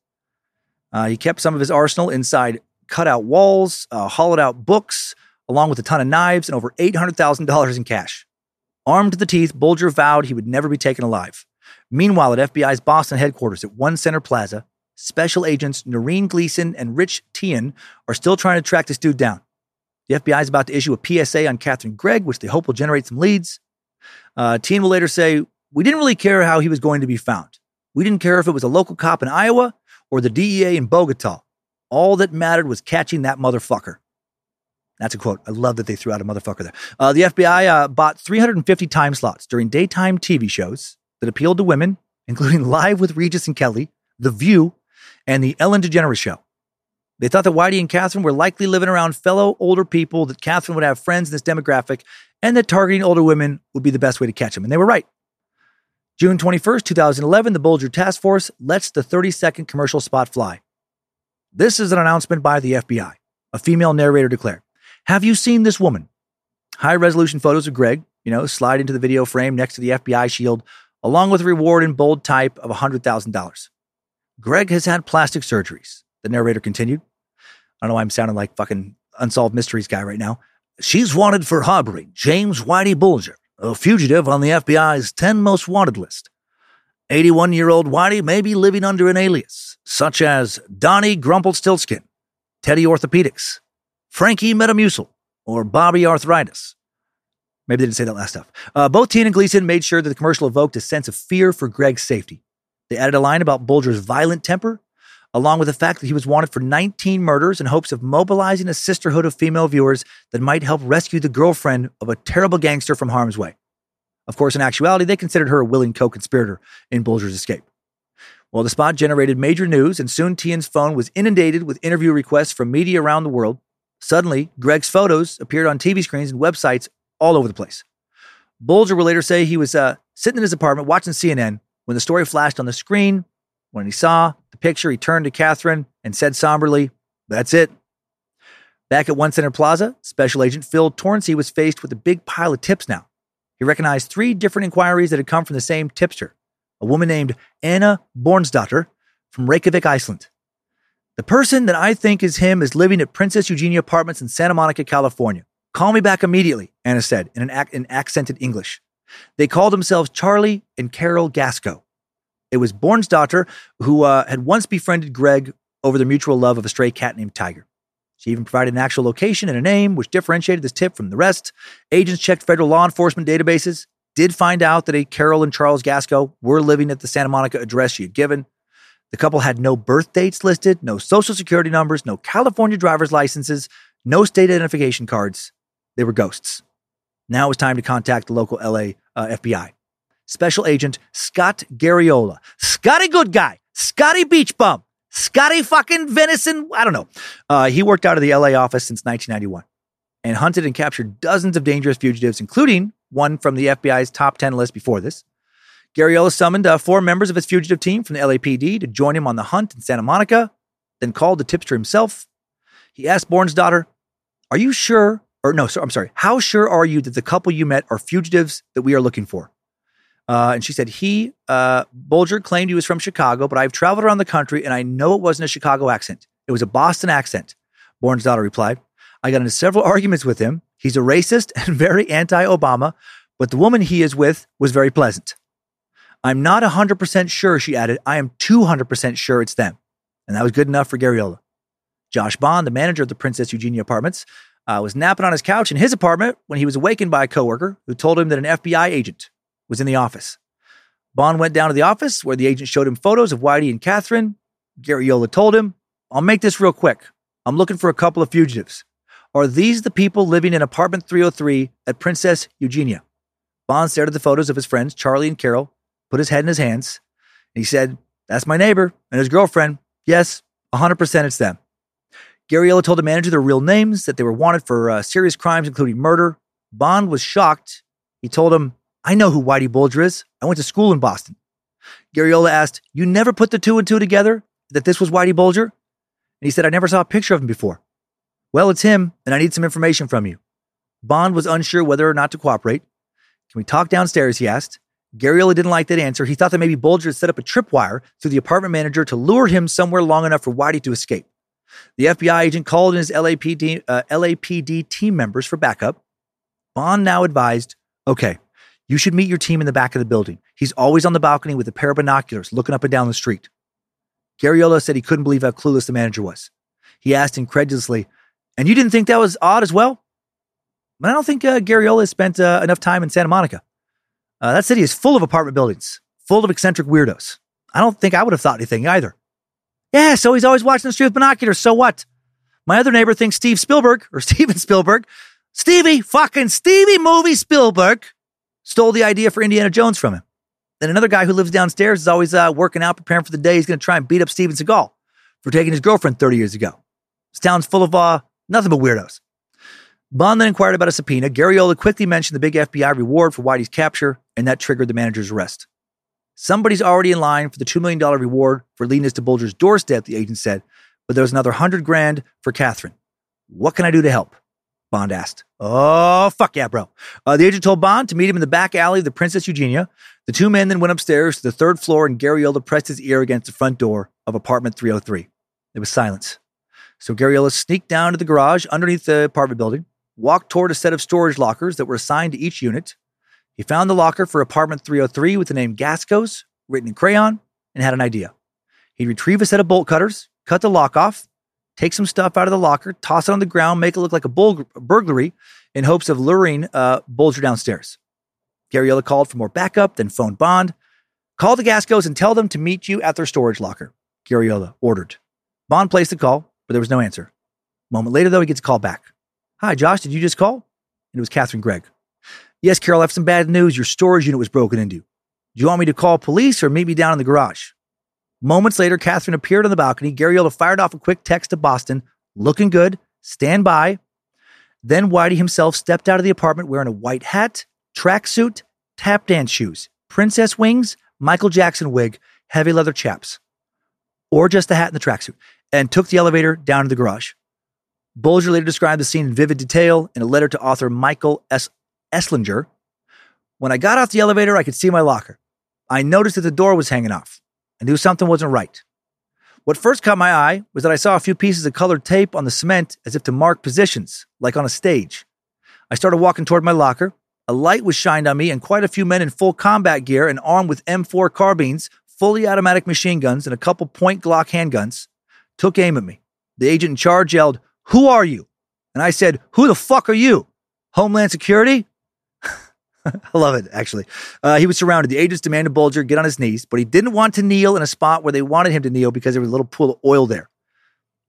Uh, he kept some of his arsenal inside cutout walls, uh, hollowed out books, along with a ton of knives and over $800,000 in cash. Armed to the teeth, Bulger vowed he would never be taken alive. Meanwhile, at FBI's Boston headquarters at One Center Plaza, special agents Noreen Gleason and Rich Teahan are still trying to track this dude down. The FBI is about to issue a PSA on Catherine Greig, which they hope will generate some leads. Uh, Teahan will later say, We didn't really care how he was going to be found. We didn't care if it was a local cop in Iowa or the DEA in Bogota. All that mattered was catching that motherfucker. That's a quote. I love that they threw out a motherfucker there. Uh, the FBI uh, bought 350 time slots during daytime TV shows that appealed to women, including Live with Regis and Kelly, The View, and The Ellen DeGeneres Show. They thought that Whitey and Catherine were likely living around fellow older people, that Catherine would have friends in this demographic, and that targeting older women would be the best way to catch them. And they were right. June 21st, 2011, the Bulger Task Force lets the 30 second commercial spot fly. This is an announcement by the FBI. A female narrator declared, Have you seen this woman? High resolution photos of Greig, you know, slide into the video frame next to the FBI shield, along with a reward in bold type of $100,000. Greig has had plastic surgeries, the narrator continued. I don't know why I'm sounding like fucking unsolved mysteries guy right now. She's wanted for harboring James Whitey Bulger, a fugitive on the FBI's 10 most wanted list. 81 year old Whitey may be living under an alias, such as Donnie Grumpelstiltskin, Teddy Orthopedics, Frankie Metamucil, or Bobby Arthritis. Maybe they didn't say that last stuff. Uh, both Teahan and Gleason made sure that the commercial evoked a sense of fear for Greig's safety. They added a line about Bulger's violent temper, along with the fact that he was wanted for 19 murders in hopes of mobilizing a sisterhood of female viewers that might help rescue the girlfriend of a terrible gangster from harm's way. Of course, in actuality, they considered her a willing co conspirator in Bulger's escape. Well, the spot generated major news, and soon Teahan's phone was inundated with interview requests from media around the world. Suddenly, Greig's photos appeared on TV screens and websites all over the place. Bulger will later say he was uh, sitting in his apartment watching CNN when the story flashed on the screen. When he saw the picture, he turned to Catherine and said somberly, That's it. Back at One Center Plaza, Special Agent Phil Torsney was faced with a big pile of tips now. He recognized three different inquiries that had come from the same tipster a woman named Anna Björnsdóttir from Reykjavik, Iceland. The person that I think is him is living at Princess Eugenia Apartments in Santa Monica, California. Call me back immediately, Anna said in an ac- in accented English. They called themselves Charlie and Carol Gasko. It was Björnsdóttir who uh, had once befriended Greig over the mutual love of a stray cat named Tiger. She even provided an actual location and a name, which differentiated this tip from the rest. Agents checked federal law enforcement databases, did find out that a Carol and Charles Gasko were living at the Santa Monica address she had given. The couple had no birth dates listed, no social security numbers, no California driver's licenses, no state identification cards. They were ghosts. Now it was time to contact the local LA uh, FBI. Special Agent Scott Garriola. Scotty Good Guy. Scotty Beach Bum. Scotty fucking Venison. I don't know. Uh, he worked out of the LA office since 1991 and hunted and captured dozens of dangerous fugitives, including one from the FBI's top 10 list before this. Garriola summoned uh, four members of his fugitive team from the LAPD to join him on the hunt in Santa Monica, then called the tipster himself. He asked Björnsdóttir, Are you sure? Or no, so, I'm sorry. How sure are you that the couple you met are fugitives that we are looking for? Uh, and she said, he, uh, Bulger claimed he was from Chicago, but I've traveled around the country and I know it wasn't a Chicago accent. It was a Boston accent. Björnsdóttir replied, I got into several arguments with him. He's a racist and very anti Obama, but the woman he is with was very pleasant. I'm not 100% sure, she added. I am 200% sure it's them. And that was good enough for Garriola. Josh Bond, the manager of the Princess Eugenia Apartments, uh, was napping on his couch in his apartment when he was awakened by a coworker who told him that an FBI agent was in the office. Bond went down to the office where the agent showed him photos of Whitey and Catherine. Garriola told him, I'll make this real quick. I'm looking for a couple of fugitives. Are these the people living in apartment 303 at Princess Eugenia? Bond stared at the photos of his friends, Charlie and Carol, put his head in his hands, and he said, That's my neighbor and his girlfriend. Yes, 100% it's them. Garriola told the manager their real names, that they were wanted for uh, serious crimes, including murder. Bond was shocked. He told him, I know who Whitey Bulger is. I went to school in Boston. Garriola asked, You never put the two and two together that this was Whitey Bulger? And he said, I never saw a picture of him before. Well, it's him, and I need some information from you. Bond was unsure whether or not to cooperate. Can we talk downstairs? He asked. Garriola didn't like that answer. He thought that maybe Bulger had set up a tripwire through the apartment manager to lure him somewhere long enough for Whitey to escape. The FBI agent called in his LAPD, uh, LAPD team members for backup. Bond now advised, okay, you should meet your team in the back of the building. He's always on the balcony with a pair of binoculars looking up and down the street. Garriola said he couldn't believe how clueless the manager was. He asked incredulously, And you didn't think that was odd as well? But I don't think uh, Garriola spent uh, enough time in Santa Monica. Uh, that city is full of apartment buildings, full of eccentric weirdos. I don't think I would have thought anything either. Yeah, so he's always watching the street with binoculars. So what? My other neighbor thinks Steve Spielberg or Steven Spielberg, Stevie, fucking Stevie movie Spielberg, stole the idea for Indiana Jones from him. Then another guy who lives downstairs is always uh, working out, preparing for the day he's going to try and beat up Steven Seagal for taking his girlfriend 30 years ago. This town's full of uh, nothing but weirdos. Bond then inquired about a subpoena. Garriola quickly mentioned the big FBI reward for Whitey's capture, and that triggered the manager's arrest. Somebody's already in line for the $2 million reward for leading us to Bulger's doorstep, the agent said, but there's another 100 grand for Catherine. What can I do to help? Bond asked. Oh, fuck yeah, bro. Uh, the agent told Bond to meet him in the back alley of the Princess Eugenia. The two men then went upstairs to the third floor, and Garriola pressed his ear against the front door of apartment 303. There was silence. So Garriola sneaked down to the garage underneath the apartment building, walked toward a set of storage lockers that were assigned to each unit. He found the locker for apartment 303 with the name Gasko's written in crayon and had an idea. He'd retrieve a set of bolt cutters, cut the lock off, take some stuff out of the locker, toss it on the ground, make it look like a burglary in hopes of luring uh, Bulger downstairs. Garriola called for more backup, then phoned Bond. Call the Gaskos and tell them to meet you at their storage locker, Garriola ordered. Bond placed the call, but there was no answer. A moment later, though, he gets a call back. Hi, Josh, did you just call? And it was Catherine Greig. Yes, Carol, I have some bad news. Your storage unit was broken into. Do you want me to call police or meet me down in the garage? Moments later, Catherine appeared on the balcony. Garriola fired off a quick text to Boston, looking good, stand by. Then Whitey himself stepped out of the apartment wearing a white hat, tracksuit, tap dance shoes, princess wings, Michael Jackson wig, heavy leather chaps, or just the hat and the tracksuit, and took the elevator down to the garage. Bulger later described the scene in vivid detail in a letter to author Michael S. Esslinger. When I got off the elevator, I could see my locker. I noticed that the door was hanging off. I knew something wasn't right. What first caught my eye was that I saw a few pieces of colored tape on the cement as if to mark positions, like on a stage. I started walking toward my locker. A light was shined on me, and quite a few men in full combat gear and armed with M4 carbines, fully automatic machine guns, and a couple point Glock handguns took aim at me. The agent in charge yelled, Who are you? And I said, Who the fuck are you? Homeland Security? I love it, actually. Uh, he was surrounded. The agents demanded Bulger get on his knees, but he didn't want to kneel in a spot where they wanted him to kneel because there was a little pool of oil there.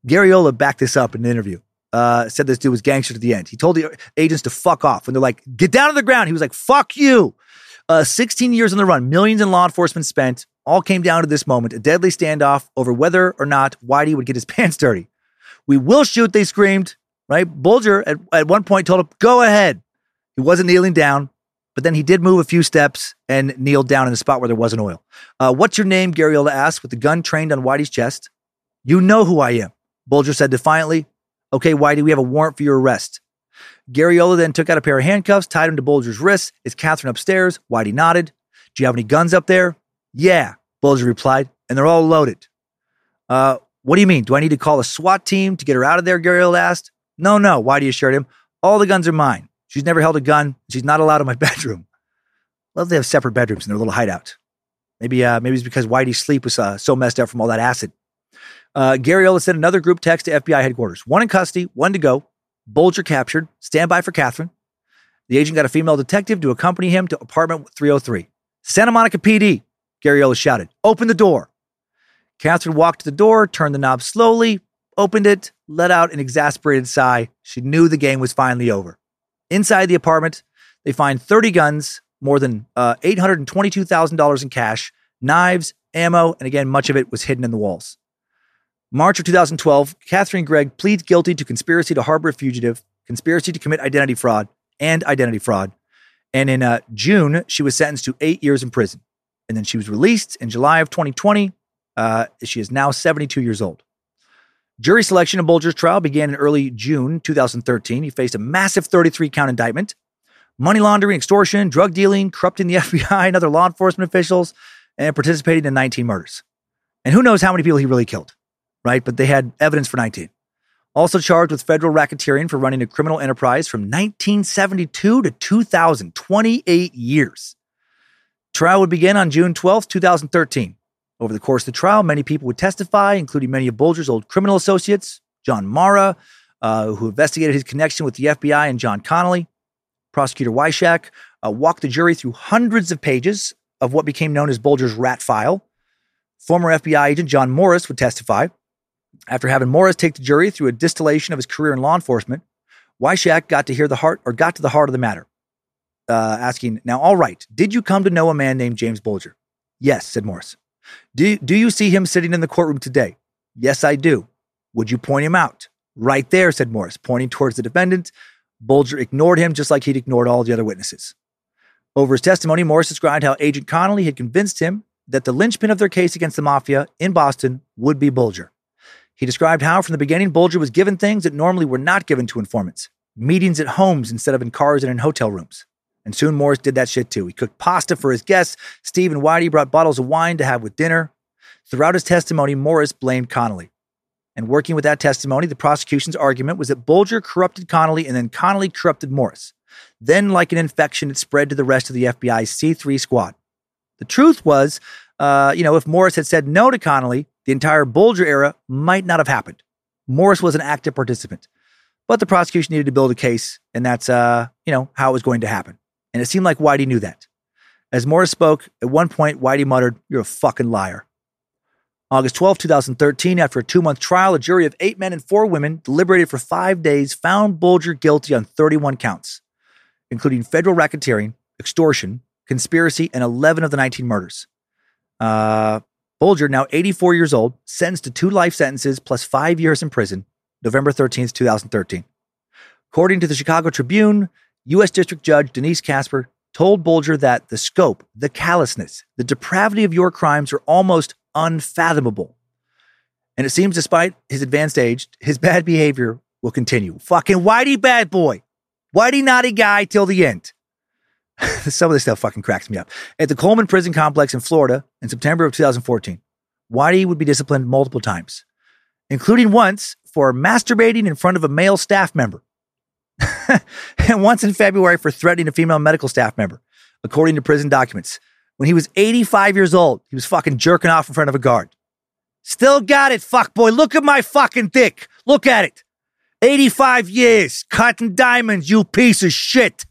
Garriola backed this up in an interview. Uh, said this dude was gangster to the end. He told the agents to fuck off. When they're like, get down to the ground, he was like, fuck you. Uh, 16 years on the run, millions in law enforcement spent, all came down to this moment a deadly standoff over whether or not Whitey would get his pants dirty. We will shoot, they screamed, right? Bulger at, at one point told him, go ahead. He wasn't kneeling down. But then he did move a few steps and kneeled down in the spot where there wasn't oil. Uh, What's your name? Garriola asked with the gun trained on Whitey's chest. You know who I am, Bulger said defiantly. Okay, Whitey, we have a warrant for your arrest. Garriola then took out a pair of handcuffs, tied them to Bulger's wrists. Is Catherine upstairs? Whitey nodded. Do you have any guns up there? Yeah, Bulger replied, and they're all loaded. Uh, what do you mean? Do I need to call a SWAT team to get her out of there? Garriola asked. No, no, Whitey assured him. All the guns are mine. She's never held a gun. She's not allowed in my bedroom. Love they have separate bedrooms in their little hideout. Maybe, uh, maybe it's because Whitey's sleep was uh, so messed up from all that acid. Uh, Garriola sent another group text to FBI headquarters. One in custody, one to go. Bulger captured. Stand by for Catherine. The agent got a female detective to accompany him to apartment 303. Santa Monica PD, Garriola shouted. Open the door. Catherine walked to the door, turned the knob slowly, opened it, let out an exasperated sigh. She knew the game was finally over. Inside the apartment, they find 30 guns, more than uh, $822,000 in cash, knives, ammo, and again, much of it was hidden in the walls. March of 2012, Catherine Greig pleads guilty to conspiracy to harbor a fugitive, conspiracy to commit identity fraud, and identity fraud. And in uh, June, she was sentenced to eight years in prison. And then she was released in July of 2020. Uh, she is now 72 years old. Jury selection in Bulger's trial began in early June 2013. He faced a massive 33 count indictment money laundering, extortion, drug dealing, corrupting the FBI and other law enforcement officials, and participating in 19 murders. And who knows how many people he really killed, right? But they had evidence for 19. Also charged with federal racketeering for running a criminal enterprise from 1972 to 2000, 28 years. Trial would begin on June 12, 2013. Over the course of the trial, many people would testify, including many of Bulger's old criminal associates, John Marra, uh, who investigated his connection with the FBI, and John Connolly. Prosecutor Wyshak uh, walked the jury through hundreds of pages of what became known as Bulger's rat file. Former FBI agent John Morris would testify. After having Morris take the jury through a distillation of his career in law enforcement, Wyshak got to hear the heart or got to the heart of the matter, uh, asking, "Now, all right, did you come to know a man named James Bulger?" Yes, said Morris. Do, do you see him sitting in the courtroom today? Yes, I do. Would you point him out? Right there, said Morris, pointing towards the defendant. Bulger ignored him just like he'd ignored all the other witnesses. Over his testimony, Morris described how Agent Connolly had convinced him that the linchpin of their case against the mafia in Boston would be Bulger. He described how, from the beginning, Bulger was given things that normally were not given to informants meetings at homes instead of in cars and in hotel rooms. And soon Morris did that shit too. He cooked pasta for his guests. Steve and Whitey brought bottles of wine to have with dinner. Throughout his testimony, Morris blamed Connolly. And working with that testimony, the prosecution's argument was that Bulger corrupted Connolly and then Connolly corrupted Morris. Then, like an infection, it spread to the rest of the FBI's C3 squad. The truth was, uh, you know, if Morris had said no to Connolly, the entire Bulger era might not have happened. Morris was an active participant, but the prosecution needed to build a case, and that's, uh, you know, how it was going to happen. And it seemed like Whitey knew that. As Morris spoke, at one point, Whitey muttered, You're a fucking liar. August 12, 2013, after a two month trial, a jury of eight men and four women deliberated for five days, found Bulger guilty on 31 counts, including federal racketeering, extortion, conspiracy, and 11 of the 19 murders. Uh, Bulger, now 84 years old, sentenced to two life sentences plus five years in prison, November 13th, 2013. According to the Chicago Tribune, U.S. District Judge Denise Casper told Bulger that the scope, the callousness, the depravity of your crimes are almost unfathomable. And it seems, despite his advanced age, his bad behavior will continue. Fucking Whitey bad boy. Whitey naughty guy till the end. Some of this stuff fucking cracks me up. At the Coleman Prison Complex in Florida in September of 2014, Whitey would be disciplined multiple times, including once for masturbating in front of a male staff member, and once in February for threatening a female medical staff member, according to prison documents. When he was 85 years old, he was fucking jerking off in front of a guard. Still got it, fuck boy. Look at my fucking dick. Look at it. 85 years, cutting diamonds, you piece of shit.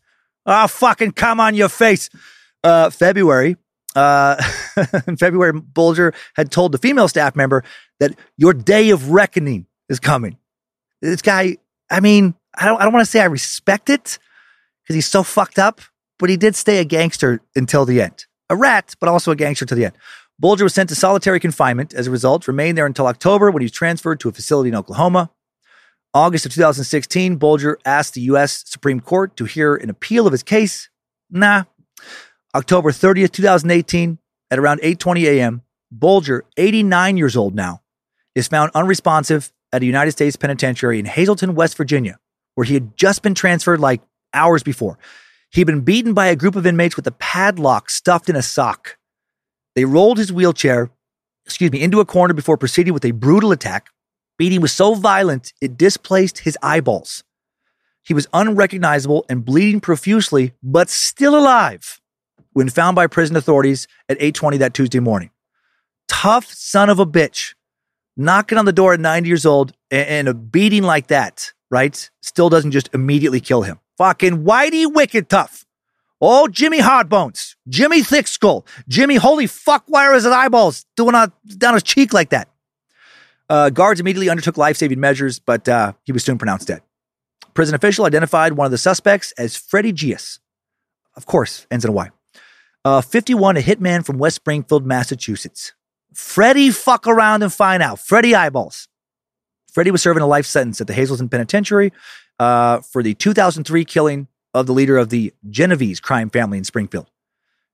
I'll fucking come on your face. Uh, February, uh, in February, Bulger had told the female staff member that your day of reckoning is coming. This guy, I mean, I don't, I don't want to say I respect it because he's so fucked up, but he did stay a gangster until the end a rat, but also a gangster to the end. Bulger was sent to solitary confinement as a result, remained there until October when he was transferred to a facility in Oklahoma. August of 2016, Bulger asked the U.S. Supreme Court to hear an appeal of his case. Nah. October 30th, 2018, at around 8:20 a.m., Bulger, 89 years old now, is found unresponsive at a United States penitentiary in Hazleton, West Virginia, where he had just been transferred like hours before. He'd been beaten by a group of inmates with a padlock stuffed in a sock. They rolled his wheelchair, excuse me, into a corner before proceeding with a brutal attack. Beating was so violent it displaced his eyeballs. He was unrecognizable and bleeding profusely, but still alive when found by prison authorities at 8:20 that Tuesday morning. Tough son of a bitch, knocking on the door at 90 years old and a beating like that, right? Still doesn't just immediately kill him. Fucking Whitey Wicked Tough. Oh, Jimmy Hardbones, Jimmy Thick Skull, Jimmy Holy Fuck, why are his eyeballs doing on, down his cheek like that? Uh, guards immediately undertook life saving measures, but uh, he was soon pronounced dead. Prison official identified one of the suspects as Freddy Geas. Of course, ends in a Y. Uh, 51, a hitman from West Springfield, Massachusetts. Freddie, fuck around and find out. Freddie Eyeballs. Freddie was serving a life sentence at the Hazleton Penitentiary uh, for the 2003 killing of the leader of the Genovese crime family in Springfield.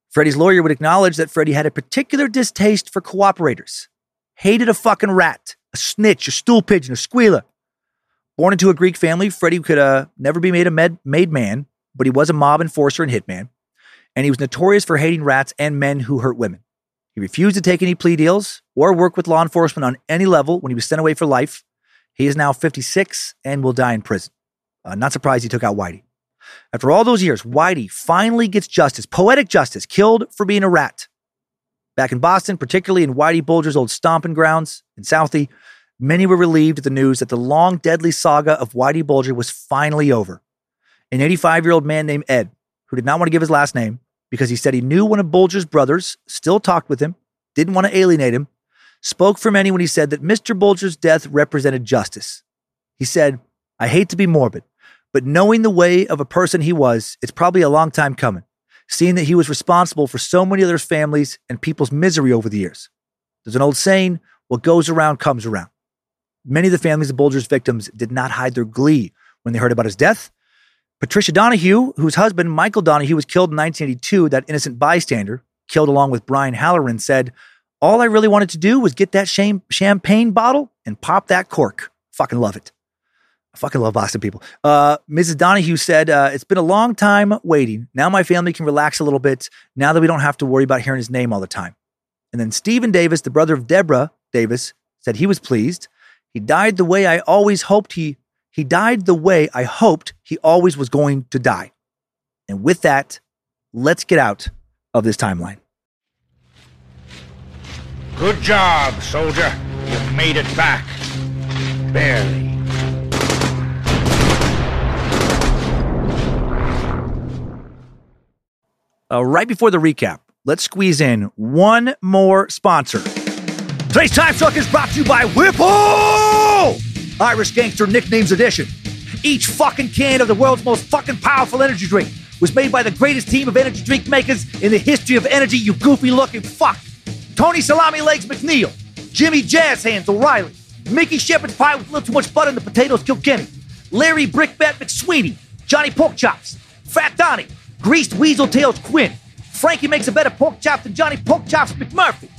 Freddie's lawyer would acknowledge that Freddie had a particular distaste for cooperators, hated a fucking rat, a snitch, a stool pigeon, a squealer. Born into a Greek family, Freddie could uh, never be made a med- made man, but he was a mob enforcer and hitman, and he was notorious for hating rats and men who hurt women. He refused to take any plea deals or work with law enforcement on any level when he was sent away for life. He is now 56 and will die in prison. Uh, not surprised he took out Whitey. After all those years, Whitey finally gets justice, poetic justice, killed for being a rat. Back in Boston, particularly in Whitey Bulger's old stomping grounds in Southie, many were relieved at the news that the long, deadly saga of Whitey Bulger was finally over. An 85 year old man named Ed, who did not want to give his last name because he said he knew one of Bulger's brothers, still talked with him, didn't want to alienate him, spoke for many when he said that Mr. Bulger's death represented justice. He said, I hate to be morbid, but knowing the way of a person he was, it's probably a long time coming, seeing that he was responsible for so many other families and people's misery over the years. There's an old saying, what goes around comes around. Many of the families of Bulger's victims did not hide their glee when they heard about his death. Patricia Donahue, whose husband, Michael Donahue, was killed in 1982, that innocent bystander, killed along with Brian Halloran, said, All I really wanted to do was get that shame- champagne bottle and pop that cork. Fucking love it. I fucking love Boston people. Uh, Mrs. Donahue said, uh, It's been a long time waiting. Now my family can relax a little bit now that we don't have to worry about hearing his name all the time. And then Stephen Davis, the brother of Deborah Davis, said he was pleased. He died the way I always hoped he he died the way I hoped he always was going to die. And with that, let's get out of this timeline. Good job, soldier. You've made it back. Barely. Uh, right before the recap, let's squeeze in one more sponsor. Today's Time Suck is brought to you by Whipple! Irish Gangster Nicknames Edition. Each fucking can of the world's most fucking powerful energy drink was made by the greatest team of energy drink makers in the history of energy, you goofy looking fuck. Tony Salami Legs McNeil, Jimmy Jazz Hands O'Reilly, Mickey Shepherd's Pie with a little too much butter in the potatoes Kilkenny, Larry Brickbat McSweeney, Johnny Pork Chops, Fat Donnie, Greased Weasel Tails Quinn, Frankie makes a better pork chop than Johnny Pork Chops McMurphy,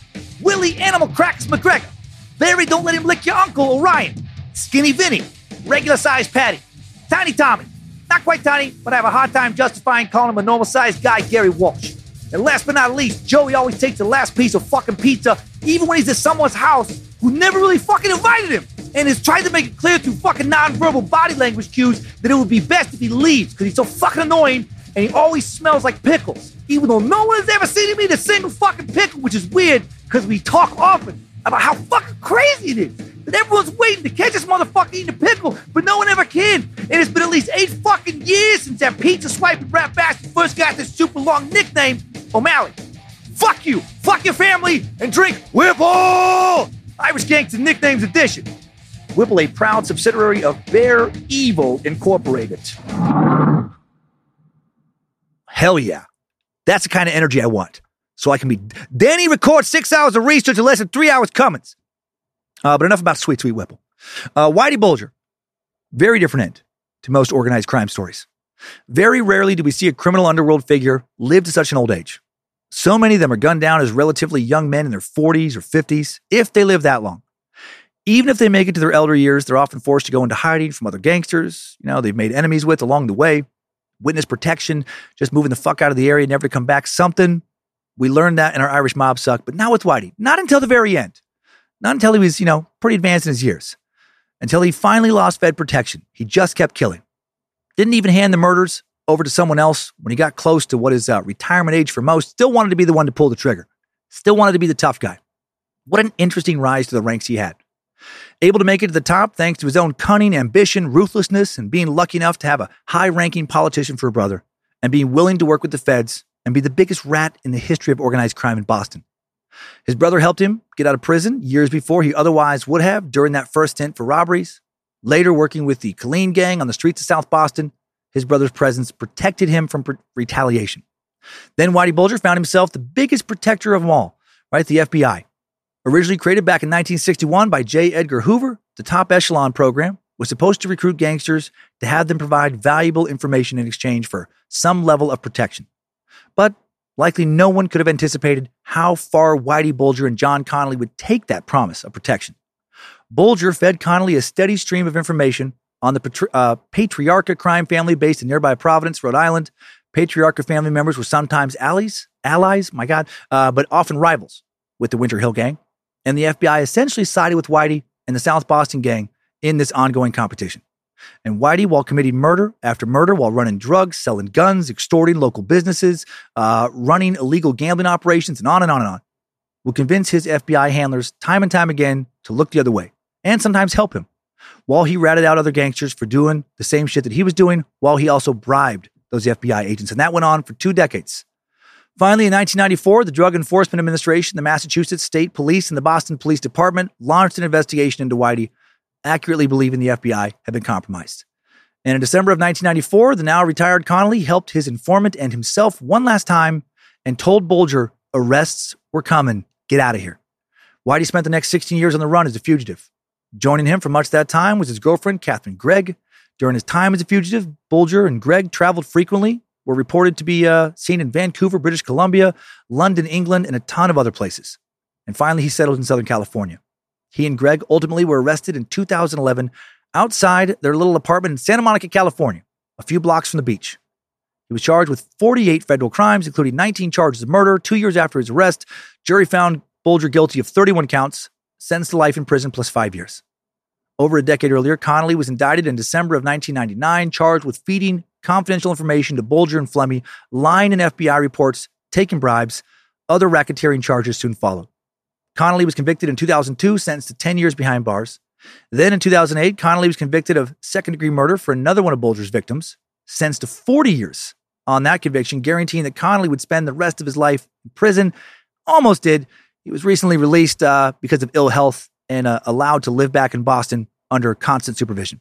Willie Animal Crackers McGregor, Larry Don't Let Him Lick Your Uncle Orion, Skinny Vinny, Regular Size Patty, Tiny Tommy, not quite tiny, but I have a hard time justifying calling him a normal sized guy, Gary Walsh. And last but not least, Joey always takes the last piece of fucking pizza, even when he's at someone's house who never really fucking invited him, and has tried to make it clear through fucking nonverbal body language cues that it would be best if he leaves because he's so fucking annoying and he always smells like pickles, even though no one has ever seen him eat a single fucking pickle, which is weird because we talk often about how fucking crazy it is. That everyone's waiting to catch this motherfucker eating a pickle, but no one ever can. And it's been at least eight fucking years since that pizza swiping rat bastard first got this super long nickname, O'Malley. Fuck you, fuck your family, and drink Whipple! Irish Gangster Nicknames Edition. Whipple, a proud subsidiary of Bear Evil Incorporated. Hell yeah. That's the kind of energy I want. So I can be Danny records six hours of research in less than three hours Cummins. Uh, but enough about Sweet Sweet Whipple. Uh, Whitey Bulger, very different end to most organized crime stories. Very rarely do we see a criminal underworld figure live to such an old age. So many of them are gunned down as relatively young men in their 40s or 50s, if they live that long. Even if they make it to their elder years, they're often forced to go into hiding from other gangsters, you know, they've made enemies with along the way. Witness protection, just moving the fuck out of the area, never to come back. Something. We learned that in our Irish mob suck, but not with Whitey. Not until the very end. Not until he was, you know, pretty advanced in his years. Until he finally lost Fed protection. He just kept killing. Didn't even hand the murders over to someone else when he got close to what is uh, retirement age for most. Still wanted to be the one to pull the trigger. Still wanted to be the tough guy. What an interesting rise to the ranks he had. Able to make it to the top thanks to his own cunning, ambition, ruthlessness, and being lucky enough to have a high ranking politician for a brother, and being willing to work with the feds and be the biggest rat in the history of organized crime in Boston. His brother helped him get out of prison years before he otherwise would have during that first stint for robberies. Later, working with the Killeen gang on the streets of South Boston, his brother's presence protected him from pre- retaliation. Then Whitey Bulger found himself the biggest protector of them all, right? The FBI. Originally created back in 1961 by J. Edgar Hoover, the top echelon program was supposed to recruit gangsters to have them provide valuable information in exchange for some level of protection. But likely no one could have anticipated how far Whitey Bulger and John Connolly would take that promise of protection. Bulger fed Connolly a steady stream of information on the uh, Patriarca crime family based in nearby Providence, Rhode Island. Patriarca family members were sometimes allies, allies, my God, uh, but often rivals with the Winter Hill Gang. And the FBI essentially sided with Whitey and the South Boston Gang in this ongoing competition. And Whitey, while committing murder after murder, while running drugs, selling guns, extorting local businesses, uh, running illegal gambling operations, and on and on and on, would convince his FBI handlers time and time again to look the other way and sometimes help him while he ratted out other gangsters for doing the same shit that he was doing, while he also bribed those FBI agents. And that went on for two decades. Finally, in 1994, the Drug Enforcement Administration, the Massachusetts State Police, and the Boston Police Department launched an investigation into Whitey, accurately believing the FBI had been compromised. And in December of 1994, the now retired Connolly helped his informant and himself one last time and told Bulger arrests were coming. Get out of here. Whitey spent the next 16 years on the run as a fugitive. Joining him for much of that time was his girlfriend, Catherine Greig. During his time as a fugitive, Bulger and Greig traveled frequently, were reported to be uh, seen in Vancouver, British Columbia, London, England, and a ton of other places. And finally, he settled in Southern California. He and Greig ultimately were arrested in 2011 outside their little apartment in Santa Monica, California, a few blocks from the beach. He was charged with 48 federal crimes, including 19 charges of murder. Two years after his arrest, jury found Bulger guilty of 31 counts, sentenced to life in prison plus five years. Over a decade earlier, Connolly was indicted in December of 1999, charged with feeding confidential information to Bulger and Flemmi, lying in FBI reports, taking bribes. Other racketeering charges soon followed. Connolly was convicted in 2002, sentenced to 10 years behind bars. Then in 2008, Connolly was convicted of second degree murder for another one of Bulger's victims, sentenced to 40 years on that conviction, guaranteeing that Connolly would spend the rest of his life in prison. Almost did. He was recently released uh, because of ill health and uh, allowed to live back in Boston under constant supervision.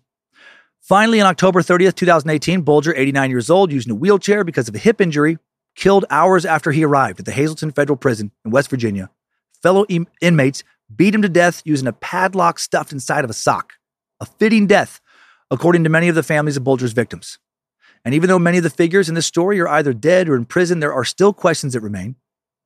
Finally, on October 30th, 2018, Bulger, 89 years old, using a wheelchair because of a hip injury, killed hours after he arrived at the Hazleton Federal Prison in West Virginia. Fellow in- inmates beat him to death using a padlock stuffed inside of a sock. A fitting death, according to many of the families of Bulger's victims. And even though many of the figures in this story are either dead or in prison, there are still questions that remain.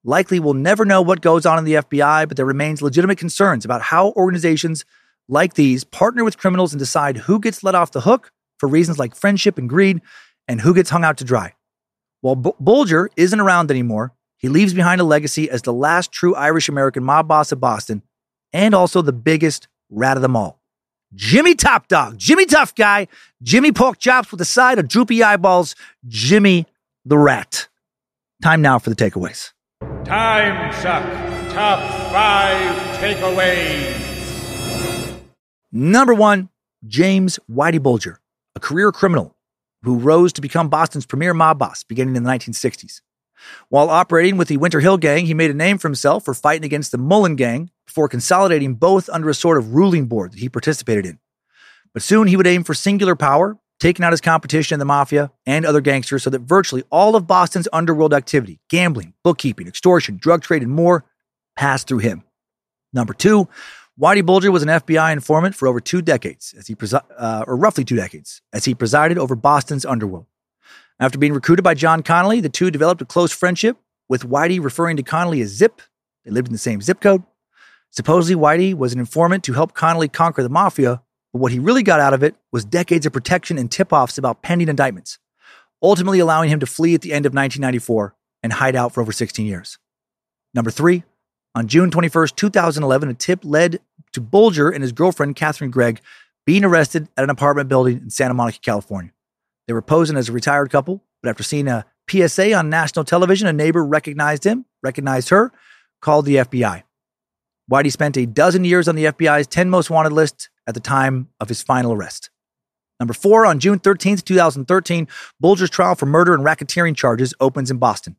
Likely we'll never know what goes on in the FBI, but there remains legitimate concerns about how organizations like these partner with criminals and decide who gets let off the hook for reasons like friendship and greed and who gets hung out to dry. While B- Bulger isn't around anymore, he leaves behind a legacy as the last true Irish American mob boss of Boston and also the biggest rat of them all. Jimmy Top Dog, Jimmy Tough Guy, Jimmy Pork Chops with a side of droopy eyeballs, Jimmy the Rat. Time now for the takeaways. Time suck. Top five takeaways. Number one, James Whitey Bulger, a career criminal who rose to become Boston's premier mob boss beginning in the 1960s. While operating with the Winter Hill Gang, he made a name for himself for fighting against the Mullen Gang before consolidating both under a sort of ruling board that he participated in. But soon he would aim for singular power, taking out his competition in the mafia and other gangsters so that virtually all of Boston's underworld activity, gambling, bookkeeping, extortion, drug trade, and more, passed through him. Number two, Whitey Bulger was an FBI informant for over two decades, as he presi- uh, or roughly two decades, as he presided over Boston's underworld. After being recruited by John Connolly, the two developed a close friendship, with Whitey referring to Connolly as Zip. They lived in the same zip code. Supposedly, Whitey was an informant to help Connolly conquer the mafia, but what he really got out of it was decades of protection and tip offs about pending indictments, ultimately allowing him to flee at the end of 1994 and hide out for over 16 years. Number three, on June 21st, 2011, a tip led to Bulger and his girlfriend, Catherine Greig, being arrested at an apartment building in Santa Monica, California. They were posing as a retired couple, but after seeing a PSA on national television, a neighbor recognized him, recognized her, called the FBI. Whitey spent a dozen years on the FBI's 10 most wanted list at the time of his final arrest. Number four, on June 13th, 2013, Bulger's trial for murder and racketeering charges opens in Boston.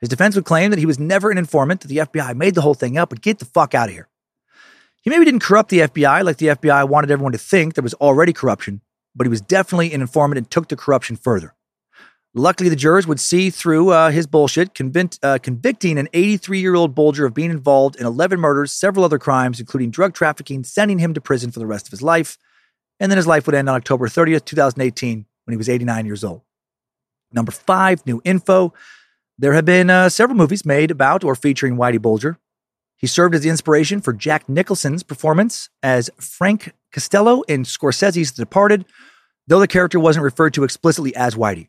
His defense would claim that he was never an informant, that the FBI made the whole thing up, but get the fuck out of here. He maybe didn't corrupt the FBI like the FBI wanted everyone to think there was already corruption, but he was definitely an informant and took the corruption further. Luckily, the jurors would see through uh, his bullshit, uh, convicting an 83 year old Bulger of being involved in 11 murders, several other crimes, including drug trafficking, sending him to prison for the rest of his life. And then his life would end on October 30th, 2018, when he was 89 years old. Number five, new info. There have been uh, several movies made about or featuring Whitey Bulger. He served as the inspiration for Jack Nicholson's performance as Frank Costello in Scorsese's The Departed, though the character wasn't referred to explicitly as Whitey.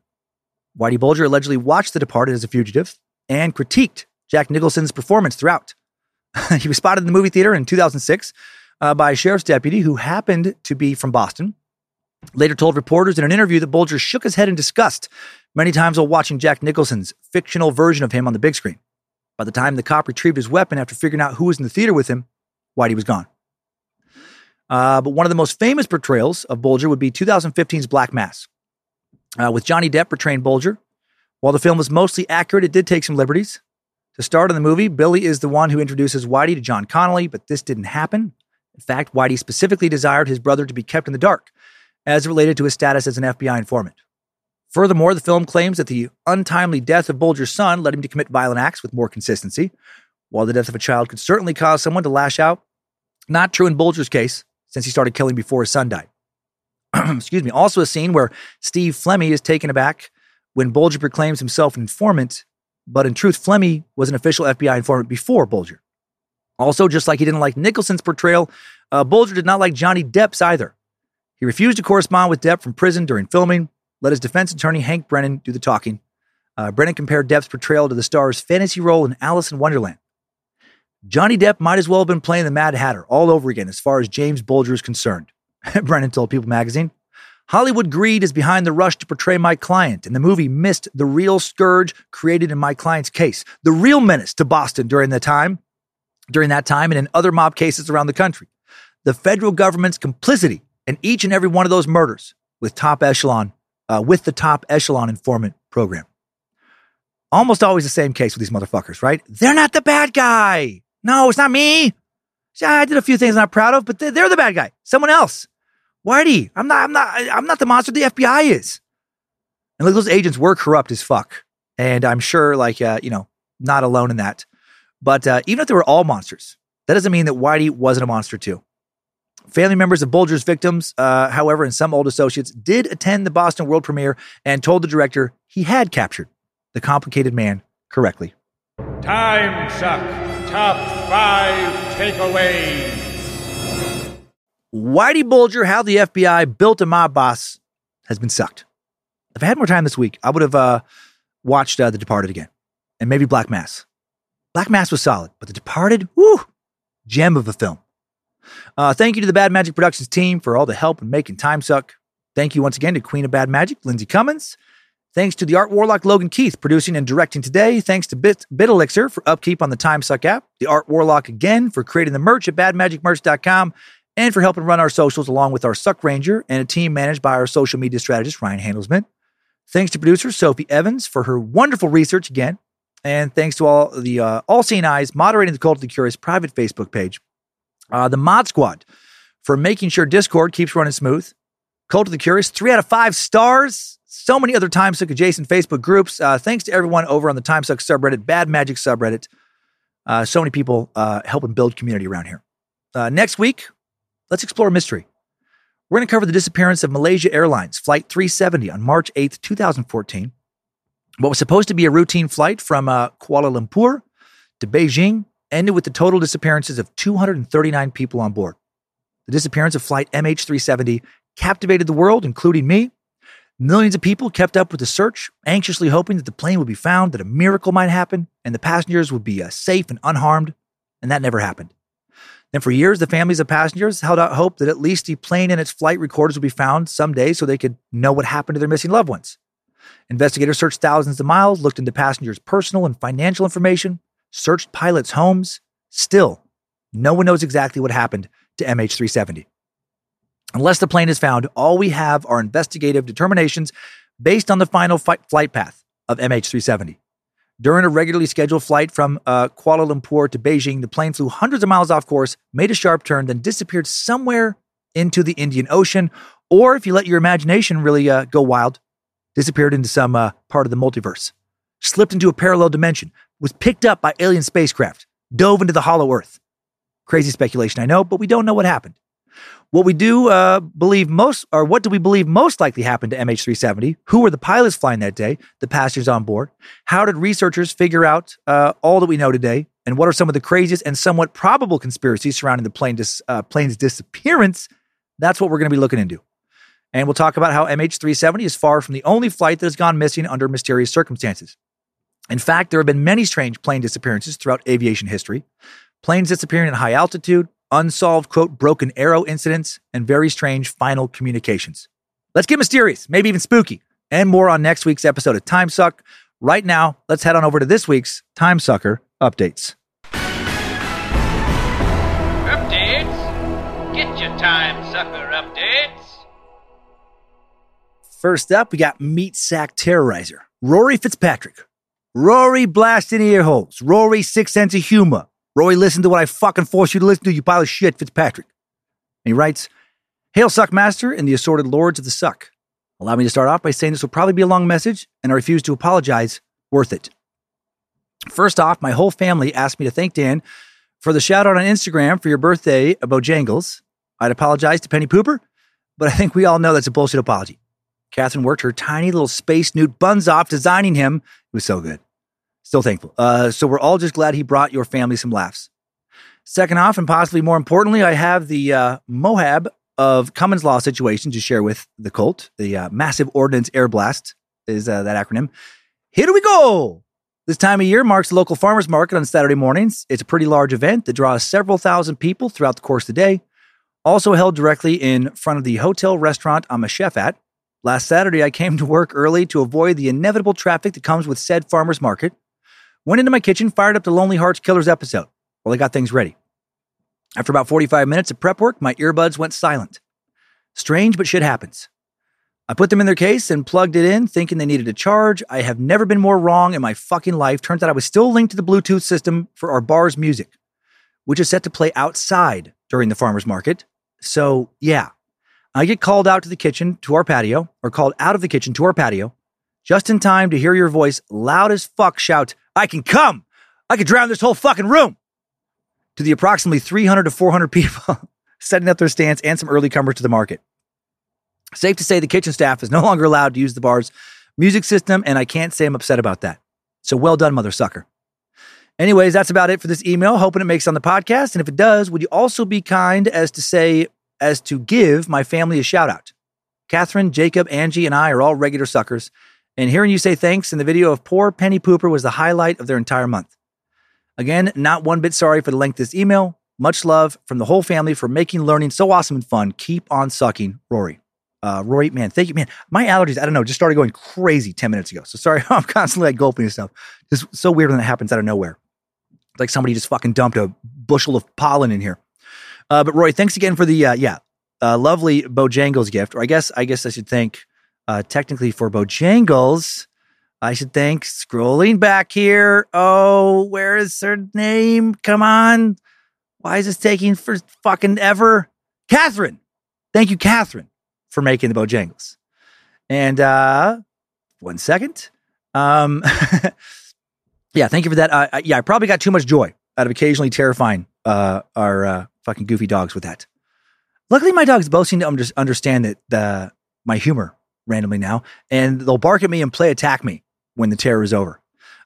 Whitey Bulger allegedly watched The Departed as a fugitive and critiqued Jack Nicholson's performance throughout. he was spotted in the movie theater in 2006 uh, by a sheriff's deputy who happened to be from Boston. Later told reporters in an interview that Bulger shook his head in disgust many times while watching Jack Nicholson's fictional version of him on the big screen. By the time the cop retrieved his weapon after figuring out who was in the theater with him, Whitey was gone. Uh, but one of the most famous portrayals of Bulger would be 2015's Black Mass, uh, with Johnny Depp portraying Bulger. While the film was mostly accurate, it did take some liberties. To start in the movie, Billy is the one who introduces Whitey to John Connolly, but this didn't happen. In fact, Whitey specifically desired his brother to be kept in the dark, as related to his status as an FBI informant. Furthermore, the film claims that the untimely death of Bulger's son led him to commit violent acts with more consistency. While the death of a child could certainly cause someone to lash out, not true in Bulger's case, since he started killing before his son died. Excuse me. Also, a scene where Steve Flemmi is taken aback when Bulger proclaims himself an informant, but in truth, Flemmi was an official FBI informant before Bulger. Also, just like he didn't like Nicholson's portrayal, uh, Bulger did not like Johnny Depp's either. He refused to correspond with Depp from prison during filming, let his defense attorney Hank Brennan do the talking. Uh, Brennan compared Depp's portrayal to the star's fantasy role in Alice in Wonderland. Johnny Depp might as well have been playing the Mad Hatter all over again as far as James Bulger is concerned. Brennan told People magazine. Hollywood greed is behind the rush to portray my client, and the movie missed the real scourge created in my client's case, the real menace to Boston during the time, during that time, and in other mob cases around the country. The federal government's complicity in each and every one of those murders with top echelon, uh, with the top echelon informant program. Almost always the same case with these motherfuckers, right? They're not the bad guy. No, it's not me. Yeah, I did a few things I'm not proud of, but they're the bad guy. Someone else. Whitey, I'm not, I'm not, I'm not the monster the FBI is. And look, those agents were corrupt as fuck. And I'm sure, like, uh, you know, not alone in that. But uh, even if they were all monsters, that doesn't mean that Whitey wasn't a monster too. Family members of Bulger's victims, uh, however, and some old associates did attend the Boston world premiere and told the director he had captured the complicated man correctly. Time suck. Top five takeaways. Whitey Bulger, how the FBI built a mob boss, has been sucked. If I had more time this week, I would have uh, watched uh, The Departed again and maybe Black Mass. Black Mass was solid, but The Departed, whoo, gem of a film. Uh, thank you to the Bad Magic Productions team for all the help in making Time Suck. Thank you once again to Queen of Bad Magic, Lindsay Cummins. Thanks to the art warlock Logan Keith producing and directing today. Thanks to Bit, Bit Elixir for upkeep on the Time Suck app. The art warlock again for creating the merch at badmagicmerch.com and for helping run our socials along with our Suck Ranger and a team managed by our social media strategist Ryan Handelsman. Thanks to producer Sophie Evans for her wonderful research again. And thanks to all the uh, All Seeing Eyes moderating the Cult of the Curious private Facebook page. Uh, the Mod Squad for making sure Discord keeps running smooth. Cult of the Curious, three out of five stars. So many other TimeSuck adjacent Facebook groups. Uh, thanks to everyone over on the TimeSuck subreddit, Bad Magic subreddit. Uh, so many people uh, helping build community around here. Uh, next week, let's explore a mystery. We're going to cover the disappearance of Malaysia Airlines Flight 370 on March 8th, 2014. What was supposed to be a routine flight from uh, Kuala Lumpur to Beijing ended with the total disappearances of 239 people on board. The disappearance of Flight MH370 captivated the world, including me. Millions of people kept up with the search, anxiously hoping that the plane would be found, that a miracle might happen, and the passengers would be uh, safe and unharmed. And that never happened. Then, for years, the families of passengers held out hope that at least the plane and its flight recorders would be found someday so they could know what happened to their missing loved ones. Investigators searched thousands of miles, looked into passengers' personal and financial information, searched pilots' homes. Still, no one knows exactly what happened to MH370. Unless the plane is found, all we have are investigative determinations based on the final flight path of MH370. During a regularly scheduled flight from uh, Kuala Lumpur to Beijing, the plane flew hundreds of miles off course, made a sharp turn, then disappeared somewhere into the Indian Ocean, or if you let your imagination really uh, go wild, disappeared into some uh, part of the multiverse, slipped into a parallel dimension, was picked up by alien spacecraft, dove into the hollow earth. Crazy speculation, I know, but we don't know what happened. What we do uh, believe most, or what do we believe most likely happened to MH370? Who were the pilots flying that day? The passengers on board? How did researchers figure out uh, all that we know today? And what are some of the craziest and somewhat probable conspiracies surrounding the plane dis, uh, plane's disappearance? That's what we're going to be looking into. And we'll talk about how MH370 is far from the only flight that has gone missing under mysterious circumstances. In fact, there have been many strange plane disappearances throughout aviation history. Planes disappearing at high altitude, unsolved, quote, broken arrow incidents, and very strange final communications. Let's get mysterious, maybe even spooky, and more on next week's episode of Time Suck. Right now, let's head on over to this week's Time Sucker updates. Updates? Get your Time Sucker updates. First up, we got Meat Sack Terrorizer, Rory Fitzpatrick. Rory blasting ear holes. Rory six sense of humor. Rory, listen to what I fucking force you to listen to, you pile of shit, Fitzpatrick. And he writes, Hail Suckmaster and the assorted lords of the suck. Allow me to start off by saying this will probably be a long message, and I refuse to apologize. Worth it. First off, my whole family asked me to thank Dan for the shout out on Instagram for your birthday about Jangles. I'd apologize to Penny Pooper, but I think we all know that's a bullshit apology. Catherine worked her tiny little space newt buns off designing him. It was so good. Still thankful. Uh, so we're all just glad he brought your family some laughs. Second off, and possibly more importantly, I have the uh, Moab of Cummins Law situation to share with the cult. The uh, Massive Ordnance Air Blast is uh, that acronym. Here we go. This time of year marks the local farmers market on Saturday mornings. It's a pretty large event that draws several thousand people throughout the course of the day. Also held directly in front of the hotel restaurant I'm a chef at. Last Saturday, I came to work early to avoid the inevitable traffic that comes with said farmers market. Went into my kitchen, fired up the Lonely Hearts Killers episode while I got things ready. After about 45 minutes of prep work, my earbuds went silent. Strange, but shit happens. I put them in their case and plugged it in, thinking they needed a charge. I have never been more wrong in my fucking life. Turns out I was still linked to the Bluetooth system for our bar's music, which is set to play outside during the farmer's market. So, yeah, I get called out to the kitchen to our patio, or called out of the kitchen to our patio, just in time to hear your voice loud as fuck shout, I can come. I could drown this whole fucking room. To the approximately 300 to 400 people setting up their stands and some early comers to the market. Safe to say the kitchen staff is no longer allowed to use the bar's music system, and I can't say I'm upset about that. So well done, mother sucker. Anyways, that's about it for this email. Hoping it makes on the podcast. And if it does, would you also be kind as to say, as to give my family a shout out? Catherine, Jacob, Angie, and I are all regular suckers and hearing you say thanks in the video of poor Penny Pooper was the highlight of their entire month. Again, not one bit sorry for the length of this email. Much love from the whole family for making learning so awesome and fun. Keep on sucking, Rory. Uh, Rory, man, thank you, man. My allergies, I don't know, just started going crazy 10 minutes ago. So sorry, I'm constantly like gulping and stuff. Just so weird when that happens out of nowhere. It's like somebody just fucking dumped a bushel of pollen in here. Uh, but Roy, thanks again for the, uh, yeah, uh, lovely Bojangles gift. Or I guess, I guess I should thank uh, technically for Bojangles. I should thank scrolling back here. Oh, where is her name? Come on. Why is this taking for fucking ever? Catherine. Thank you, Catherine, for making the Bojangles. And uh one second. Um yeah, thank you for that. Uh, yeah, I probably got too much joy out of occasionally terrifying uh our uh, fucking goofy dogs with that. Luckily, my dogs both seem to under- understand that the my humor randomly now, and they'll bark at me and play attack me when the terror is over.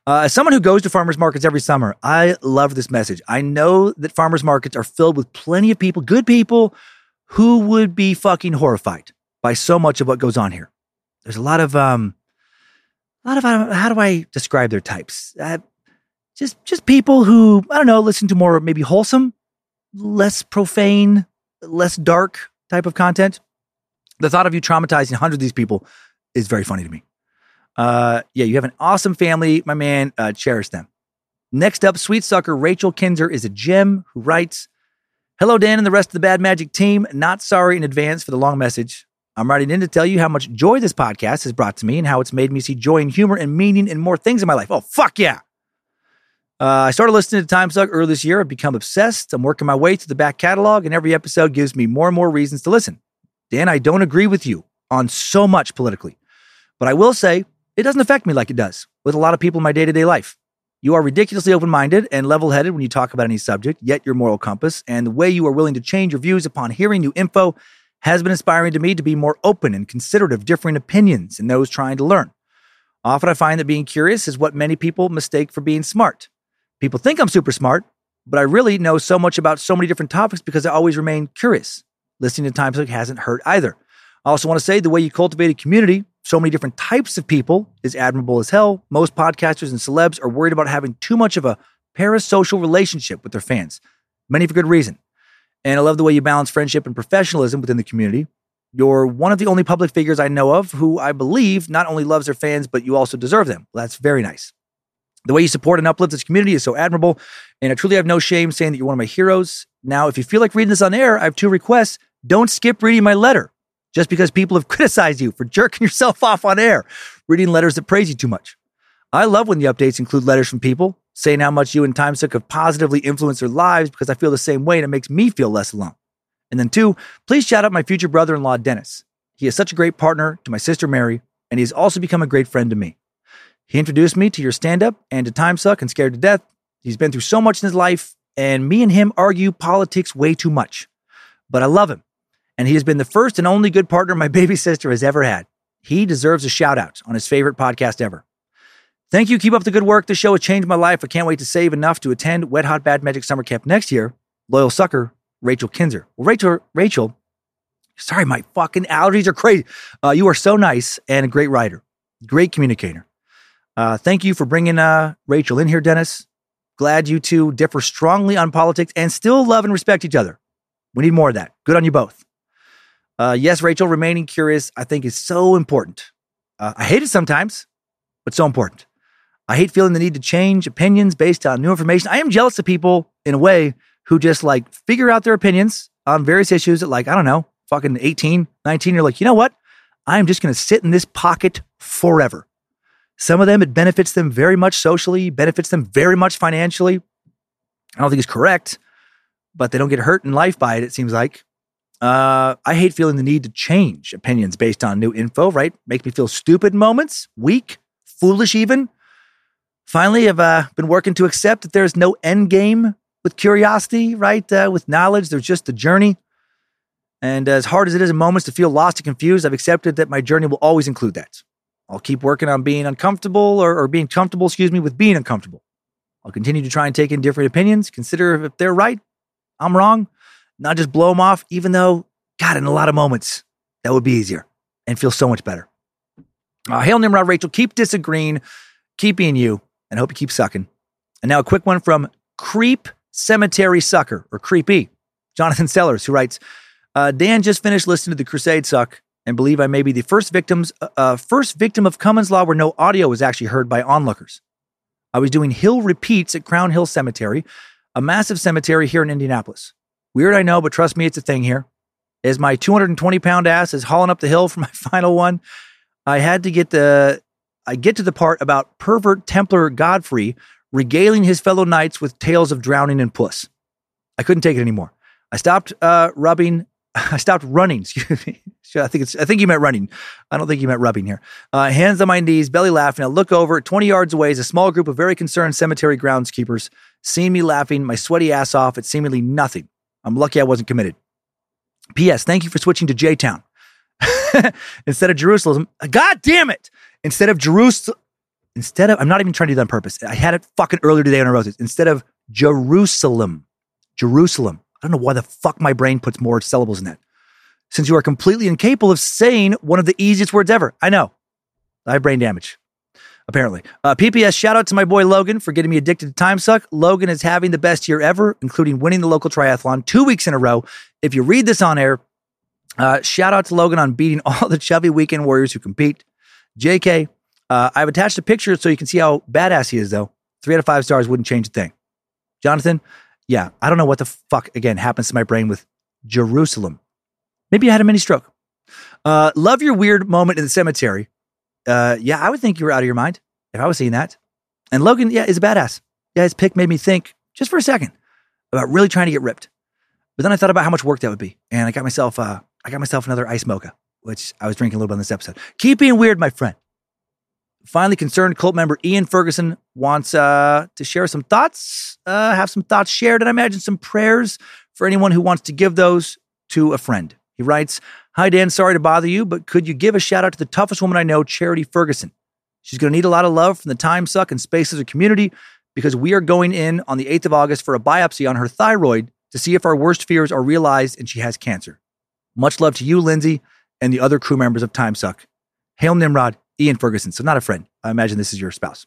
Uh, as someone who goes to farmers markets every summer, I love this message. I know that farmers markets are filled with plenty of people, good people, who would be fucking horrified by so much of what goes on here. There's a lot of, um, a lot of how do I describe their types? Uh, just, just people who I don't know, listen to more maybe wholesome, less profane, less dark type of content the thought of you traumatizing hundreds of these people is very funny to me. Uh, yeah, you have an awesome family, my man. Uh, cherish them. Next up, sweet sucker Rachel Kinzer is a gem who writes, Hello, Dan and the rest of the Bad Magic team. Not sorry in advance for the long message. I'm writing in to tell you how much joy this podcast has brought to me and how it's made me see joy and humor and meaning and more things in my life. Oh, fuck yeah. Uh, I started listening to Time Suck earlier this year. I've become obsessed. I'm working my way through the back catalog, and every episode gives me more and more reasons to listen. Dan, I don't agree with you on so much politically, But I will say, it doesn't affect me like it does with a lot of people in my day to day life. You are ridiculously open minded and level headed when you talk about any subject, yet your moral compass and the way you are willing to change your views upon hearing new info has been inspiring to me to be more open and considerate of differing opinions and those trying to learn. Often I find that being curious is what many people mistake for being smart. People think I'm super smart, but I really know so much about so many different topics because I always remain curious. Listening to Time Suck hasn't hurt either. I also want to say the way you cultivate a community, so many different types of people, is admirable as hell. Most podcasters and celebs are worried about having too much of a parasocial relationship with their fans, many for good reason. And I love the way you balance friendship and professionalism within the community. You're one of the only public figures I know of who I believe not only loves their fans, but you also deserve them. That's very nice. The way you support and uplift this community is so admirable, and I truly have no shame saying that you're one of my heroes. Now, if you feel like reading this on air, I have two requests. Don't skip reading my letter just because people have criticized you for jerking yourself off on air, reading letters that praise you too much. I love when the updates include letters from people saying how much you and Time Suck have positively influenced their lives because I feel the same way and it makes me feel less alone. And then, two, please shout out my future brother in law, Dennis. He is such a great partner to my sister, Mary, and he's also become a great friend to me. He introduced me to your stand up and to Time Suck and Scared to Death. He's been through so much in his life, and me and him argue politics way too much. But I love him, and he has been the first and only good partner my baby sister has ever had. He deserves a shout out on his favorite podcast ever. Thank you. Keep up the good work. The show has changed my life. I can't wait to save enough to attend Wet Hot Bad Magic Summer Camp next year. Loyal sucker, Rachel Kinzer. Well, Rachel, Rachel, sorry, my fucking allergies are crazy. Uh, you are so nice and a great writer, great communicator. Uh, thank you for bringing uh, Rachel in here, Dennis. Glad you two differ strongly on politics and still love and respect each other. We need more of that. Good on you both. Uh, yes, Rachel, remaining curious, I think, is so important. Uh, I hate it sometimes, but so important. I hate feeling the need to change opinions based on new information. I am jealous of people in a way who just like figure out their opinions on various issues at like, I don't know, fucking 18, 19. You're like, you know what? I'm just going to sit in this pocket forever. Some of them, it benefits them very much socially, benefits them very much financially. I don't think it's correct, but they don't get hurt in life by it, it seems like. Uh, I hate feeling the need to change opinions based on new info, right? Makes me feel stupid moments, weak, foolish even. Finally, I've uh, been working to accept that there's no end game with curiosity, right? Uh, with knowledge, there's just a journey. And as hard as it is in moments to feel lost and confused, I've accepted that my journey will always include that. I'll keep working on being uncomfortable or, or being comfortable, excuse me, with being uncomfortable. I'll continue to try and take in different opinions, consider if they're right, I'm wrong, not just blow them off, even though, God, in a lot of moments, that would be easier and feel so much better. Uh, Hail Nimrod, Rachel, keep disagreeing, keep being you, and hope you keep sucking. And now a quick one from Creep Cemetery Sucker, or Creepy, Jonathan Sellers, who writes, uh, Dan just finished listening to the Crusade Suck and believe I may be the first victims, uh, uh, first victim of Cummins Law where no audio was actually heard by onlookers. I was doing hill repeats at Crown Hill Cemetery, a massive cemetery here in Indianapolis. Weird, I know, but trust me, it's a thing here. As my 220 pound ass is hauling up the hill for my final one, I had to get the, I get to the part about pervert Templar Godfrey regaling his fellow knights with tales of drowning and puss. I couldn't take it anymore. I stopped uh, rubbing I stopped running. Excuse me. I think it's. I think you meant running. I don't think you meant rubbing here. Uh, hands on my knees, belly laughing. I look over. Twenty yards away is a small group of very concerned cemetery groundskeepers. Seeing me laughing, my sweaty ass off at seemingly nothing. I'm lucky I wasn't committed. P.S. Thank you for switching to J Town instead of Jerusalem. God damn it! Instead of Jerusalem. Instead of. I'm not even trying to do that on purpose. I had it fucking earlier today on a roses. Instead of Jerusalem. Jerusalem. I don't know why the fuck my brain puts more syllables in that. Since you are completely incapable of saying one of the easiest words ever. I know. I have brain damage, apparently. Uh, PPS, shout out to my boy Logan for getting me addicted to Time Suck. Logan is having the best year ever, including winning the local triathlon two weeks in a row. If you read this on air, uh, shout out to Logan on beating all the chubby weekend warriors who compete. JK, uh, I've attached a picture so you can see how badass he is, though. Three out of five stars wouldn't change a thing. Jonathan, yeah, I don't know what the fuck again happens to my brain with Jerusalem. Maybe I had a mini stroke. Uh, love your weird moment in the cemetery. Uh, yeah, I would think you were out of your mind if I was seeing that. And Logan, yeah, is a badass. Yeah, his pick made me think just for a second about really trying to get ripped. But then I thought about how much work that would be, and I got myself, uh, I got myself another ice mocha, which I was drinking a little bit on this episode. Keep being weird, my friend. Finally, concerned cult member Ian Ferguson wants uh, to share some thoughts, uh, have some thoughts shared, and I imagine some prayers for anyone who wants to give those to a friend. He writes, Hi, Dan, sorry to bother you, but could you give a shout out to the toughest woman I know, Charity Ferguson? She's going to need a lot of love from the Time Suck and Space Scissor community because we are going in on the 8th of August for a biopsy on her thyroid to see if our worst fears are realized and she has cancer. Much love to you, Lindsay, and the other crew members of Time Suck. Hail Nimrod, Ian Ferguson. So, not a friend. I imagine this is your spouse.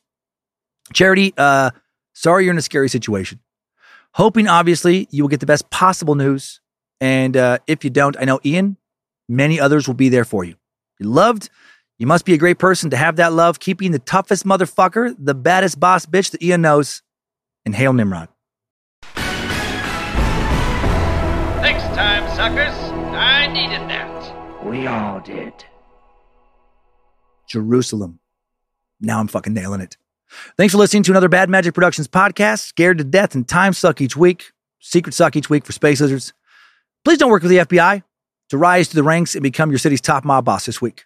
Charity, uh, sorry you're in a scary situation. Hoping, obviously, you will get the best possible news. And uh, if you don't, I know Ian, many others will be there for you. You're loved. You must be a great person to have that love, keeping the toughest motherfucker, the baddest boss bitch that Ian knows. And hail Nimrod. Next time suckers. I needed that. We all did. Jerusalem. Now I'm fucking nailing it. Thanks for listening to another Bad Magic Productions podcast. Scared to death and time suck each week. Secret suck each week for Space Lizards. Please don't work with the FBI to rise to the ranks and become your city's top mob boss this week.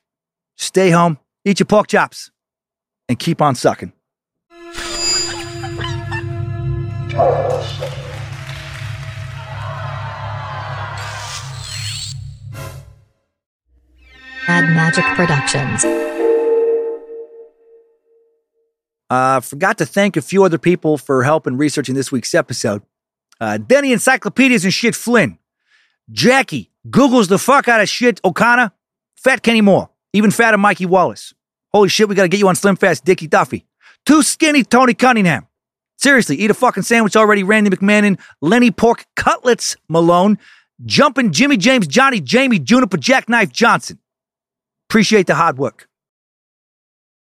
Stay home, eat your pork chops, and keep on sucking. Bad Magic Productions. Uh, forgot to thank a few other people for help in researching this week's episode. Uh, Denny Encyclopedias and Shit Flynn. Jackie Googles the fuck out of shit O'Connor. Fat Kenny Moore. Even fatter Mikey Wallace. Holy shit, we gotta get you on Slim Fast Dickie Duffy. Too skinny Tony Cunningham. Seriously, eat a fucking sandwich already, Randy McMahon, and Lenny Pork Cutlets Malone, Jumping Jimmy James, Johnny Jamie, Juniper Jackknife Johnson. Appreciate the hard work.